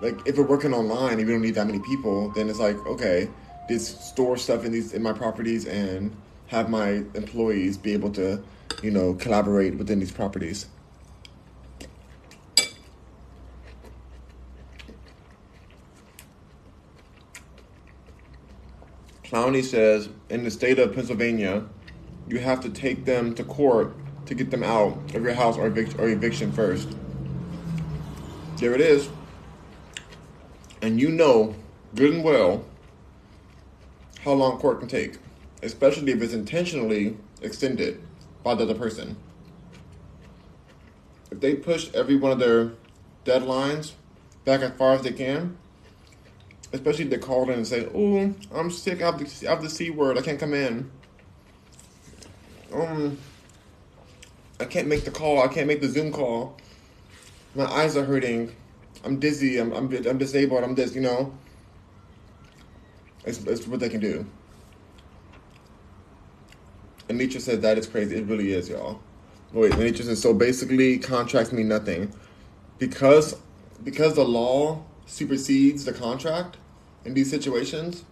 like if we're working online and we don't need that many people, then it's like okay, just store stuff in these in my properties and have my employees be able to, you know, collaborate within these properties. Clowney says in the state of Pennsylvania, you have to take them to court to get them out of your house or, evic- or eviction first. There it is. And you know good and well how long court can take, especially if it's intentionally extended by the other person. If they push every one of their deadlines back as far as they can, especially if they call in and say, "Oh, I'm sick. I have the, I have the c word. I can't come in. Um, I can't make the call. I can't make the Zoom call. My eyes are hurting. I'm dizzy. I'm I'm, I'm disabled. I'm this. You know. It's, it's what they can do. Anitra said that is crazy. It really is, y'all. Wait, Anitra says so. Basically, contracts mean nothing because because the law supersedes the contract in these situations,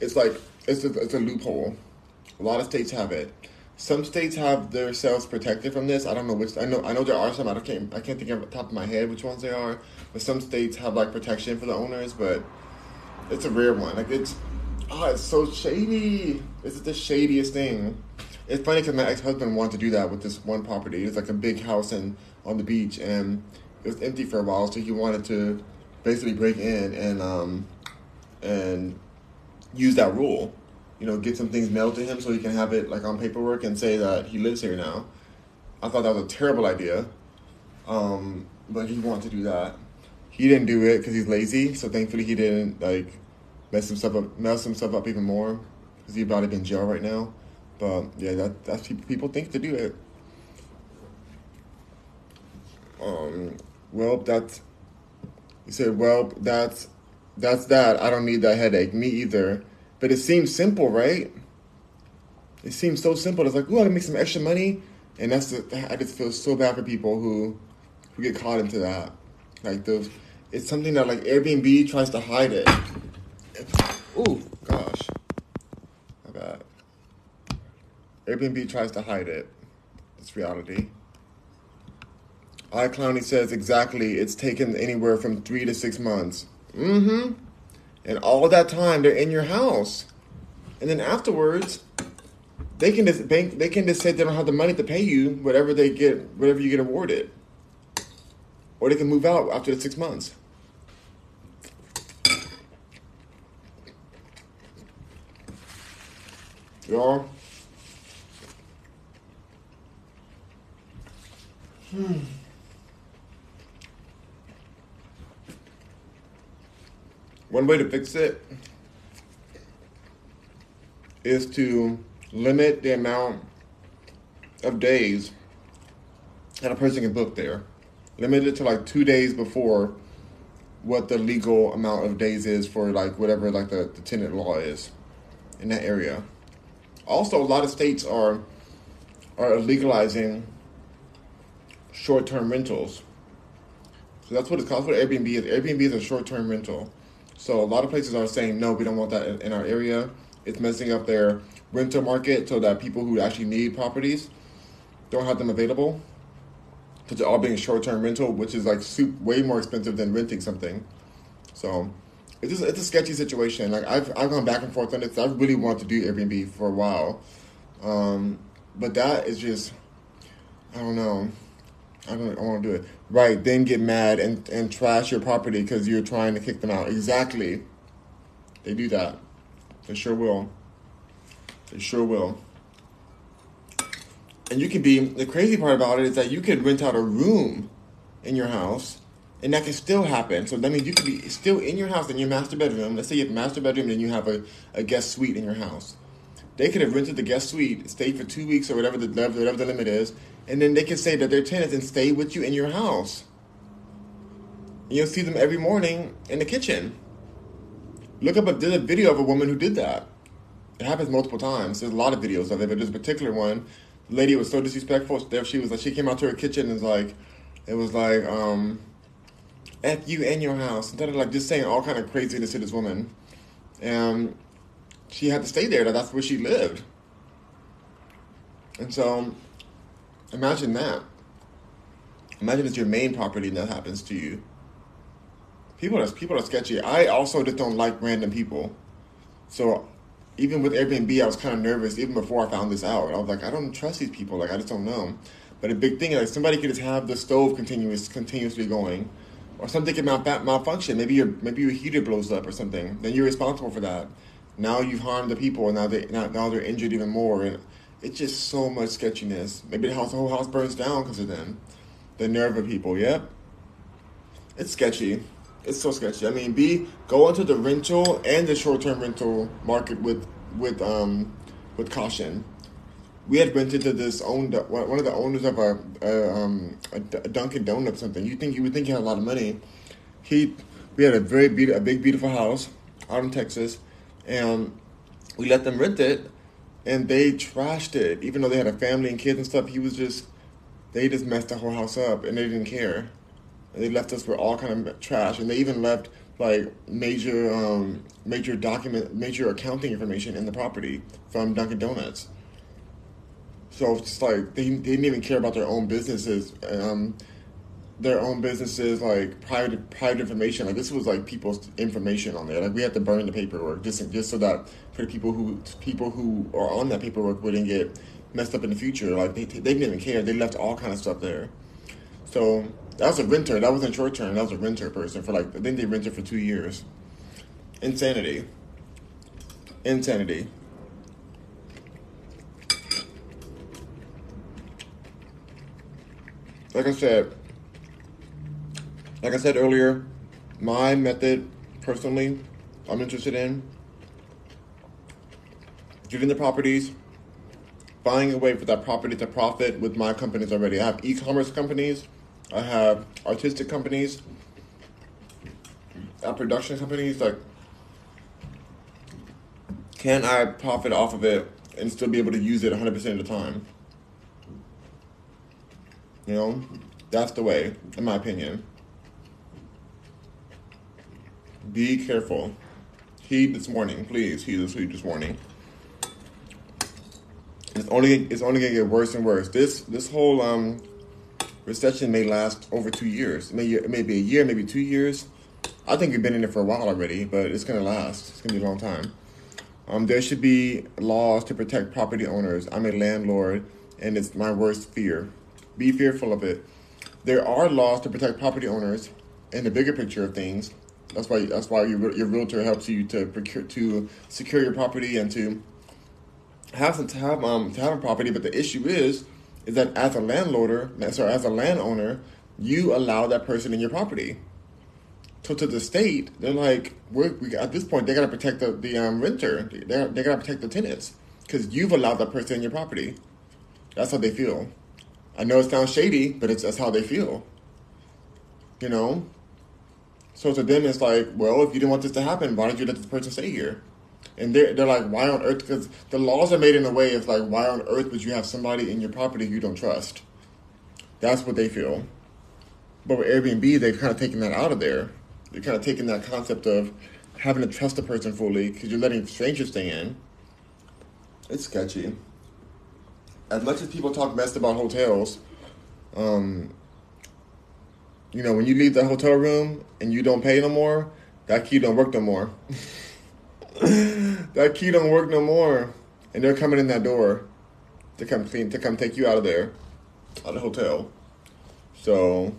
it's like it's a, it's a loophole. A lot of states have it. Some states have their themselves protected from this. I don't know which. I know I know there are some. I can't I can't think of the top of my head which ones they are. But some states have like protection for the owners, but it's a rare one. Like it's oh, it's so shady. This is the shadiest thing. it's funny because my ex husband wanted to do that with this one property. It's like a big house and on the beach, and it was empty for a while. So he wanted to basically break in and um, and use that rule. You know, get some things mailed to him so he can have it like on paperwork and say that he lives here now. I thought that was a terrible idea, um, but he wanted to do that. He didn't do it because he's lazy. So thankfully he didn't like mess himself up, mess himself up even more because he'd probably be in jail right now. But yeah, that that's people people think to do it. Um, well, that's you said, well, that's that's that. I don't need that headache. Me either. But it seems simple, right? It seems so simple. It's like, oh, I can make some extra money, and that's the. I just feel so bad for people who who get caught into that. Like those, it's something that like Airbnb tries to hide it. Oh gosh, my bad. Airbnb tries to hide it. It's reality. iClowny says exactly. It's taken anywhere from three to six months. Mm-hmm. And all that time they're in your house, and then afterwards, they can just bank. They can just say they don't have the money to pay you whatever they get, whatever you get awarded, or they can move out after the six months. Y'all. Hmm. One way to fix it is to limit the amount of days that a person can book there. Limit it to like two days before what the legal amount of days is for like whatever like the, the tenant law is in that area. Also, a lot of states are are legalizing short term rentals. So that's what it's called. What Airbnb is. Airbnb is a short term rental. So a lot of places are saying no, we don't want that in, in our area. It's messing up their rental market so that people who actually need properties don't have them available because they're all being short term rental, which is like way more expensive than renting something. So it's just, it's a sketchy situation. Like I've I've gone back and forth on it. I really want to do Airbnb for a while, um, but that is just I don't know. I don't. I want to do it right. Then get mad and and trash your property because you're trying to kick them out. Exactly. They do that. They sure will. They sure will. And you can be the crazy part about it is that you could rent out a room in your house, and that can still happen. So that means you could be still in your house in your master bedroom. Let's say you have a master bedroom and you have a, a guest suite in your house. They could have rented the guest suite, stayed for two weeks or whatever the whatever the limit is, and then they can say that they're tenants and stay with you in your house. You'll see them every morning in the kitchen. Look up a, there's a video of a woman who did that. It happens multiple times. There's a lot of videos of it, but a particular one. The lady was so disrespectful. There she was like, she came out to her kitchen and was like, it was like, um, "F you in your house," instead of like just saying all kind of craziness to this woman. And she had to stay there. That that's where she lived. And so, imagine that. Imagine it's your main property and that happens to you. People are people are sketchy. I also just don't like random people. So even with Airbnb, I was kind of nervous even before I found this out. I was like, I don't trust these people. Like I just don't know. But a big thing, is like somebody could just have the stove continuous continuously going, or something could mal- malfunction. Maybe your maybe your heater blows up or something. Then you're responsible for that. Now you've harmed the people, and now they now, now they're injured even more. And it's just so much sketchiness. Maybe the house, the whole house burns down because of them. The nerve of people. Yep. It's sketchy. It's so sketchy. I mean, B go into the rental and the short term rental market with with um with caution. We had rented to this owned one of the owners of a, a um a Dunkin' Donut something. You think you would think he had a lot of money. He we had a very be- a big beautiful house out in Texas, and we let them rent it, and they trashed it. Even though they had a family and kids and stuff, he was just they just messed the whole house up, and they didn't care. They left us with all kind of trash, and they even left like major, um, major document, major accounting information in the property from Dunkin' Donuts. So it's just like they, they didn't even care about their own businesses. Um, their own businesses like private private information. Like this was like people's information on there. Like we had to burn the paperwork just just so that for the people who people who are on that paperwork wouldn't get messed up in the future. Like they, they didn't even care. They left all kind of stuff there. So that was a renter. That wasn't short term. That was a renter person for like I think they rented for two years. Insanity. Insanity. Like I said, like I said earlier, my method personally, I'm interested in getting the properties, buying a way for that property to profit with my companies already. I have e-commerce companies, I have artistic companies, I have production companies. Like, can I profit off of it and still be able to use it 100% of the time? You know, that's the way, in my opinion. Be careful. Heed this warning, please. Heed this, heed this warning. It's only it's only gonna get worse and worse. This this whole um, recession may last over two years. Maybe maybe a year, maybe two years. I think we've been in it for a while already, but it's gonna last. It's gonna be a long time. Um, there should be laws to protect property owners. I'm a landlord, and it's my worst fear. Be fearful of it. There are laws to protect property owners in the bigger picture of things. That's why that's why your, your realtor helps you to procure to secure your property and to have to have um to have a property. But the issue is is that as a landlord, sorry, as a landowner, you allow that person in your property. So to the state, they're like, we're, we at this point they gotta protect the the um, renter. They they gotta protect the tenants because you've allowed that person in your property. That's how they feel. I know it sounds shady, but it's that's how they feel. You know, so to them, it's like, well, if you didn't want this to happen, why did you let this person stay here? And they're, they're like, why on earth? Because the laws are made in a way it's like, why on earth would you have somebody in your property you don't trust? That's what they feel. But with Airbnb, they've kind of taken that out of there. They're kind of taking that concept of having to trust a person fully because you're letting strangers stay in. It's sketchy. As much as people talk best about hotels, um, you know, when you leave the hotel room and you don't pay no more, that key don't work no more. that key don't work no more. And they're coming in that door to come clean to come take you out of there, out of the hotel. So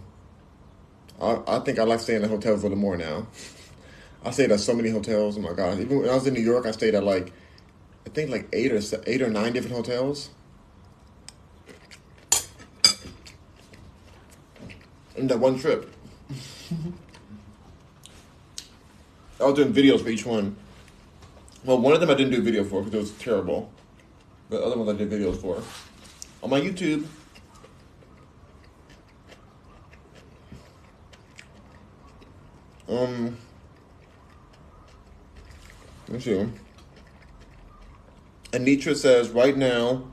I, I think I like staying in hotels a little more now. I stayed at so many hotels. Oh my god! Even when I was in New York, I stayed at like I think like eight or eight or nine different hotels. in that one trip. I was doing videos for each one. Well, one of them I didn't do a video for because it was terrible. But the other ones I did videos for. On my YouTube. Um, let's see. Anitra says, right now,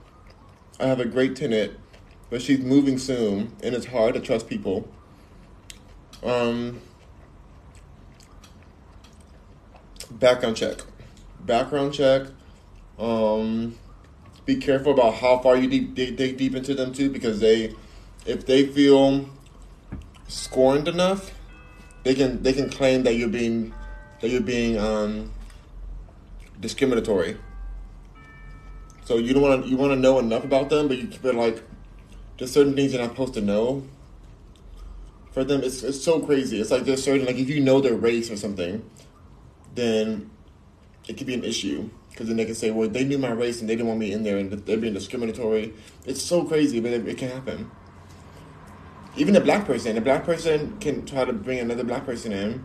I have a great tenant but she's moving soon, and it's hard to trust people. Um, background check. Background check. Um, be careful about how far you deep, dig, dig deep into them too, because they, if they feel scorned enough, they can they can claim that you're being that you're being um, discriminatory. So you don't want to you want to know enough about them, but you it like there's certain things you're not supposed to know. For them, it's, it's so crazy. It's like there's certain like if you know their race or something, then it could be an issue because then they can say, well, they knew my race and they didn't want me in there and they're being discriminatory. It's so crazy, but it, it can happen. Even a black person, a black person can try to bring another black person in,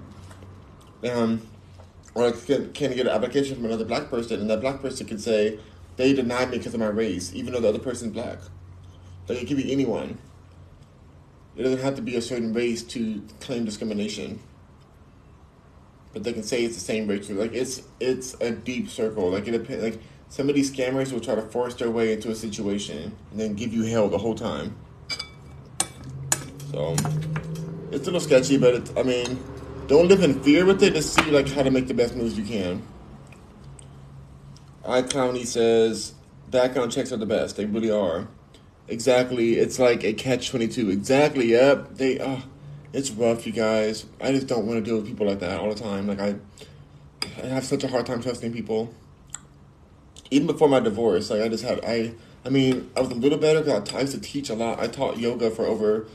um, or can, can get an application from another black person, and that black person can say they denied me because of my race, even though the other person's black. Like it could be anyone. It doesn't have to be a certain race to claim discrimination. But they can say it's the same race. Like it's it's a deep circle. Like it depends. Like some of these scammers will try to force their way into a situation and then give you hell the whole time. So it's a little sketchy, but it's, I mean, don't live in fear with it. Just see like how to make the best moves you can. iClowney says background checks are the best. They really are. Exactly. It's like a catch twenty two. Exactly. Yep. They. Uh, it's rough, you guys. I just don't want to deal with people like that all the time. Like I, I have such a hard time trusting people. Even before my divorce, like I just had I. I mean, I was a little better because I used to teach a lot. I taught yoga for over,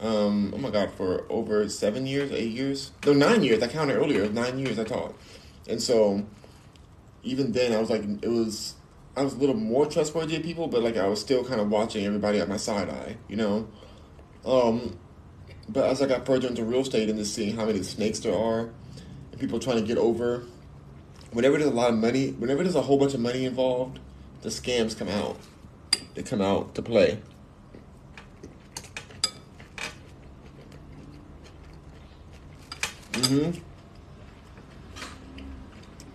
um, oh my god, for over seven years, eight years, no, nine years. I counted earlier. Nine years I taught, and so even then I was like, it was I was a little more trustworthy of people, but like I was still kind of watching everybody at my side eye, you know. Um, but as I got further into real estate and just seeing how many snakes there are, and people trying to get over, whenever there's a lot of money, whenever there's a whole bunch of money involved, the scams come out. They come out to play. Mm-hmm.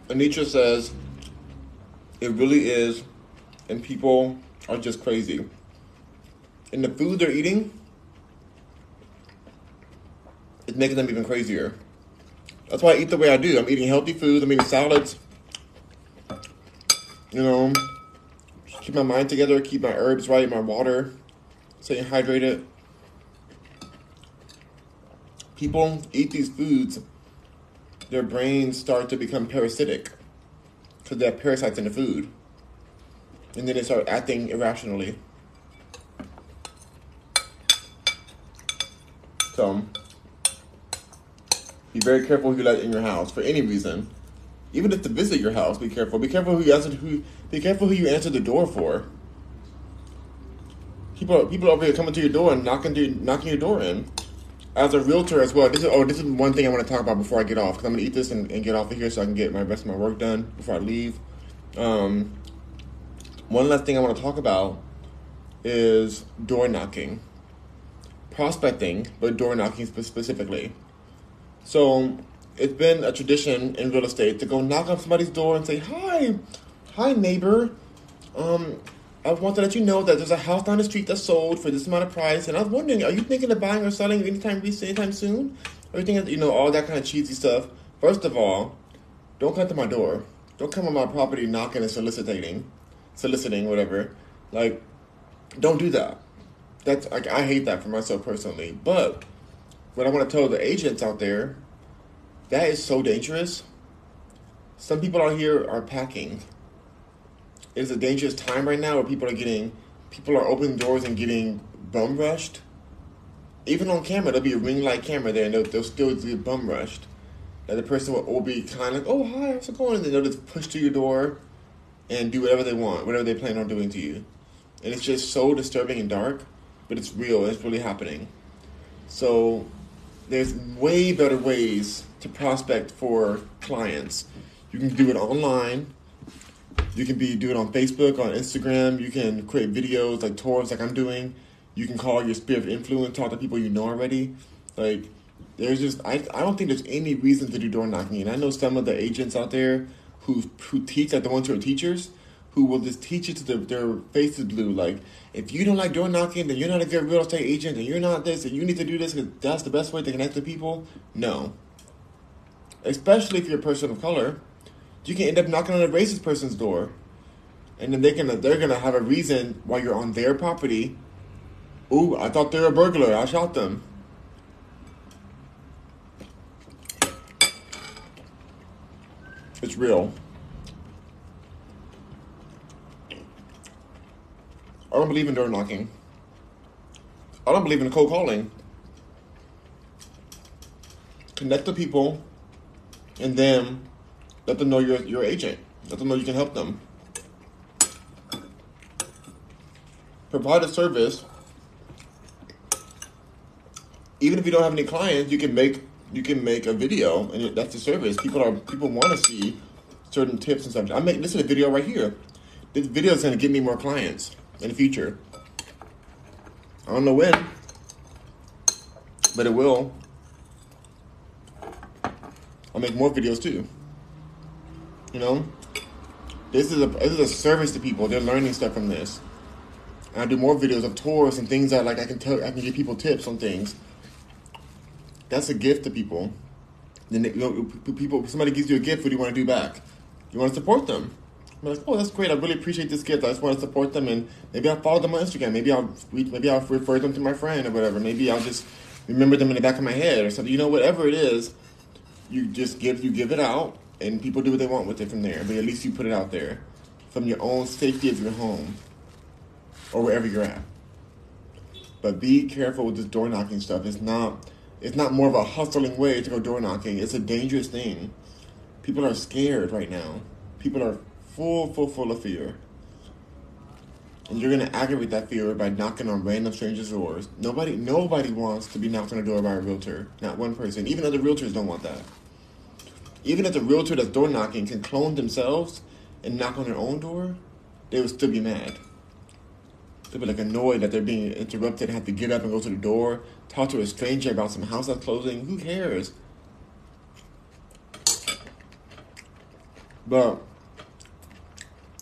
Anitra says, it really is, and people are just crazy. And the food they're eating is making them even crazier. That's why I eat the way I do. I'm eating healthy foods. I'm eating salads. You know, keep my mind together, keep my herbs right, my water, staying hydrated. People eat these foods, their brains start to become parasitic because they have parasites in the food. And then they start acting irrationally. So, be very careful who you let in your house for any reason. Even if to visit your house, be careful. Be careful who you answer who. Be careful who you answer the door for. People, people over here coming to your door and knocking, to, knocking your door in. As a realtor as well, this is oh, this is one thing I want to talk about before I get off because I'm gonna eat this and, and, get off of here so I can get my rest of my work done before I leave. Um, one last thing I want to talk about is door knocking, prospecting, but door knocking specifically. So it's been a tradition in real estate to go knock on somebody's door and say, "Hi, hi neighbor. Um, I want to let you know that there's a house down the street that's sold for this amount of price, and I was wondering, are you thinking of buying or selling anytime anytime soon? Everything, you know, all that kind of cheesy stuff. First of all, don't come to my door. Don't come on my property knocking and soliciting, soliciting whatever. Like, don't do that. That's like I hate that for myself personally. But what I want to tell the agents out there, that is so dangerous. Some people out here are packing. It is a dangerous time right now where people are getting, people are opening doors and getting bum rushed. Even on camera, there'll be a ring light camera there and they'll, they'll still get bum rushed. And the person will, will be kind of like, oh, hi, how's it going? And they'll just push to your door and do whatever they want, whatever they plan on doing to you. And it's just so disturbing and dark, but it's real. It's really happening. So there's way better ways to prospect for clients. You can do it online. You can be do it on Facebook, on Instagram. You can create videos like tours, like I'm doing. You can call your sphere of influence, talk to people you know already. Like there's just I, I don't think there's any reason to do door knocking. And I know some of the agents out there who who teach like the ones who are teachers who will just teach it to the, their faces blue. Like, if you don't like door knocking, then you're not a good real estate agent, and you're not this, and you need to do this because that's the best way to connect to people. No. Especially if you're a person of color, you can end up knocking on a racist person's door, and then they can they're gonna have a reason why you're on their property. Ooh, I thought they were a burglar. I shot them. It's real. I don't believe in door knocking. I don't believe in cold calling. Connect to people and then let them know you're your agent. Let them know you can help them. Provide a service. Even if you don't have any clients, you can make you can make a video, and that's the service. People are people want to see certain tips and stuff. I make this is a video right here. This video is going to get me more clients in the future. I don't know when, but it will. I'll make more videos too. You know, this is a this is a service to people. They're learning stuff from this. And I do more videos of tours and things that like I can tell I can give people tips on things. That's a gift to people. Then you know, people somebody gives you a gift. What do you want to do back? You want to support them. I'm like, oh, that's great. I really appreciate this gift. I just want to support them, and maybe I'll follow them on Instagram. Maybe I'll maybe I'll refer them to my friend or whatever. Maybe I'll just remember them in the back of my head or something. You know, whatever it is, you just give you give it out, and people do what they want with it from there. But at least you put it out there from your own safety of your home or wherever you're at. But be careful with this door knocking stuff. It's not it's not more of a hustling way to go door knocking. It's a dangerous thing. People are scared right now. People are full, full, full of fear. And you're gonna aggravate that fear by knocking on random strangers' doors. Nobody, nobody wants to be knocked on a door by a realtor. Not one person. Even other realtors don't want that. Even if the realtor that's door knocking can clone themselves and knock on their own door, they would still be mad. They'd be like annoyed that they're being interrupted, and have to get up and go to the door, talk to a stranger about some house that's closing. Who cares? But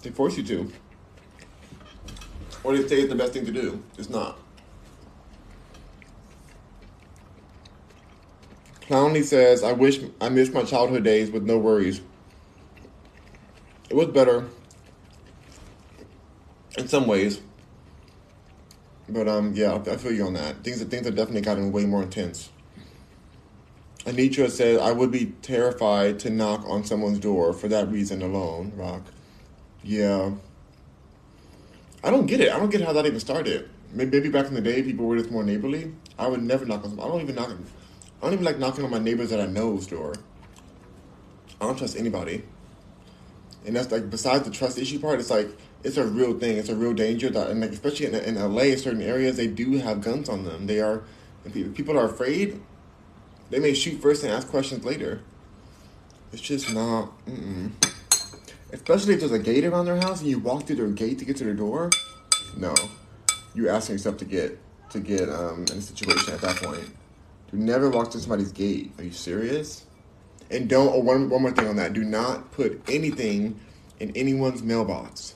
they force you to. Or they say it's the best thing to do. It's not. Clowney says, I wish I missed my childhood days with no worries. It was better in some ways. But um yeah, I feel you on that. Things things have definitely gotten way more intense. Anitra says, I would be terrified to knock on someone's door for that reason alone, Rock. Yeah. I don't get it. I don't get how that even started. Maybe back in the day, people were just more neighborly. I would never knock on. I don't even knock. I don't even like knocking on my neighbors that I know's door. I don't trust anybody. And that's like besides the trust issue part, it's like it's a real thing. It's a real danger that, and like especially in, in LA, certain areas they do have guns on them. They are, if people are afraid, they may shoot first and ask questions later. It's just not. Mm-mm. Especially if there's a gate around their house and you walk through their gate to get to their door. No, You're asking yourself to get to get um, in a situation at that point. Do never walk through somebody's gate. Are you serious? And don't. Oh, one one more thing on that. Do not put anything in anyone's mailbox.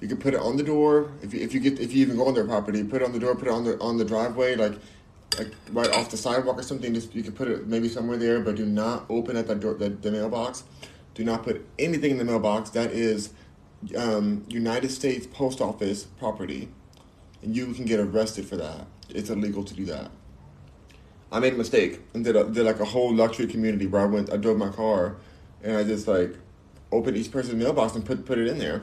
You can put it on the door. If you, if you get if you even go on their property, put it on the door. Put it on the on the driveway, like like right off the sidewalk or something. Just you can put it maybe somewhere there, but do not open at that door the, the mailbox do not put anything in the mailbox that is um, United States Post Office property, and you can get arrested for that. It's illegal to do that. I made a mistake and did, a, did like a whole luxury community where I went, I drove my car, and I just like opened each person's mailbox and put put it in there.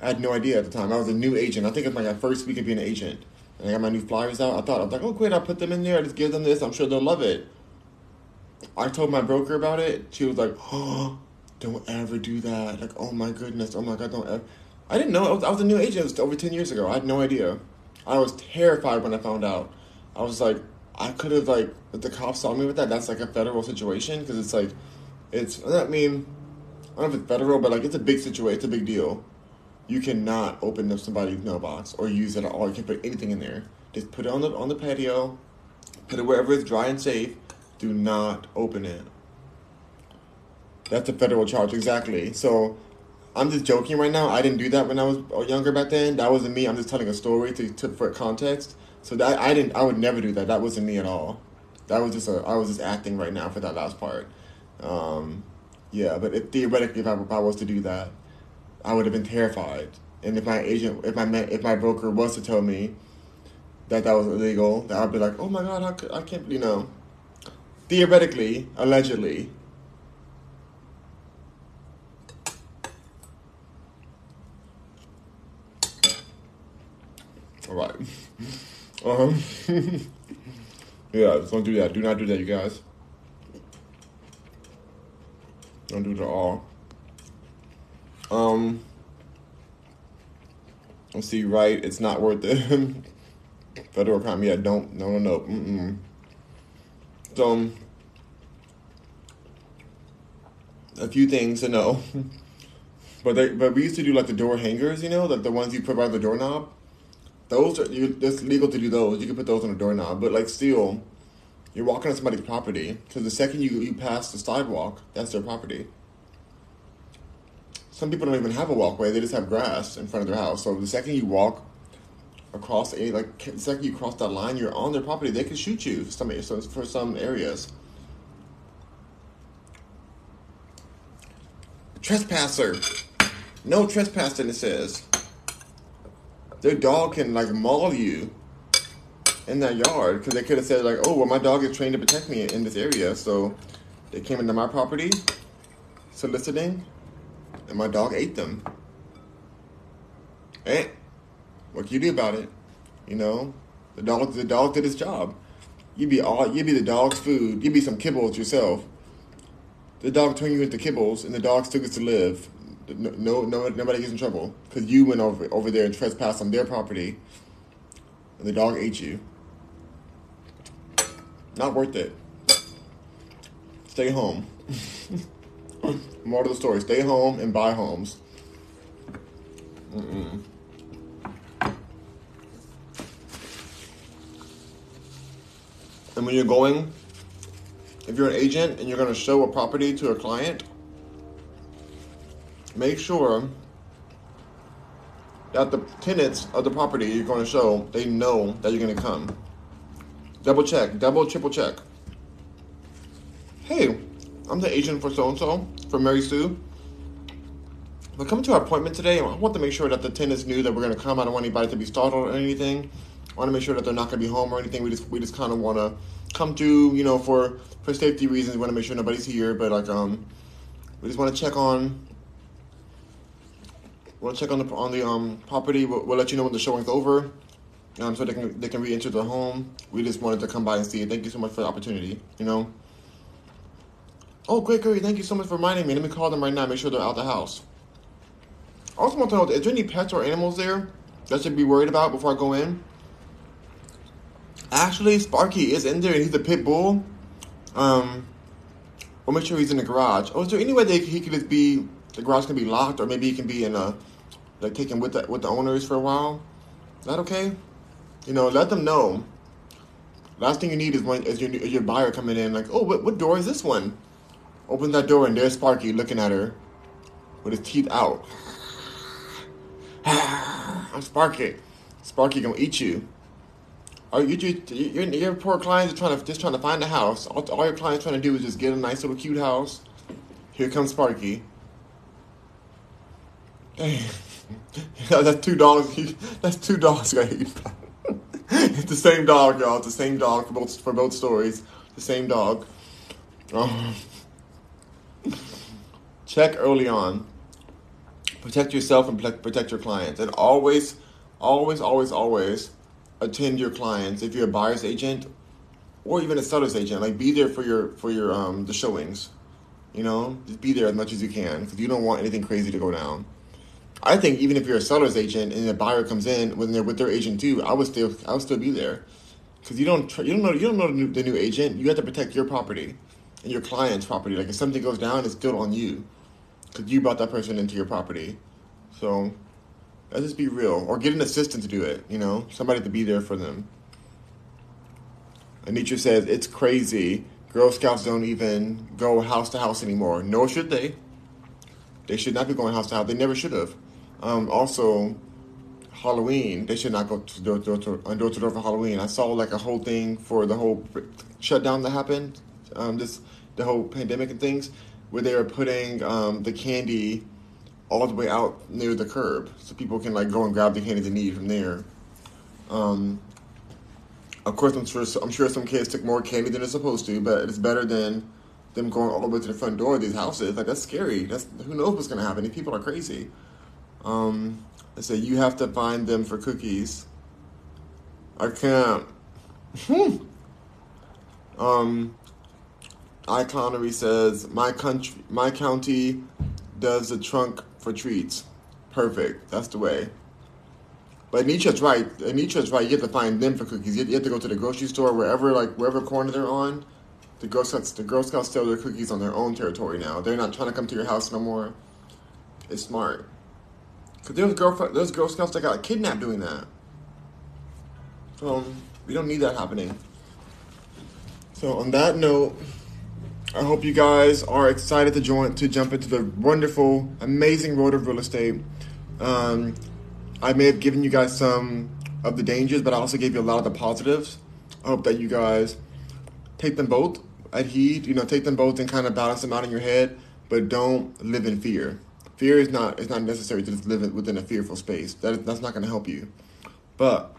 I had no idea at the time. I was a new agent. I think it's my first week of being an agent. And I got my new flyers out. I thought, I was like, oh, great, I'll put them in there. I just give them this. I'm sure they'll love it. I told my broker about it. She was like, "Oh, don't ever do that." Like, "Oh my goodness, oh my god, don't ever." I didn't know. I was, I was a new agent. It was over ten years ago. I had no idea. I was terrified when I found out. I was like, I could have like, if the cops saw me with that, that's like a federal situation because it's like, it's. I mean, I don't know if it's federal, but like it's a big situation. It's a big deal. You cannot open up somebody's mailbox or use it at all. You can't put anything in there. Just put it on the on the patio. Put it wherever it's dry and safe do not open it. That's a federal charge, exactly. So I'm just joking right now. I didn't do that when I was younger back then. That wasn't me. I'm just telling a story to, to for context. So that I didn't. I would never do that. That wasn't me at all. That was just a. I was just acting right now for that last part. Um, yeah, but if, theoretically, if I, if I was to do that, I would have been terrified. And if my agent, if my if my broker was to tell me that that was illegal, that I'd be like, oh my god, I can't, you know theoretically, allegedly, all right. Um, yeah, don't do that. Do not do that, you guys. Don't do it at all. Um, let's see, right? It's not worth it. Federal crime, yeah, don't, no, no, no. Mm-mm um, a few things to know. but they, but we used to do like the door hangers, you know, like the ones you put by the doorknob. Those are you. It's legal to do those. You can put those on a doorknob, but like still, you're walking on somebody's property because the second you you pass the sidewalk, that's their property. Some people don't even have a walkway; they just have grass in front of their house. So the second you walk across a like second you cross that line, you're on their property. They can shoot you for some for some areas. Trespasser. No trespassing, it says. Their dog can like maul you in that yard because they could have said like, "Oh, well, my dog is trained to protect me in this area," so they came into my property, soliciting, and my dog ate them. Hey, what can you do about it? You know, the dog, the dog did his job. You be all, you be the dog's food. You be some kibbles yourself. The dog turned you into kibbles, and the dog still gets to live. No, no, no nobody gets in trouble because you went over over there and trespassed on their property, and the dog ate you. Not worth it. Stay home. More to the story: stay home and buy homes. Mm-mm. And when you're going, if you're an agent and you're going to show a property to a client, make sure that the tenants of the property you're going to show they know that you're going to come. Double check, double triple check. Hey, I'm the agent for so and so for Mary Sue. We're coming to our appointment today. I want to make sure that the tenants knew that we're going to come. I don't want anybody to be startled or anything. Want to make sure that they're not going to be home or anything. We just we just kind of want to come to you know for for safety reasons. We want to make sure nobody's here, but like um, we just want to check on. To check on the on the um property. We'll, we'll let you know when the showing's over, um, so they can they can re-enter the home. We just wanted to come by and see. Thank you so much for the opportunity. You know. Oh, great, great! Thank you so much for reminding me. Let me call them right now. Make sure they're out the house. I also want to know: Is there any pets or animals there that I should be worried about before I go in? Actually, Sparky is in there and he's a pit bull. Um, we'll make sure he's in the garage. Oh, is there any way that he could just be the garage can be locked, or maybe he can be in a like taken with the with the owners for a while? Is that okay? You know, let them know. Last thing you need is when is your your buyer coming in like, oh, what what door is this one? Open that door and there's Sparky looking at her with his teeth out. I'm Sparky. Sparky gonna eat you. Are you just your, your poor clients are trying to just trying to find a house? All, all your clients trying to do is just get a nice little cute house. Here comes Sparky. that's two dollars. That's two dollars. it's the same dog, y'all. It's the same dog for both for both stories. The same dog. Um, check early on. Protect yourself and protect your clients, and always, always, always, always attend your clients if you're a buyer's agent or even a seller's agent. Like be there for your for your um the showings. You know, just be there as much as you can because you don't want anything crazy to go down. I think even if you're a seller's agent and a buyer comes in when they're with their agent too, I would still I would still be there because you don't you don't know you don't know the new, the new agent. You have to protect your property and your client's property. Like if something goes down, it's still on you because you brought that person into your property. So Let's just be real. Or get an assistant to do it, you know? Somebody to be there for them. Anitra says, it's crazy. Girl Scouts don't even go house to house anymore. Nor should they. They should not be going house to house. They never should have. Um, also, Halloween, they should not go to door, door, to, door to door for Halloween. I saw like a whole thing for the whole shutdown that happened, um, this the whole pandemic and things, where they were putting um, the candy all the way out near the curb, so people can like go and grab the candy they need from there. Um, of course, I'm sure I'm sure some kids took more candy than they're supposed to, but it's better than them going all the way to the front door of these houses. Like that's scary. That's who knows what's gonna happen. These people are crazy. Um, I say you have to find them for cookies. I can't. Um, iClowney says my country, my county does the trunk for treats. Perfect. That's the way. But Anitra's right. Anitra's right. You have to find them for cookies. You have to go to the grocery store, wherever, like wherever corner they're on. The Girl Scouts, the Girl Scouts sell their cookies on their own territory now. They're not trying to come to your house no more. It's smart. Cause there's Girl, there's Girl Scouts that got kidnapped doing that. So we don't need that happening. So on that note. I hope you guys are excited to join to jump into the wonderful, amazing world of real estate. Um, I may have given you guys some of the dangers, but I also gave you a lot of the positives. I hope that you guys take them both at heed. You know, take them both and kind of balance them out in your head, but don't live in fear. Fear is not is not necessary to just live within a fearful space. That is, that's not going to help you. But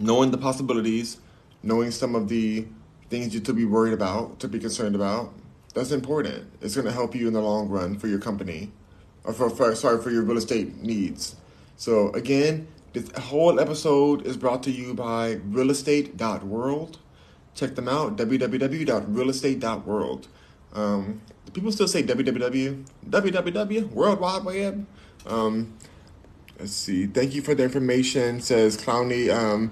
knowing the possibilities, knowing some of the things you to be worried about, to be concerned about, that's important. It's going to help you in the long run for your company, or for, for sorry for your real estate needs. So again, this whole episode is brought to you by realestate.world. Check them out, www.realestate.world. Um, people still say www? www? World Wide Web? Um, let's see. Thank you for the information, says Clowney. Um,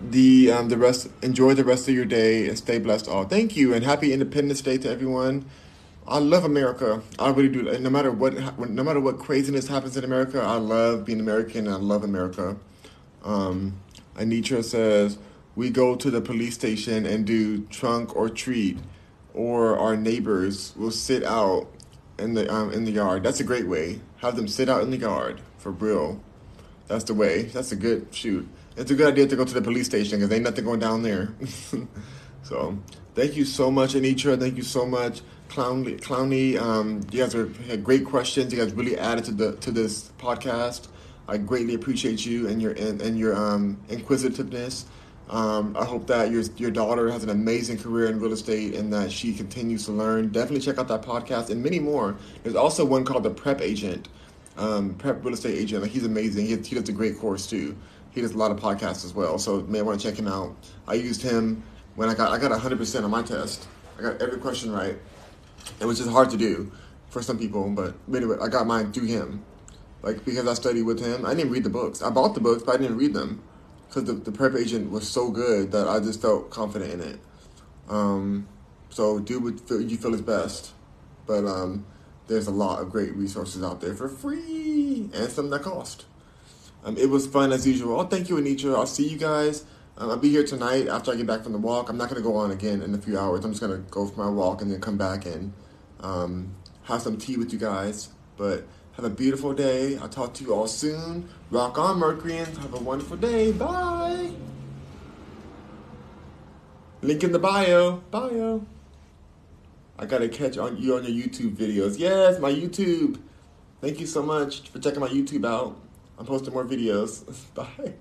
the um, the rest enjoy the rest of your day and stay blessed all. Thank you and happy Independence Day to everyone. I love America. I really do. No matter what, no matter what craziness happens in America, I love being American. I love America. Um, Anitra says we go to the police station and do trunk or treat, or our neighbors will sit out in the um, in the yard. That's a great way. Have them sit out in the yard for real. That's the way. That's a good shoot. It's a good idea to go to the police station because ain't nothing going down there. so, thank you so much, Anitra. Thank you so much. Clowney, Clowney, um, you guys are, had great questions. You guys really added to the to this podcast. I greatly appreciate you and your and, and your um, inquisitiveness. Um, I hope that your your daughter has an amazing career in real estate and that she continues to learn. Definitely check out that podcast and many more. There's also one called the Prep Agent, um, Prep Real Estate Agent. Like he's amazing. He, he does a great course too. He does a lot of podcasts as well. So may want to check him out. I used him when I got I got 100% on my test. I got every question right. It was just hard to do for some people, but anyway, I got mine through him. Like because I studied with him, I didn't read the books. I bought the books, but I didn't read them because the, the prep agent was so good that I just felt confident in it. Um, so do what you feel is best, but um, there's a lot of great resources out there for free and some that cost. Um, it was fun as usual. Oh, thank you, Anitra. I'll see you guys. Um, I'll be here tonight after I get back from the walk. I'm not going to go on again in a few hours. I'm just going to go for my walk and then come back and um, have some tea with you guys. But have a beautiful day. I'll talk to you all soon. Rock on, Mercuryans. Have a wonderful day. Bye. Link in the bio. Bio. I gotta catch on you on your YouTube videos. Yes, my YouTube. Thank you so much for checking my YouTube out. I'm posting more videos. Bye.